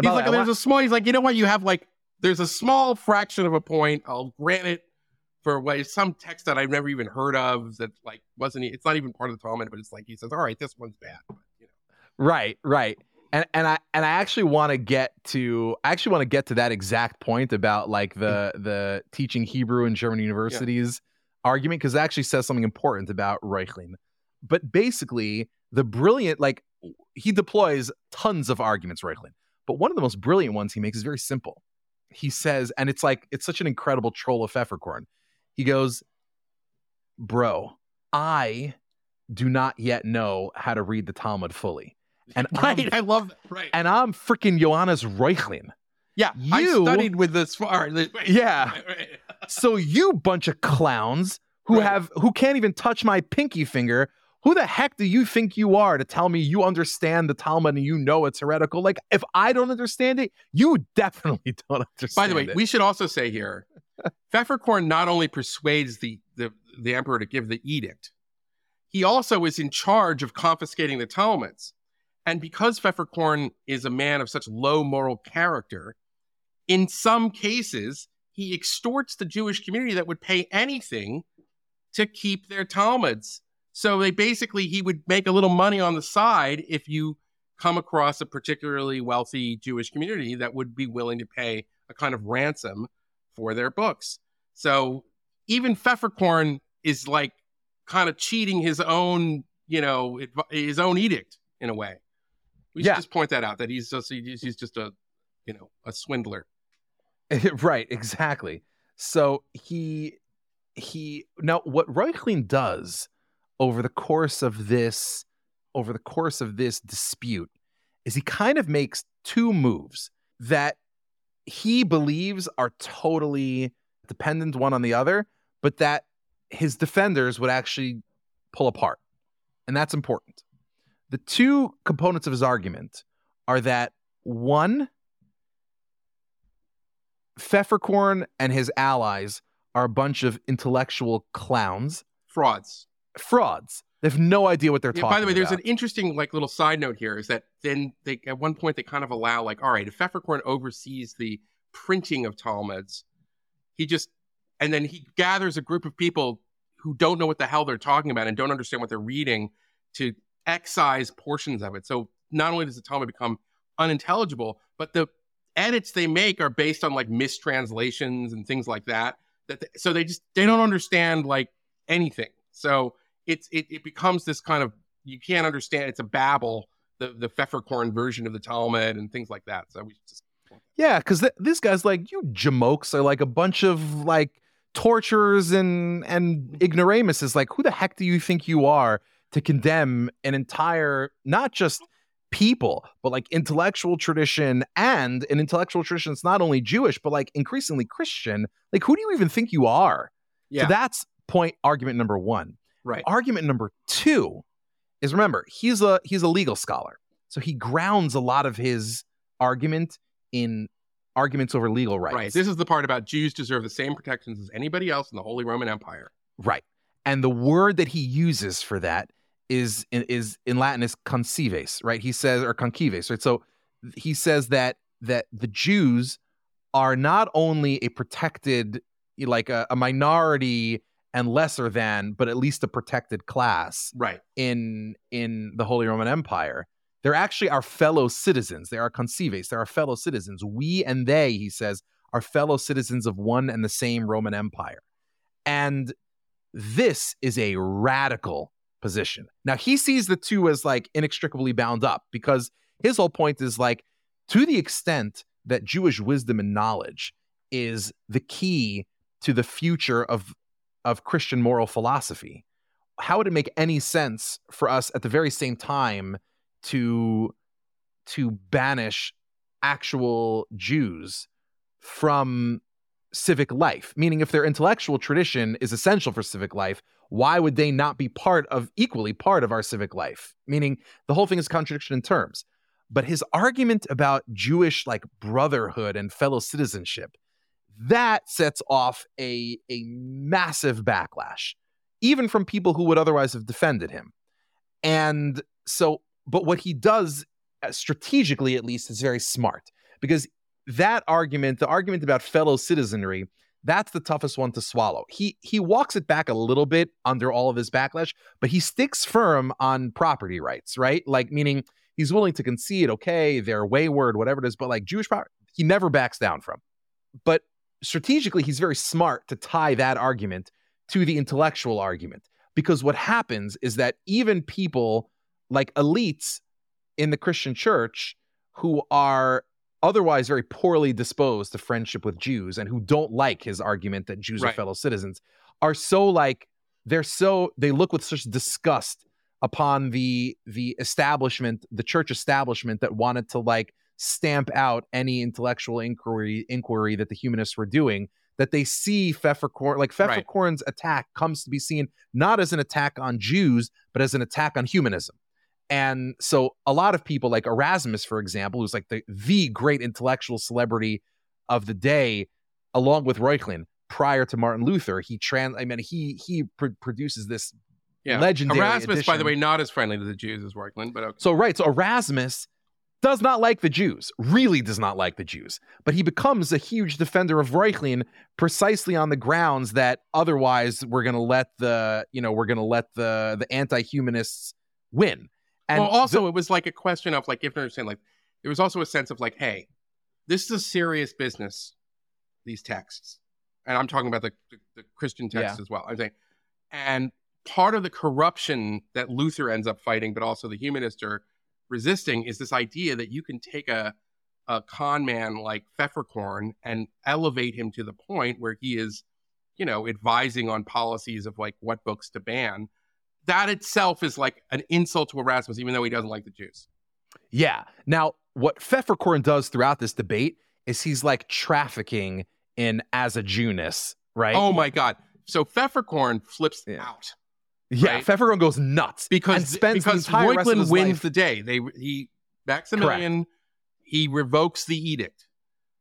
He's like, there's a small. He's like, you know what? You have like, there's a small fraction of a point. I'll grant it for what some text that I've never even heard of that like wasn't. It's not even part of the Talmud, but it's like he says, all right, this one's bad. But, you know. right right and and i and i actually want to get to i actually want to get to that exact point about like the mm. the teaching hebrew in german universities argument because it actually says something important about Reuchlin. but basically the brilliant like he deploys tons of arguments Reuchlin. but one of the most brilliant ones he makes is very simple he says and it's like it's such an incredible troll of pfefferkorn he goes bro i do not yet know how to read the talmud fully and [LAUGHS] I'm, Right. I love. Right. and I'm freaking Johannes Reuchlin. yeah. I studied with this. far. [LAUGHS] Yeah. right. [LAUGHS] So you bunch of clowns who have who can't even touch my pinky finger. Who the heck do you think you are to tell me you understand the Talmud and you know it's heretical? Like if I don't understand it, you definitely don't understand. By the way, it. we should also say here, Pfefferkorn not only persuades the, the the emperor to give the edict, he also is in charge of confiscating the Talmuds. And because Pfefferkorn is a man of such low moral character, in some cases he extorts the Jewish community that would pay anything to keep their Talmuds. So they basically he would make a little money on the side if you come across a particularly wealthy Jewish community that would be willing to pay a kind of ransom for their books. So even Pfefferkorn is like kind of cheating his own, you know, his own edict in a way. We should Yeah. just point that out that he's just he's he's just a, you know, a swindler. [LAUGHS] right, exactly. So he he now what Reuchlin does over the course of this over the course of this dispute is he kind of makes two moves that he believes are totally dependent one on the other, but that his defenders would actually pull apart. And that's important. The two components of his argument are that one, Pfefferkorn and his allies are a bunch of intellectual clowns, Frauds. frauds. They have no idea what they're Yeah, talking by the way, there's about. an interesting like little side note here is that then they at one point they kind of allow like, all right, if Pfefferkorn oversees the printing of Talmuds, he just and then he gathers a group of people who don't know what the hell they're talking about and don't understand what they're reading to excise portions of it. So not only does the Talmud become unintelligible, but the edits they make are based on like mistranslations and things like that. That they- so they just they don't understand like anything. So it's it, it becomes this kind of you can't understand. It's a babble, the the Pfefferkorn version of the Talmud and things like that. So we just Yeah, because th- this guy's like, you jamokes are like a bunch of like torturers and and ignoramuses. Like, who the heck do you think you are to condemn an entire not just people, but like intellectual tradition and an intellectual tradition that's not only Jewish, but like increasingly Christian. Like, who do you even think you are? yeah So that's point argument number one. Right Argument number two is remember, he's a he's a legal scholar. So he grounds a lot of his argument in arguments over legal rights. right. This is the part about Jews deserve the same protections as anybody else in the Holy Roman Empire. Right. And the word that he uses for that is is in Latin is concives, right? He says or concives, right? So he says that that the Jews are not only a protected like a, a minority and lesser than, but at least a protected class Right. in in the Holy Roman Empire. They're actually our fellow citizens. They are concives. They're our fellow citizens. We and they, he says, are fellow citizens of one and the same Roman Empire. And this is a radical position. Now he sees the two as like inextricably bound up because his whole point is like to the extent that Jewish wisdom and knowledge is the key to the future of of Christian moral philosophy. How would it make any sense for us at the very same time to to banish actual Jews from civic life? Meaning if their intellectual tradition is essential for civic life, why would they not be part of equally part of our civic life? Meaning the whole thing is contradiction in terms. But his argument about Jewish like brotherhood and fellow citizenship, that sets off a, a massive backlash, even from people who would otherwise have defended him. And so, but what he does uh, strategically, at least, is very smart because that argument, the argument about fellow citizenry, that's the toughest one to swallow. He he walks it back a little bit under all of his backlash, but he sticks firm on property rights, right? Like meaning he's willing to concede, okay, they're wayward, whatever it is, but like Jewish property, he never backs down from. But strategically, he's very smart to tie that argument to the intellectual argument. Because what happens is that even people like elites in the Christian church who are otherwise very poorly disposed to friendship with Jews and who don't like his argument that Jews are fellow citizens are so like they're so they look with such disgust upon the the establishment the church establishment that wanted to like stamp out any intellectual inquiry inquiry that the humanists were doing that they see Pfefferkorn like Right. Attack comes to be seen not as an attack on Jews but as an attack on humanism and so a lot of people like Erasmus, for example, who's like the, the great intellectual celebrity of the day, along with Reuchlin, prior to Martin Luther, he trans I mean he he pr- produces this Yeah. legendary Erasmus, by the way, not as friendly to the Jews as Reuchlin but okay. So right, so Erasmus does not like the Jews, really does not like the Jews, but he becomes a huge defender of Reuchlin precisely on the grounds that otherwise we're going to let the, you know, we're going to let the the anti-humanists win. And well, also it was like a question of like, if you understand, like there was also a sense of like, hey, this is a serious business. These texts, and I'm talking about the the, the Christian texts Yeah. as well. I'm saying, and part of the corruption that Luther ends up fighting, but also the humanists are resisting, is this idea that you can take a a con man like Pfefferkorn and elevate him to the point where he is, you know, advising on policies of like what books to ban. That itself is like an insult to Erasmus, even though he doesn't like the Jews. Yeah. Now, what Pfefferkorn does throughout this debate is he's like trafficking in as a Jewness, right? Oh my God. So Pfefferkorn flips Yeah. out yeah. right. Pfefferkorn goes nuts because because the entire rest of Reuchlin his wins life- the day. They he Maximilian he revokes the edict,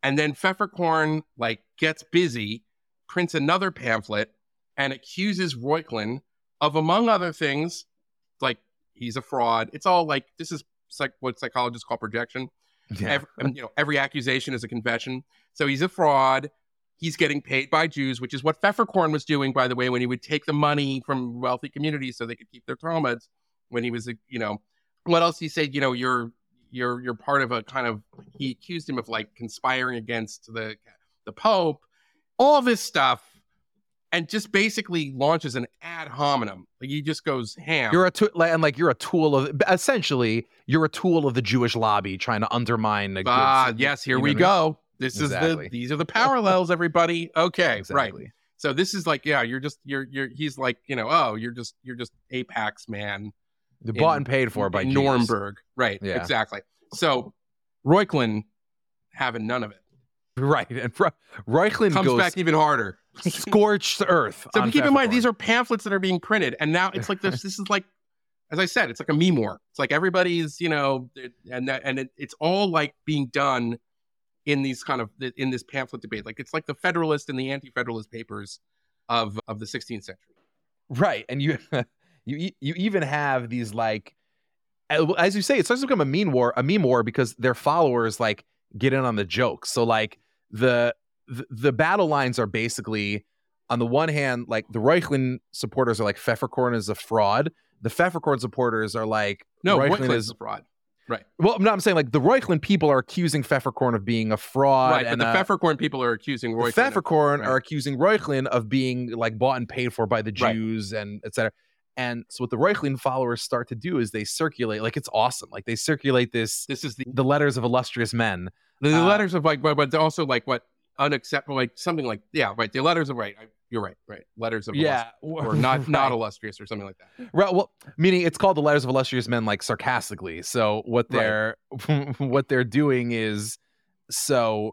and then Pfefferkorn like gets busy, prints another pamphlet, and accuses Reuchlin of among other things, like he's a fraud. It's all like this is psych- what psychologists call projection. Yeah. Every, you know, every accusation is a confession. So he's a fraud. He's getting paid by Jews, which is what Pfefferkorn was doing, by the way, when he would take the money from wealthy communities so they could keep their Talmuds. When he was, you know, what else? He said, you know, you're you're you're part of a kind of. He accused him of like conspiring against the the Pope, all this stuff, and just basically launches an ad hominem. Like he just goes ham. You're a tool, and like you're a tool of essentially you're a tool of the Jewish lobby trying to undermine the. ah, good, yes, here we go. I mean? This Exactly. is the these are the parallels, everybody. Okay, right. So this is like, yeah, you're just you're you're he's like, you know, oh, you're just you're just Apex man. The bought and paid for by. Nuremberg. Right. Yeah. Exactly. So Reuchlin having none of it. Right, and Ro- Reuchlin Comes goes back even harder. [LAUGHS] scorched earth. So keep in mind these are pamphlets that are being printed, and now it's like this. this is like, as I said, it's like a meme war. It's like everybody's, you know, and that, and it, it's all like being done in these kind of in this pamphlet debate. Like it's like the Federalist and the Anti-Federalist papers of of the 16th century. right, and you [LAUGHS] you you even have these like, as you say, it starts to become a meme war, a meme war because their followers like get in on the jokes. So like the the, the battle lines are basically on the one hand, like the Reuchlin supporters are like Pfefferkorn is a fraud. The Pfefferkorn supporters are like No, Reuchlin Reuchlin's is a fraud. Well. I'm not I'm saying like the Reuchlin people are accusing Pfefferkorn of being a fraud, right, but and the uh, Pfefferkorn people are accusing the Reuchlin. of- Pfefferkorn right. are accusing Reuchlin of being like bought and paid for by the Right. Jews and et cetera. And so what the Reuchlin followers start to do is they circulate, like it's awesome. Like they circulate this This is the the letters of illustrious men. the, the Uh, letters of like, but, but also like what unacceptable, like something like yeah, right. The letters of right. I, you're right, right. Letters of Yeah. or not [LAUGHS] not illustrious or something like that. Right, well, meaning it's called the letters of illustrious men, like sarcastically. So what they're [LAUGHS] what they're doing is so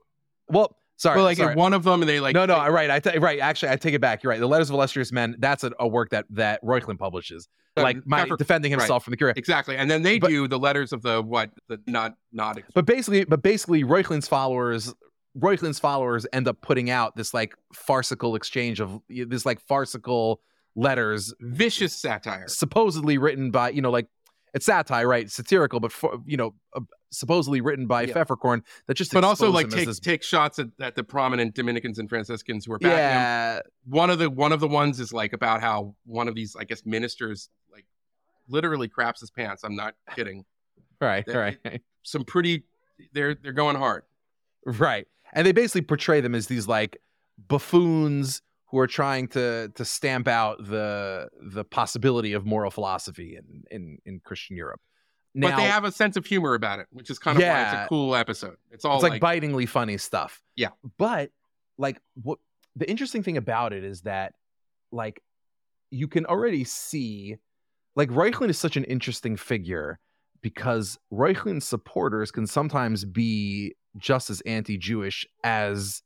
well. Sorry, well, like sorry. one of them, and they like no, no, they- right. I right. Actually, I take it back. You're right. The letters of illustrious men. That's a, a work that that Reuchlin publishes. Like my Pfeffer- defending right. himself from the Curia. exactly, and then they But- do the letters of the what the not not But basically, but basically, Reuchlin's followers, Reuchlin's followers end up putting out this like farcical exchange of this like farcical letters, vicious satire. supposedly written by you know like it's satire, right? Satirical, but for, you know uh, supposedly written by Yeah. Pfefferkorn that just But also like take this- take shots at, at the prominent Dominicans and Franciscans who are backing him. yeah, One of the one of the ones is like about how one of these I guess ministers like literally craps his pants. I'm not kidding. [LAUGHS] right, That- right, Some pretty they're they're going hard. right. And they basically portray them as these like buffoons who are trying to to stamp out the the possibility of moral philosophy in in, in Christian Europe. but they have a sense of humor about it, which is kind of why it's a cool episode. It's all it's like, bitingly funny stuff. Yeah. But like what the interesting thing about it is that like you can already see like Reuchlin is such an interesting figure because Reuchlin's supporters can sometimes be just as anti-Jewish as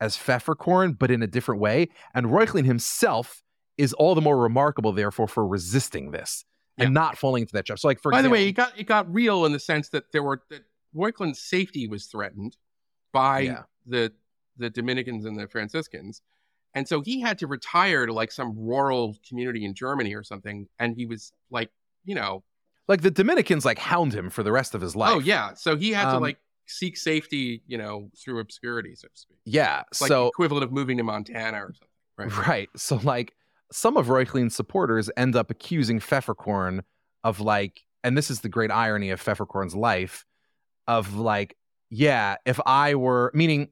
as Pfefferkorn, but in a different way. And Reuchlin himself is all the more remarkable, therefore, for resisting this and not falling into that trap. So, like for By the way, it got it got real in the sense that there were that Reuchlin's safety was threatened by Yeah. the the Dominicans and the Franciscans. And so he had to retire to like some rural community in Germany or something. And he was like, you know, like the Dominicans like hound him for the rest of his life. oh yeah. So he had to Um, like seek safety, you know, through obscurity, so to speak. Yeah. It's like so the equivalent of moving to Montana or something. Right. Right. So like some of Reuchlin's supporters end up accusing Pfefferkorn of like and this is the great irony of Pfefferkorn's life, of like, yeah, if I were meaning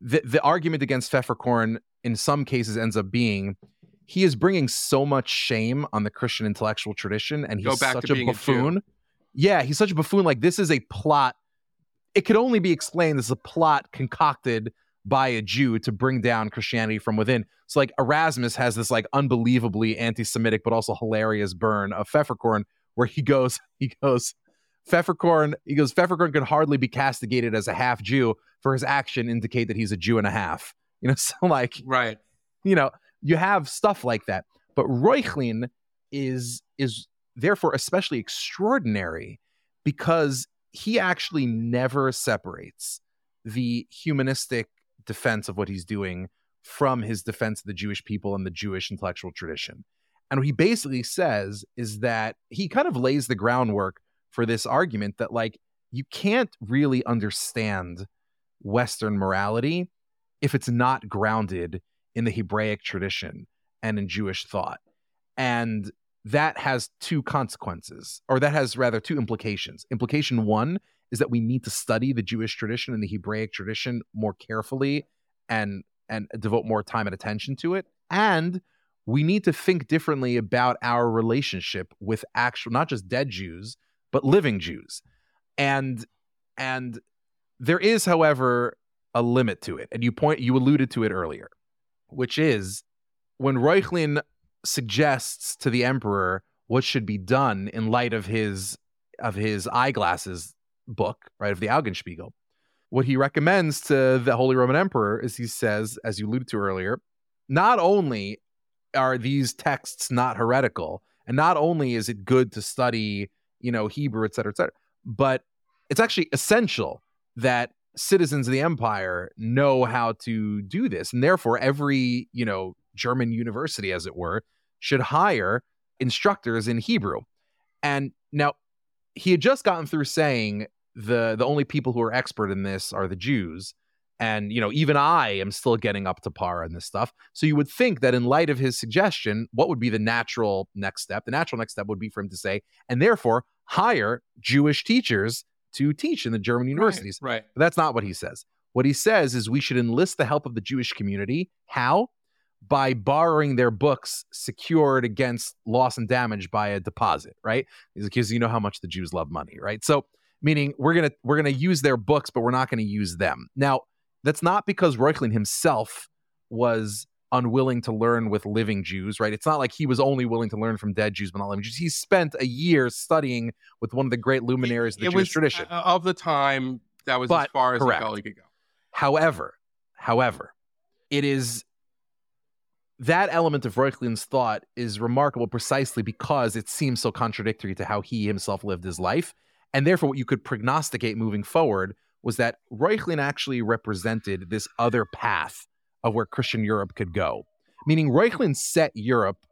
the the argument against Pfefferkorn in some cases ends up being he is bringing so much shame on the Christian intellectual tradition, and he's such a being a buffoon. yeah, he's such a buffoon. Like this is a plot. It could only be explained as a plot concocted by a Jew to bring down Christianity from within. So like Erasmus has this like unbelievably anti-Semitic but also hilarious burn of Pfefferkorn where he goes, [LAUGHS] he goes, Pfefferkorn, he goes, Pfefferkorn could hardly be castigated as a half Jew for his action indicate that he's a Jew and a half. [LAUGHS] You know, so like Right. you know, you have stuff like that. But Reuchlin is is therefore especially extraordinary because he actually never separates the humanistic defense of what he's doing from his defense of the Jewish people and the Jewish intellectual tradition. And what he basically says is that he kind of lays the groundwork for this argument that like you can't really understand Western morality if it's not grounded in the Hebraic tradition and in Jewish thought. And that has two consequences, or that has rather two implications. Implication one is that we need to study the Jewish tradition and the Hebraic tradition more carefully and and devote more time and attention to it. And we need to think differently about our relationship with actual not just dead Jews, but living Jews. And and there is, however, a limit to it. And you point you alluded to it earlier, which is when Reuchlin suggests to the emperor what should be done in light of his of his eyeglasses book, right, of the Augenspiegel. What he recommends to the Holy Roman Emperor is he says, as you alluded to earlier, not only are these texts not heretical, and not only is it good to study, you know, Hebrew, et cetera, et cetera, but it's actually essential that citizens of the empire know how to do this. And therefore, every, you know, German university, as it were, should hire instructors in Hebrew. And now he had just gotten through saying the the only people who are expert in this are the Jews. And you know, even I am still getting up to par on this stuff. So you would think that in light of his suggestion, what would be the natural next step? The natural next step would be for him to say, and therefore hire Jewish teachers to teach in the German universities. Right. But that's not what he says. What he says is we should enlist the help of the Jewish community. How? By borrowing their books secured against loss and damage by a deposit, right? Because you know how much the Jews love money, right? So meaning we're gonna we're gonna use their books, but we're not gonna use them. Now, that's not because Reuchlin himself was unwilling to learn with living Jews, right? It's not like he was only willing to learn from dead Jews, but not living Jews. He spent a year studying with one of the great luminaries of the it Jewish tradition. uh, of the time that was as far as correct. he could go. However, however, it is that element of Reuchlin's thought is remarkable precisely because it seems so contradictory to how he himself lived his life. And therefore, what you could prognosticate moving forward was that Reuchlin actually represented this other path of where Christian Europe could go. Meaning, Reuchlin set Europe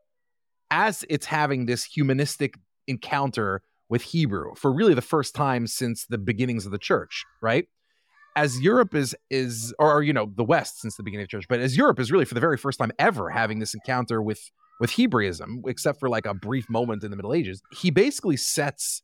as it's having this humanistic encounter with Hebrew for really the first time since the beginnings of the church, right? As Europe is is or you know the West since the beginning of church, but as Europe is really for the very first time ever having this encounter with with Hebraism, except for like a brief moment in the Middle Ages, he basically sets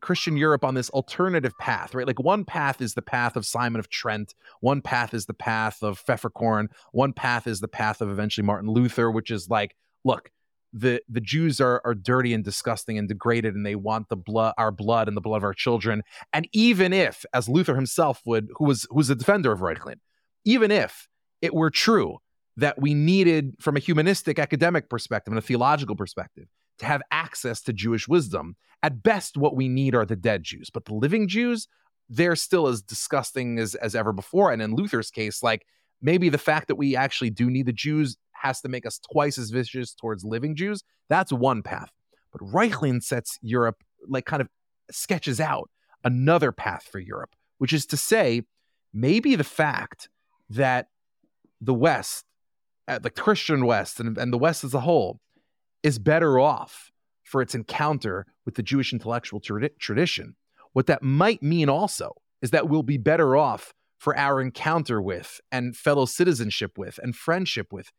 Christian Europe on this alternative path, right? Like one path is the path of Simon of Trent, one path is the path of Pfefferkorn, one path is the path of eventually Martin Luther, which is like, look, the the Jews are are dirty and disgusting and degraded, and they want the blood, our blood, and the blood of our children. And even if, as Luther himself would, who was who was a defender of Reuchlin, even if it were true that we needed, from a humanistic academic perspective and a theological perspective, to have access to Jewish wisdom, at best, what we need are the dead Jews. But the living Jews, they're still as disgusting as as ever before. And in Luther's case, like maybe the fact that we actually do need the Jews has to make us twice as vicious towards living Jews. That's one path. But Reuchlin sets Europe, like kind of sketches out another path for Europe, which is to say, maybe the fact that the West, uh, the Christian West, and, and the West as a whole, is better off for its encounter with the Jewish intellectual tradi- tradition. What that might mean also is that we'll be better off for our encounter with and fellow citizenship with and friendship with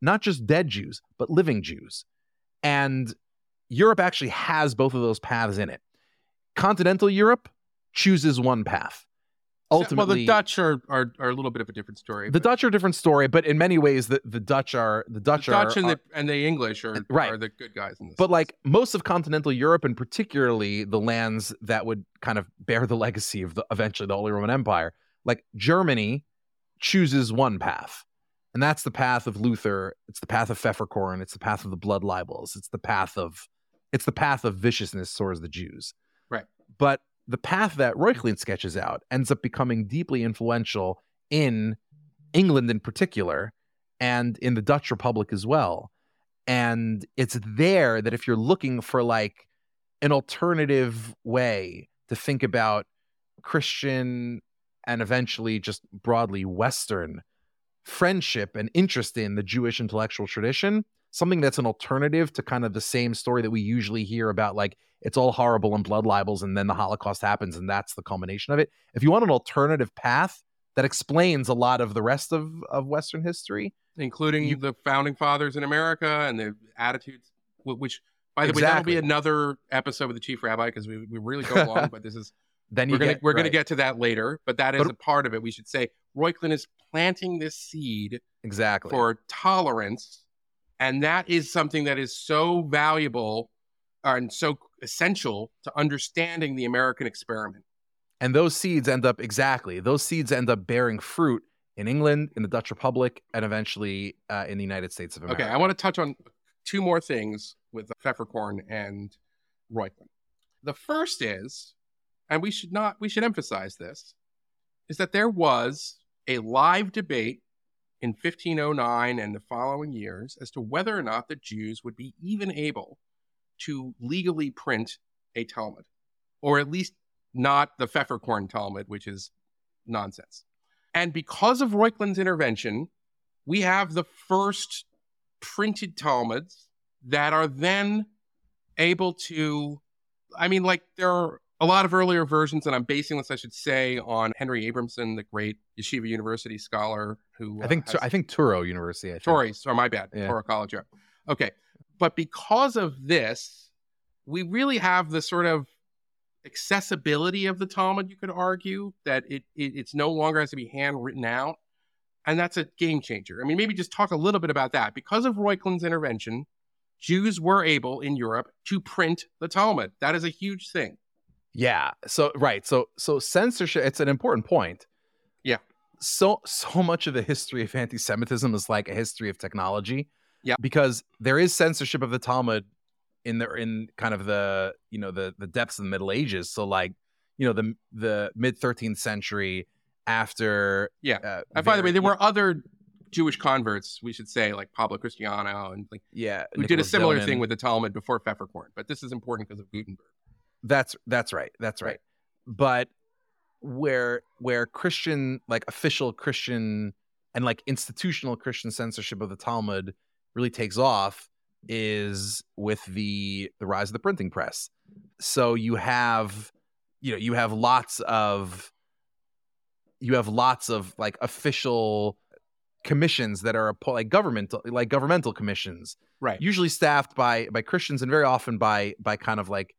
not just dead Jews, but living Jews. And Europe actually has both of those paths in it. Continental Europe chooses one path. Ultimately, well, the Dutch are, are are a little bit of a different story. the Dutch are a different story, but in many ways, the, the Dutch are the the Dutch, Dutch are, and are- the and the English are uh, Right. are the good guys in this. but like most of continental Europe, and particularly the lands that would kind of bear the legacy of the eventually the Holy Roman Empire, like Germany, chooses one path, and that's the path of Luther. It's the path of Pfefferkorn. It's the path of the blood libels. It's the path of it's the path of viciousness towards the Jews. Right. But the path that Reuchlin sketches out ends up becoming deeply influential in England in particular and in the Dutch Republic as well. And it's there that if you're looking for like an alternative way to think about Christian and eventually just broadly Western friendship and interest in the Jewish intellectual tradition, something that's an alternative to kind of the same story that we usually hear about like it's all horrible and blood libels and then the Holocaust happens and that's the culmination of it. If you want an alternative path that explains a lot of the rest of, of Western history, including you- the founding fathers in America and the attitudes, which by the way, that'll be another episode with the chief rabbi because we, we really go [LAUGHS] long, but this is then we're gonna get we're gonna get to that later. But that is But- a part of it. We should say Reuchlin is planting this seed exactly for tolerance, and that is something that is so valuable and so essential to understanding the American experiment. And those seeds end up exactly, those seeds end up bearing fruit in England, in the Dutch Republic, and eventually uh, in the United States of America. Okay, I want to touch on two more things with Pfefferkorn and Reuchlin. The first is, and we should not, we should emphasize this, is that there was a live debate in 1509 and the following years as to whether or not the Jews would be even able to legally print a Talmud, or at least not the Pfefferkorn Talmud, which is nonsense. And because of Reuchlin's intervention, we have the first printed Talmuds that are then able to, I mean, like there are a lot of earlier versions, and I'm basing this, I should say, on Henry Abramson, the great Yeshiva University scholar who I think uh, has- I think Touro University. I think. Touro, sorry, my bad. Yeah. Touro College, yeah. Okay. But because of this, we really have the sort of accessibility of the Talmud, you could argue, that it, it it's no longer has to be handwritten out. And that's a game changer. I mean, maybe just talk a little bit about that. Because of Reuchlin's intervention, Jews were able in Europe to print the Talmud. That is a huge thing. Yeah. So right. So so censorship. It's an important point. Yeah. So so much of the history of anti-Semitism is like a history of technology. Yeah. Because there is censorship of the Talmud in the in kind of the you know the the depths of the Middle Ages. So like you know the the mid 13th century after Yeah. uh, And by the way, there were other Jewish converts, we should say, like Pablo Christiani and like yeah who did a similar thing with the Talmud before Pfefferkorn. But this is important because of Gutenberg. That's that's right. That's right. But where where Christian like official Christian and like institutional Christian censorship of the Talmud really takes off is with the the rise of the printing press. So you have you know you have lots of you have lots of like official commissions that are like governmental like governmental commissions Right. usually staffed by by Christians and very often by by kind of like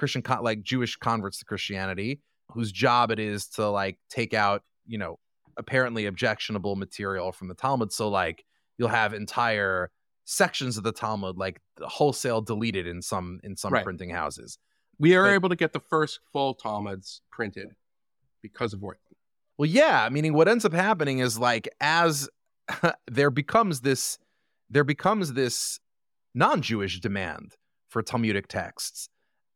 Christian con- like Jewish converts to Christianity whose job it is to like take out you know apparently objectionable material from the Talmud so like you'll have entire sections of the Talmud like wholesale deleted in some in some Right. printing houses We are But- able to get the first full Talmuds printed because of Reuchlin. Well, yeah, meaning what ends up happening is like as [LAUGHS] there becomes this there becomes this non-Jewish demand for Talmudic texts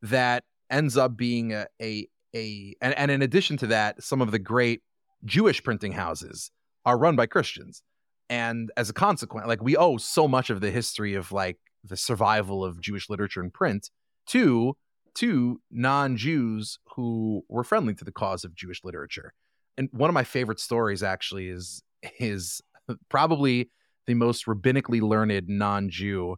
that ends up being a a, a and, and in addition to that, some of the great Jewish printing houses are run by Christians. And as a consequence, like we owe so much of the history of like the survival of Jewish literature in print to to non-Jews who were friendly to the cause of Jewish literature and one of my favorite stories actually is is probably the most rabbinically learned non-Jew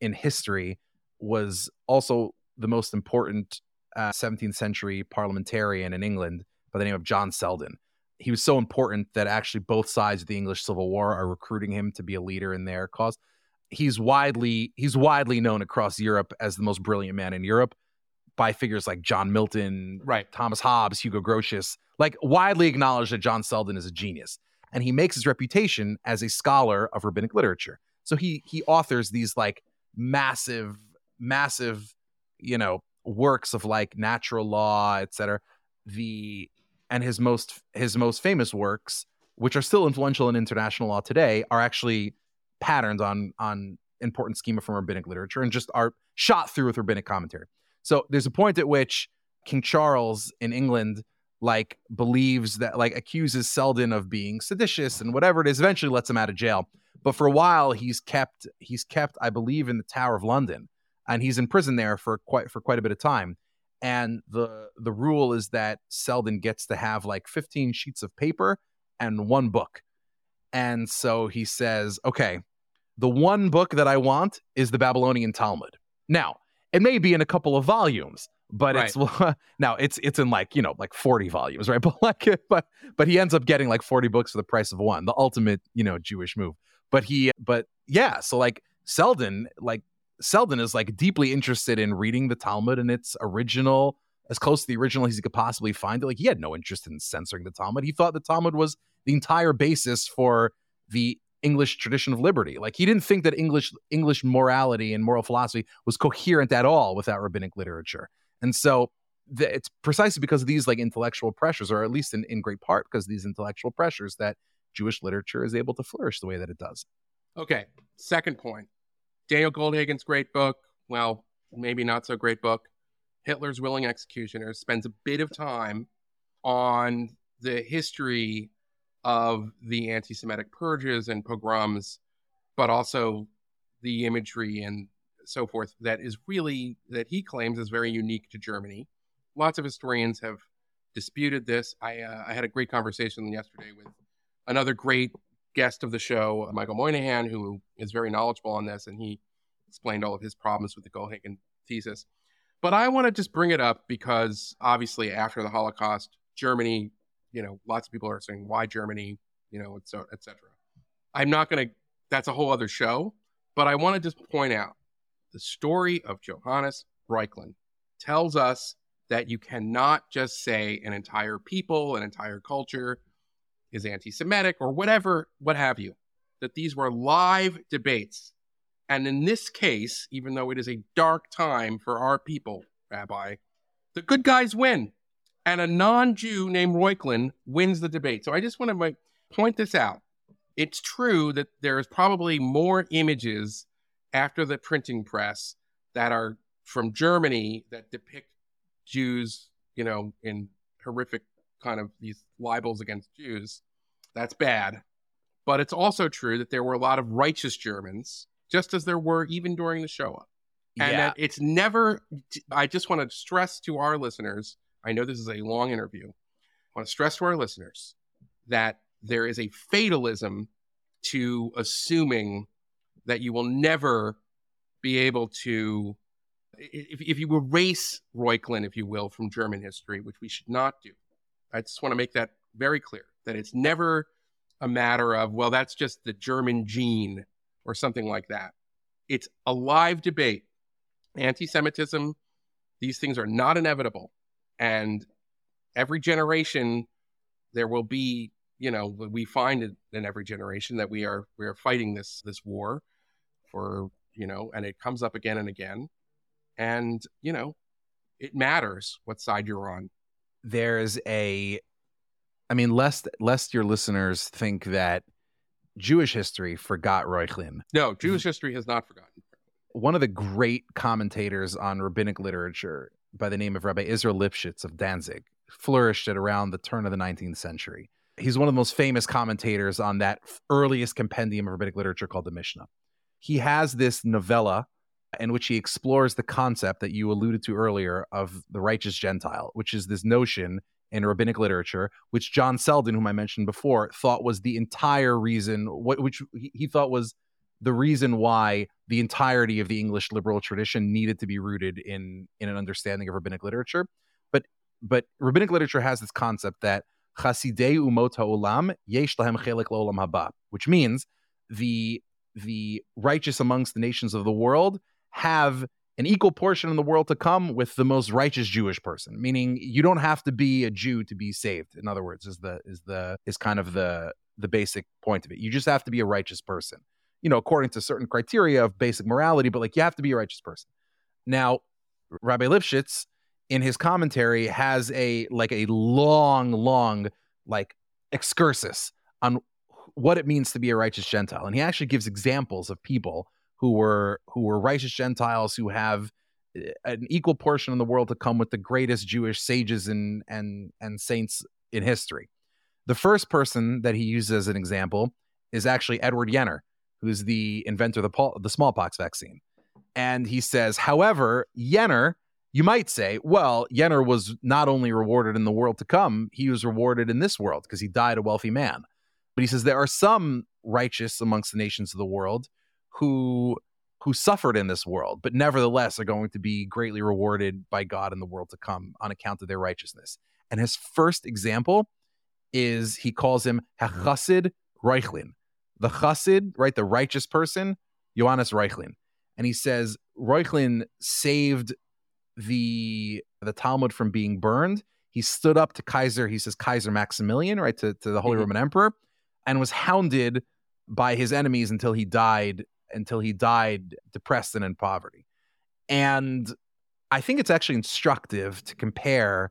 in history was also the most important uh, 17th century parliamentarian in England by the name of John Selden. He was so important that actually both sides of the English Civil War are recruiting him to be a leader in their cause. He's widely he's widely known across Europe as the most brilliant man in Europe. by figures like John Milton, Right. Thomas Hobbes, Hugo Grotius, like widely acknowledged that John Selden is a genius. And he makes his reputation as a scholar of rabbinic literature. So he he authors these like massive, massive, you know, works of like natural law, et cetera. The and his most his most famous works, which are still influential in international law today, are actually patterned on on important schema from rabbinic literature and just are shot through with rabbinic commentary. So there's a point at which King Charles in England like believes that like accuses Selden of being seditious and whatever it is, eventually lets him out of jail. But for a while he's kept he's kept, I believe, in the Tower of London. And he's in prison there for quite for quite a bit of time. And the the rule is that Selden gets to have like 15 sheets of paper and one book. And so he says, okay, the one book that I want is the Babylonian Talmud. Now, it may be in a couple of volumes, but it's [LAUGHS] now it's it's in like you know like 40 volumes, right? [LAUGHS] But like but but he ends up getting like 40 books for the price of one, the ultimate you know Jewish move. But he but yeah, so like Selden like Selden is like deeply interested in reading the Talmud and its original as close to the original as he could possibly find it. Like he had no interest in censoring the Talmud. He thought the Talmud was the entire basis for the English tradition of liberty. Like he didn't think that English English morality and moral philosophy was coherent at all without rabbinic literature. And so the, it's precisely because of these like intellectual pressures, or at least in, in great part because of these intellectual pressures, that Jewish literature is able to flourish the way that it does. Okay. Second point. Daniel Goldhagen's great book. Well, maybe not so great book. Hitler's Willing Executioners spends a bit of time on the history of the anti Semitic purges and pogroms, but also the imagery and so forth that is really, that he claims is very unique to Germany. Lots of historians have disputed this. I, uh, I had a great conversation yesterday with another great guest of the show, Michael Moynihan, who is very knowledgeable on this, and he explained all of his problems with the Goldhagen thesis. But I want to just bring it up because obviously after the Holocaust, Germany, you know, lots of people are saying why Germany, you know, et et cetera. I'm not going to. That's a whole other show. But I want to just point out the story of Johannes Reuchlin tells us that you cannot just say an entire people, an entire culture is anti Semitic or whatever, what have you. That these were live debates. And in this case, even though it is a dark time for our people, Rabbi, the good guys win. And a non Jew named Reuchlin wins the debate. So I just want to point this out. It's true that there's probably more images after the printing press that are from Germany that depict Jews, you know, in horrific kind of these libels against Jews. That's bad. But it's also true that there were a lot of righteous Germans, just as there were even during the Shoah. And Yeah. it's never, I just want to stress to our listeners, I know this is a long interview. I want to stress to our listeners that there is a fatalism to assuming that you will never be able to if, if you erase Reuchlin, if you will, from German history, which we should not do. I just want to make that very clear that it's never a matter of, well, that's just the German gene or something like that. It's a live debate. Anti Semitism, these things are not inevitable. And every generation, there will be, you know, we find in every generation that we are we are fighting this this war for, you know, and it comes up again and again. And, you know, it matters what side you're on. There's a I mean, lest lest your listeners think that Jewish history forgot Reuchlin. No, Jewish history has not forgotten. One of the great commentators on rabbinic literature by the name of Rabbi Israel Lipschitz of Danzig flourished at around the turn of the 19th century. He's one of the most famous commentators on that earliest compendium of rabbinic literature called the Mishnah. He has this novella in which he explores the concept that you alluded to earlier of the righteous Gentile, which is this notion in rabbinic literature, which John Selden, whom I mentioned before, thought was the entire reason, what, which he thought was the reason why the entirety of the English liberal tradition needed to be rooted in in an understanding of rabbinic literature. But but rabbinic literature has this concept that chasidei umot ha'olam yesh lahem chelik la'olam haba, which means the the righteous amongst the nations of the world have an equal portion in the world to come with the most righteous Jewish person, meaning you don't have to be a Jew to be saved. In other words, is the is the is kind of the the basic point of it. You just have to be a righteous person, you know, according to certain criteria of basic morality, but like you have to be a righteous person. Now, Rabbi Lipschitz in his commentary has a like a long, long like excursus on what it means to be a righteous Gentile, and he actually gives examples of people who were who were righteous Gentiles who have eh, an equal portion in the world to come with the greatest Jewish sages and and and saints in history. The first person that he uses as an example is actually Edward Jenner, who's the inventor of the, the smallpox vaccine. And he says, however, Jenner, you might say, well, Jenner was not only rewarded in the world to come, he was rewarded in this world because he died a wealthy man. But he says there are some righteous amongst the nations of the world who who suffered in this world, but nevertheless are going to be greatly rewarded by God in the world to come on account of their righteousness. And his first example is he calls him Hachasid Reuchlin, the Chassid, right, the righteous person, Johannes Reuchlin, and he says Reuchlin saved the the Talmud from being burned. He stood up to Kaiser, he says Kaiser Maximilian, right, to, to the Holy mm-hmm. Roman Emperor, and was hounded by his enemies until he died until he died depressed and in poverty. And I think it's actually instructive to compare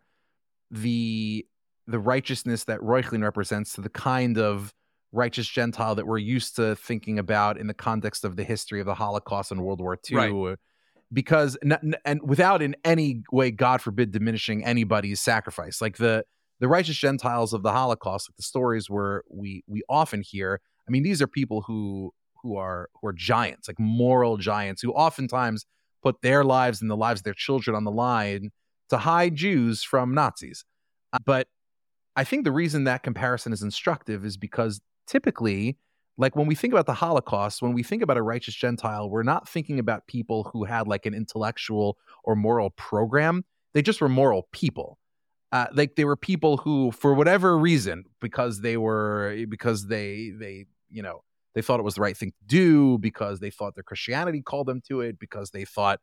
the the righteousness that Reuchlin represents to the kind of righteous Gentile that we're used to thinking about in the context of the history of the Holocaust and World War II. Right. Because and without in any way, God forbid, diminishing anybody's sacrifice, like the the righteous Gentiles of the Holocaust, like the stories where we we often hear. I mean, these are people who who are who are giants, like moral giants, who oftentimes put their lives and the lives of their children on the line to hide Jews from Nazis. Uh, but I think the reason that comparison is instructive is because typically, like when we think about the Holocaust, when we think about a righteous Gentile, we're not thinking about people who had like an intellectual or moral program. They just were moral people. Uh, like they were people who, for whatever reason, because they were because they they you know they thought it was the right thing to do because they thought their Christianity called them to it, because they thought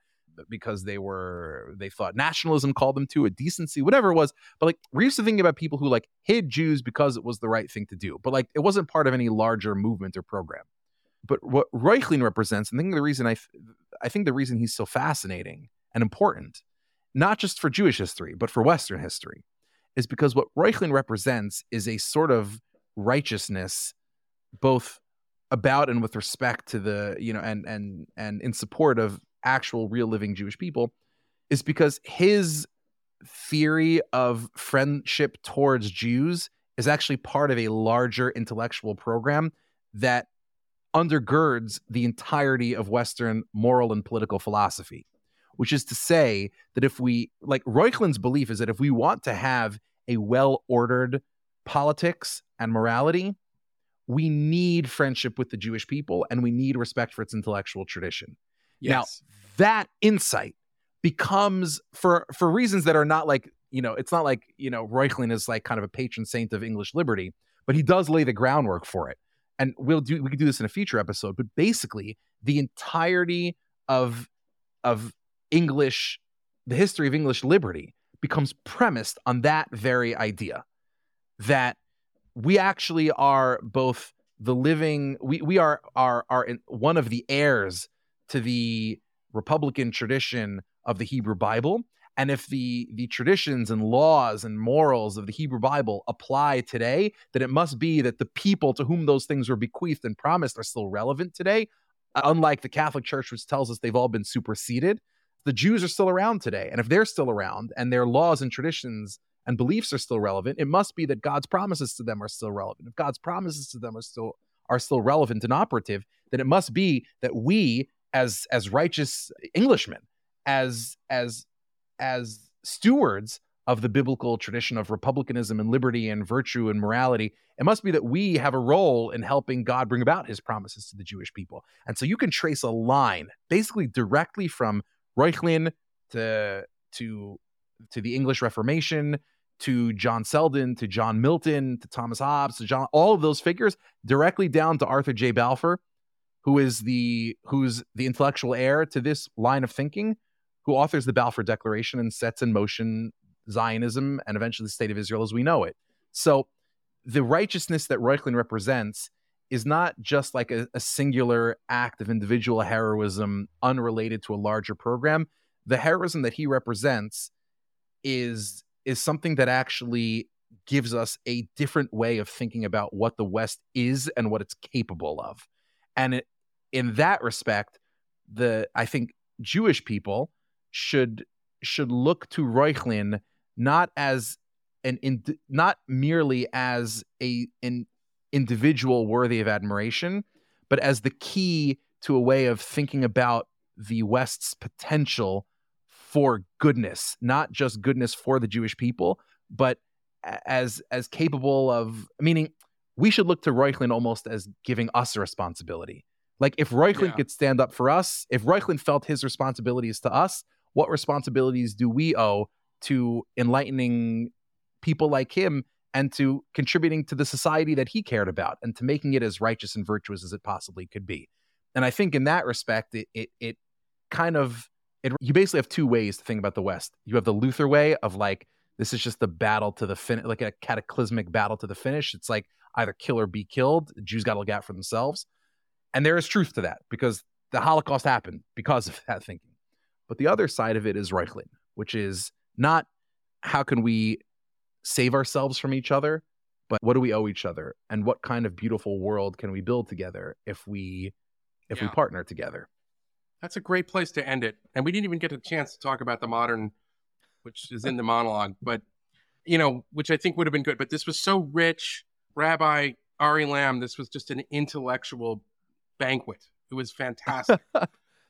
because they were they thought nationalism called them to it, decency, whatever it was. But like we're used to thinking about people who like hid Jews because it was the right thing to do, but like it wasn't part of any larger movement or program. But what Reuchlin represents, and I think the reason I, I think the reason he's so fascinating and important, not just for Jewish history but for Western history, is because what Reuchlin represents is a sort of righteousness, both about and with respect to the you know and and and in support of actual real living Jewish people is because his theory of friendship towards Jews is actually part of a larger intellectual program that undergirds the entirety of Western moral and political philosophy. Which is to say that if we, like Reuchlin's belief is that if we want to have a well ordered politics and morality, we need friendship with the Jewish people and we need respect for its intellectual tradition. Yes. Now, that insight becomes for for reasons that are not like, you know, it's not like, you know, Reuchlin is like kind of a patron saint of English liberty, but he does lay the groundwork for it. And we'll do we could do this in a future episode, but basically the entirety of of English the history of English liberty becomes premised on that very idea that we actually are both the living we we are are are one of the heirs to the republican tradition of the Hebrew Bible. And if the the traditions and laws and morals of the Hebrew Bible apply today then it must be that the people to whom those things were bequeathed and promised are still relevant today unlike the Catholic Church which tells us they've all been superseded. The Jews are still around today. And if they're still around and their laws and traditions and beliefs are still relevant, it must be that God's promises to them are still relevant. If God's promises to them are still are still relevant and operative, then it must be that we as as righteous Englishmen, as as as stewards of the biblical tradition of republicanism and liberty and virtue and morality, it must be that we have a role in helping God bring about his promises to the Jewish people. And so you can trace a line basically directly from Reuchlin to to to the English Reformation to John Selden, to John Milton, to Thomas Hobbes, to John, all of those figures, directly down to Arthur J. Balfour, who is the who's the intellectual heir to this line of thinking, who authors the Balfour Declaration and sets in motion Zionism and eventually the state of Israel as we know it. So the righteousness that Reuchlin represents is not just like a, a, singular act of individual heroism unrelated to a larger program. The heroism that he represents is is something that actually gives us a different way of thinking about what the West is and what it's capable of. And it, in that respect, the I think Jewish people should should look to Reuchlin not as an in, not merely as a an individual worthy of admiration, but as the key to a way of thinking about the West's potential for goodness, not just goodness for the Jewish people, but as as capable of meaning we should look to Reuchlin almost as giving us a responsibility. Like if Reuchlin yeah. could stand up for us, if Reuchlin felt his responsibilities to us, what responsibilities do we owe to enlightening people like him and to contributing to the society that he cared about and to making it as righteous and virtuous as it possibly could be. And I think in that respect, it it, it kind of it, you basically have two ways to think about the West. You have the Luther way of like this is just the battle to the fin, like a cataclysmic battle to the finish. It's like either kill or be killed. The Jews got to look out for themselves, and there is truth to that because the Holocaust happened because of [LAUGHS] that thinking. But the other side of it is Reuchlin, which is not how can we save ourselves from each other, but what do we owe each other, and what kind of beautiful world can we build together if we if yeah. we partner together? That's a great place to end it. And we didn't even get a chance to talk about the modern, which is in the monologue, but you know, which I think would have been good. But this was so rich, Rabbi Ari Lamm. This was just an intellectual banquet. It was fantastic. [LAUGHS]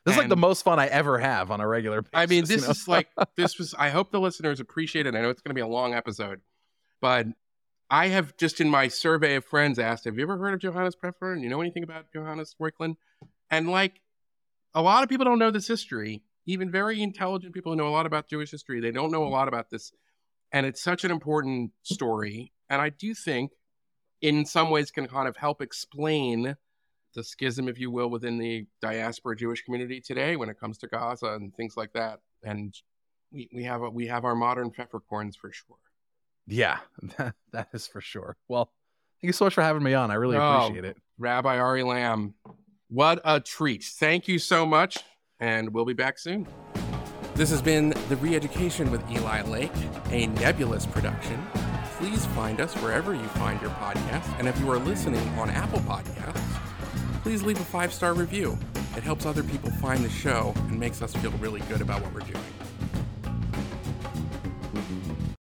This is like the most fun I ever have on a regular basis. I mean, this you know? is like this was I hope the listeners appreciate it. I know it's gonna be a long episode, but I have just in my survey of friends asked, have you ever heard of Johannes Pfeffer? And you know anything about Johannes Reuchlin? And like a lot of people don't know this history. Even very intelligent people who know a lot about Jewish history, they don't know a lot about this. And it's such an important story. And I do think in some ways can kind of help explain the schism, if you will, within the diaspora Jewish community today when it comes to Gaza and things like that. And we, we have a, we have our modern Pfefferkorns for sure. Yeah, that, that is for sure. Well, thank you so much for having me on. I really oh, appreciate it. Rabbi Ari Lamm, what a treat. Thank you so much, and we'll be back soon. This has been The Reeducation with Eli Lake, a nebulous production. Please find us wherever you find your podcast. And if you are listening on Apple Podcasts, please leave a five star review. It helps other people find the show and makes us feel really good about what we're doing.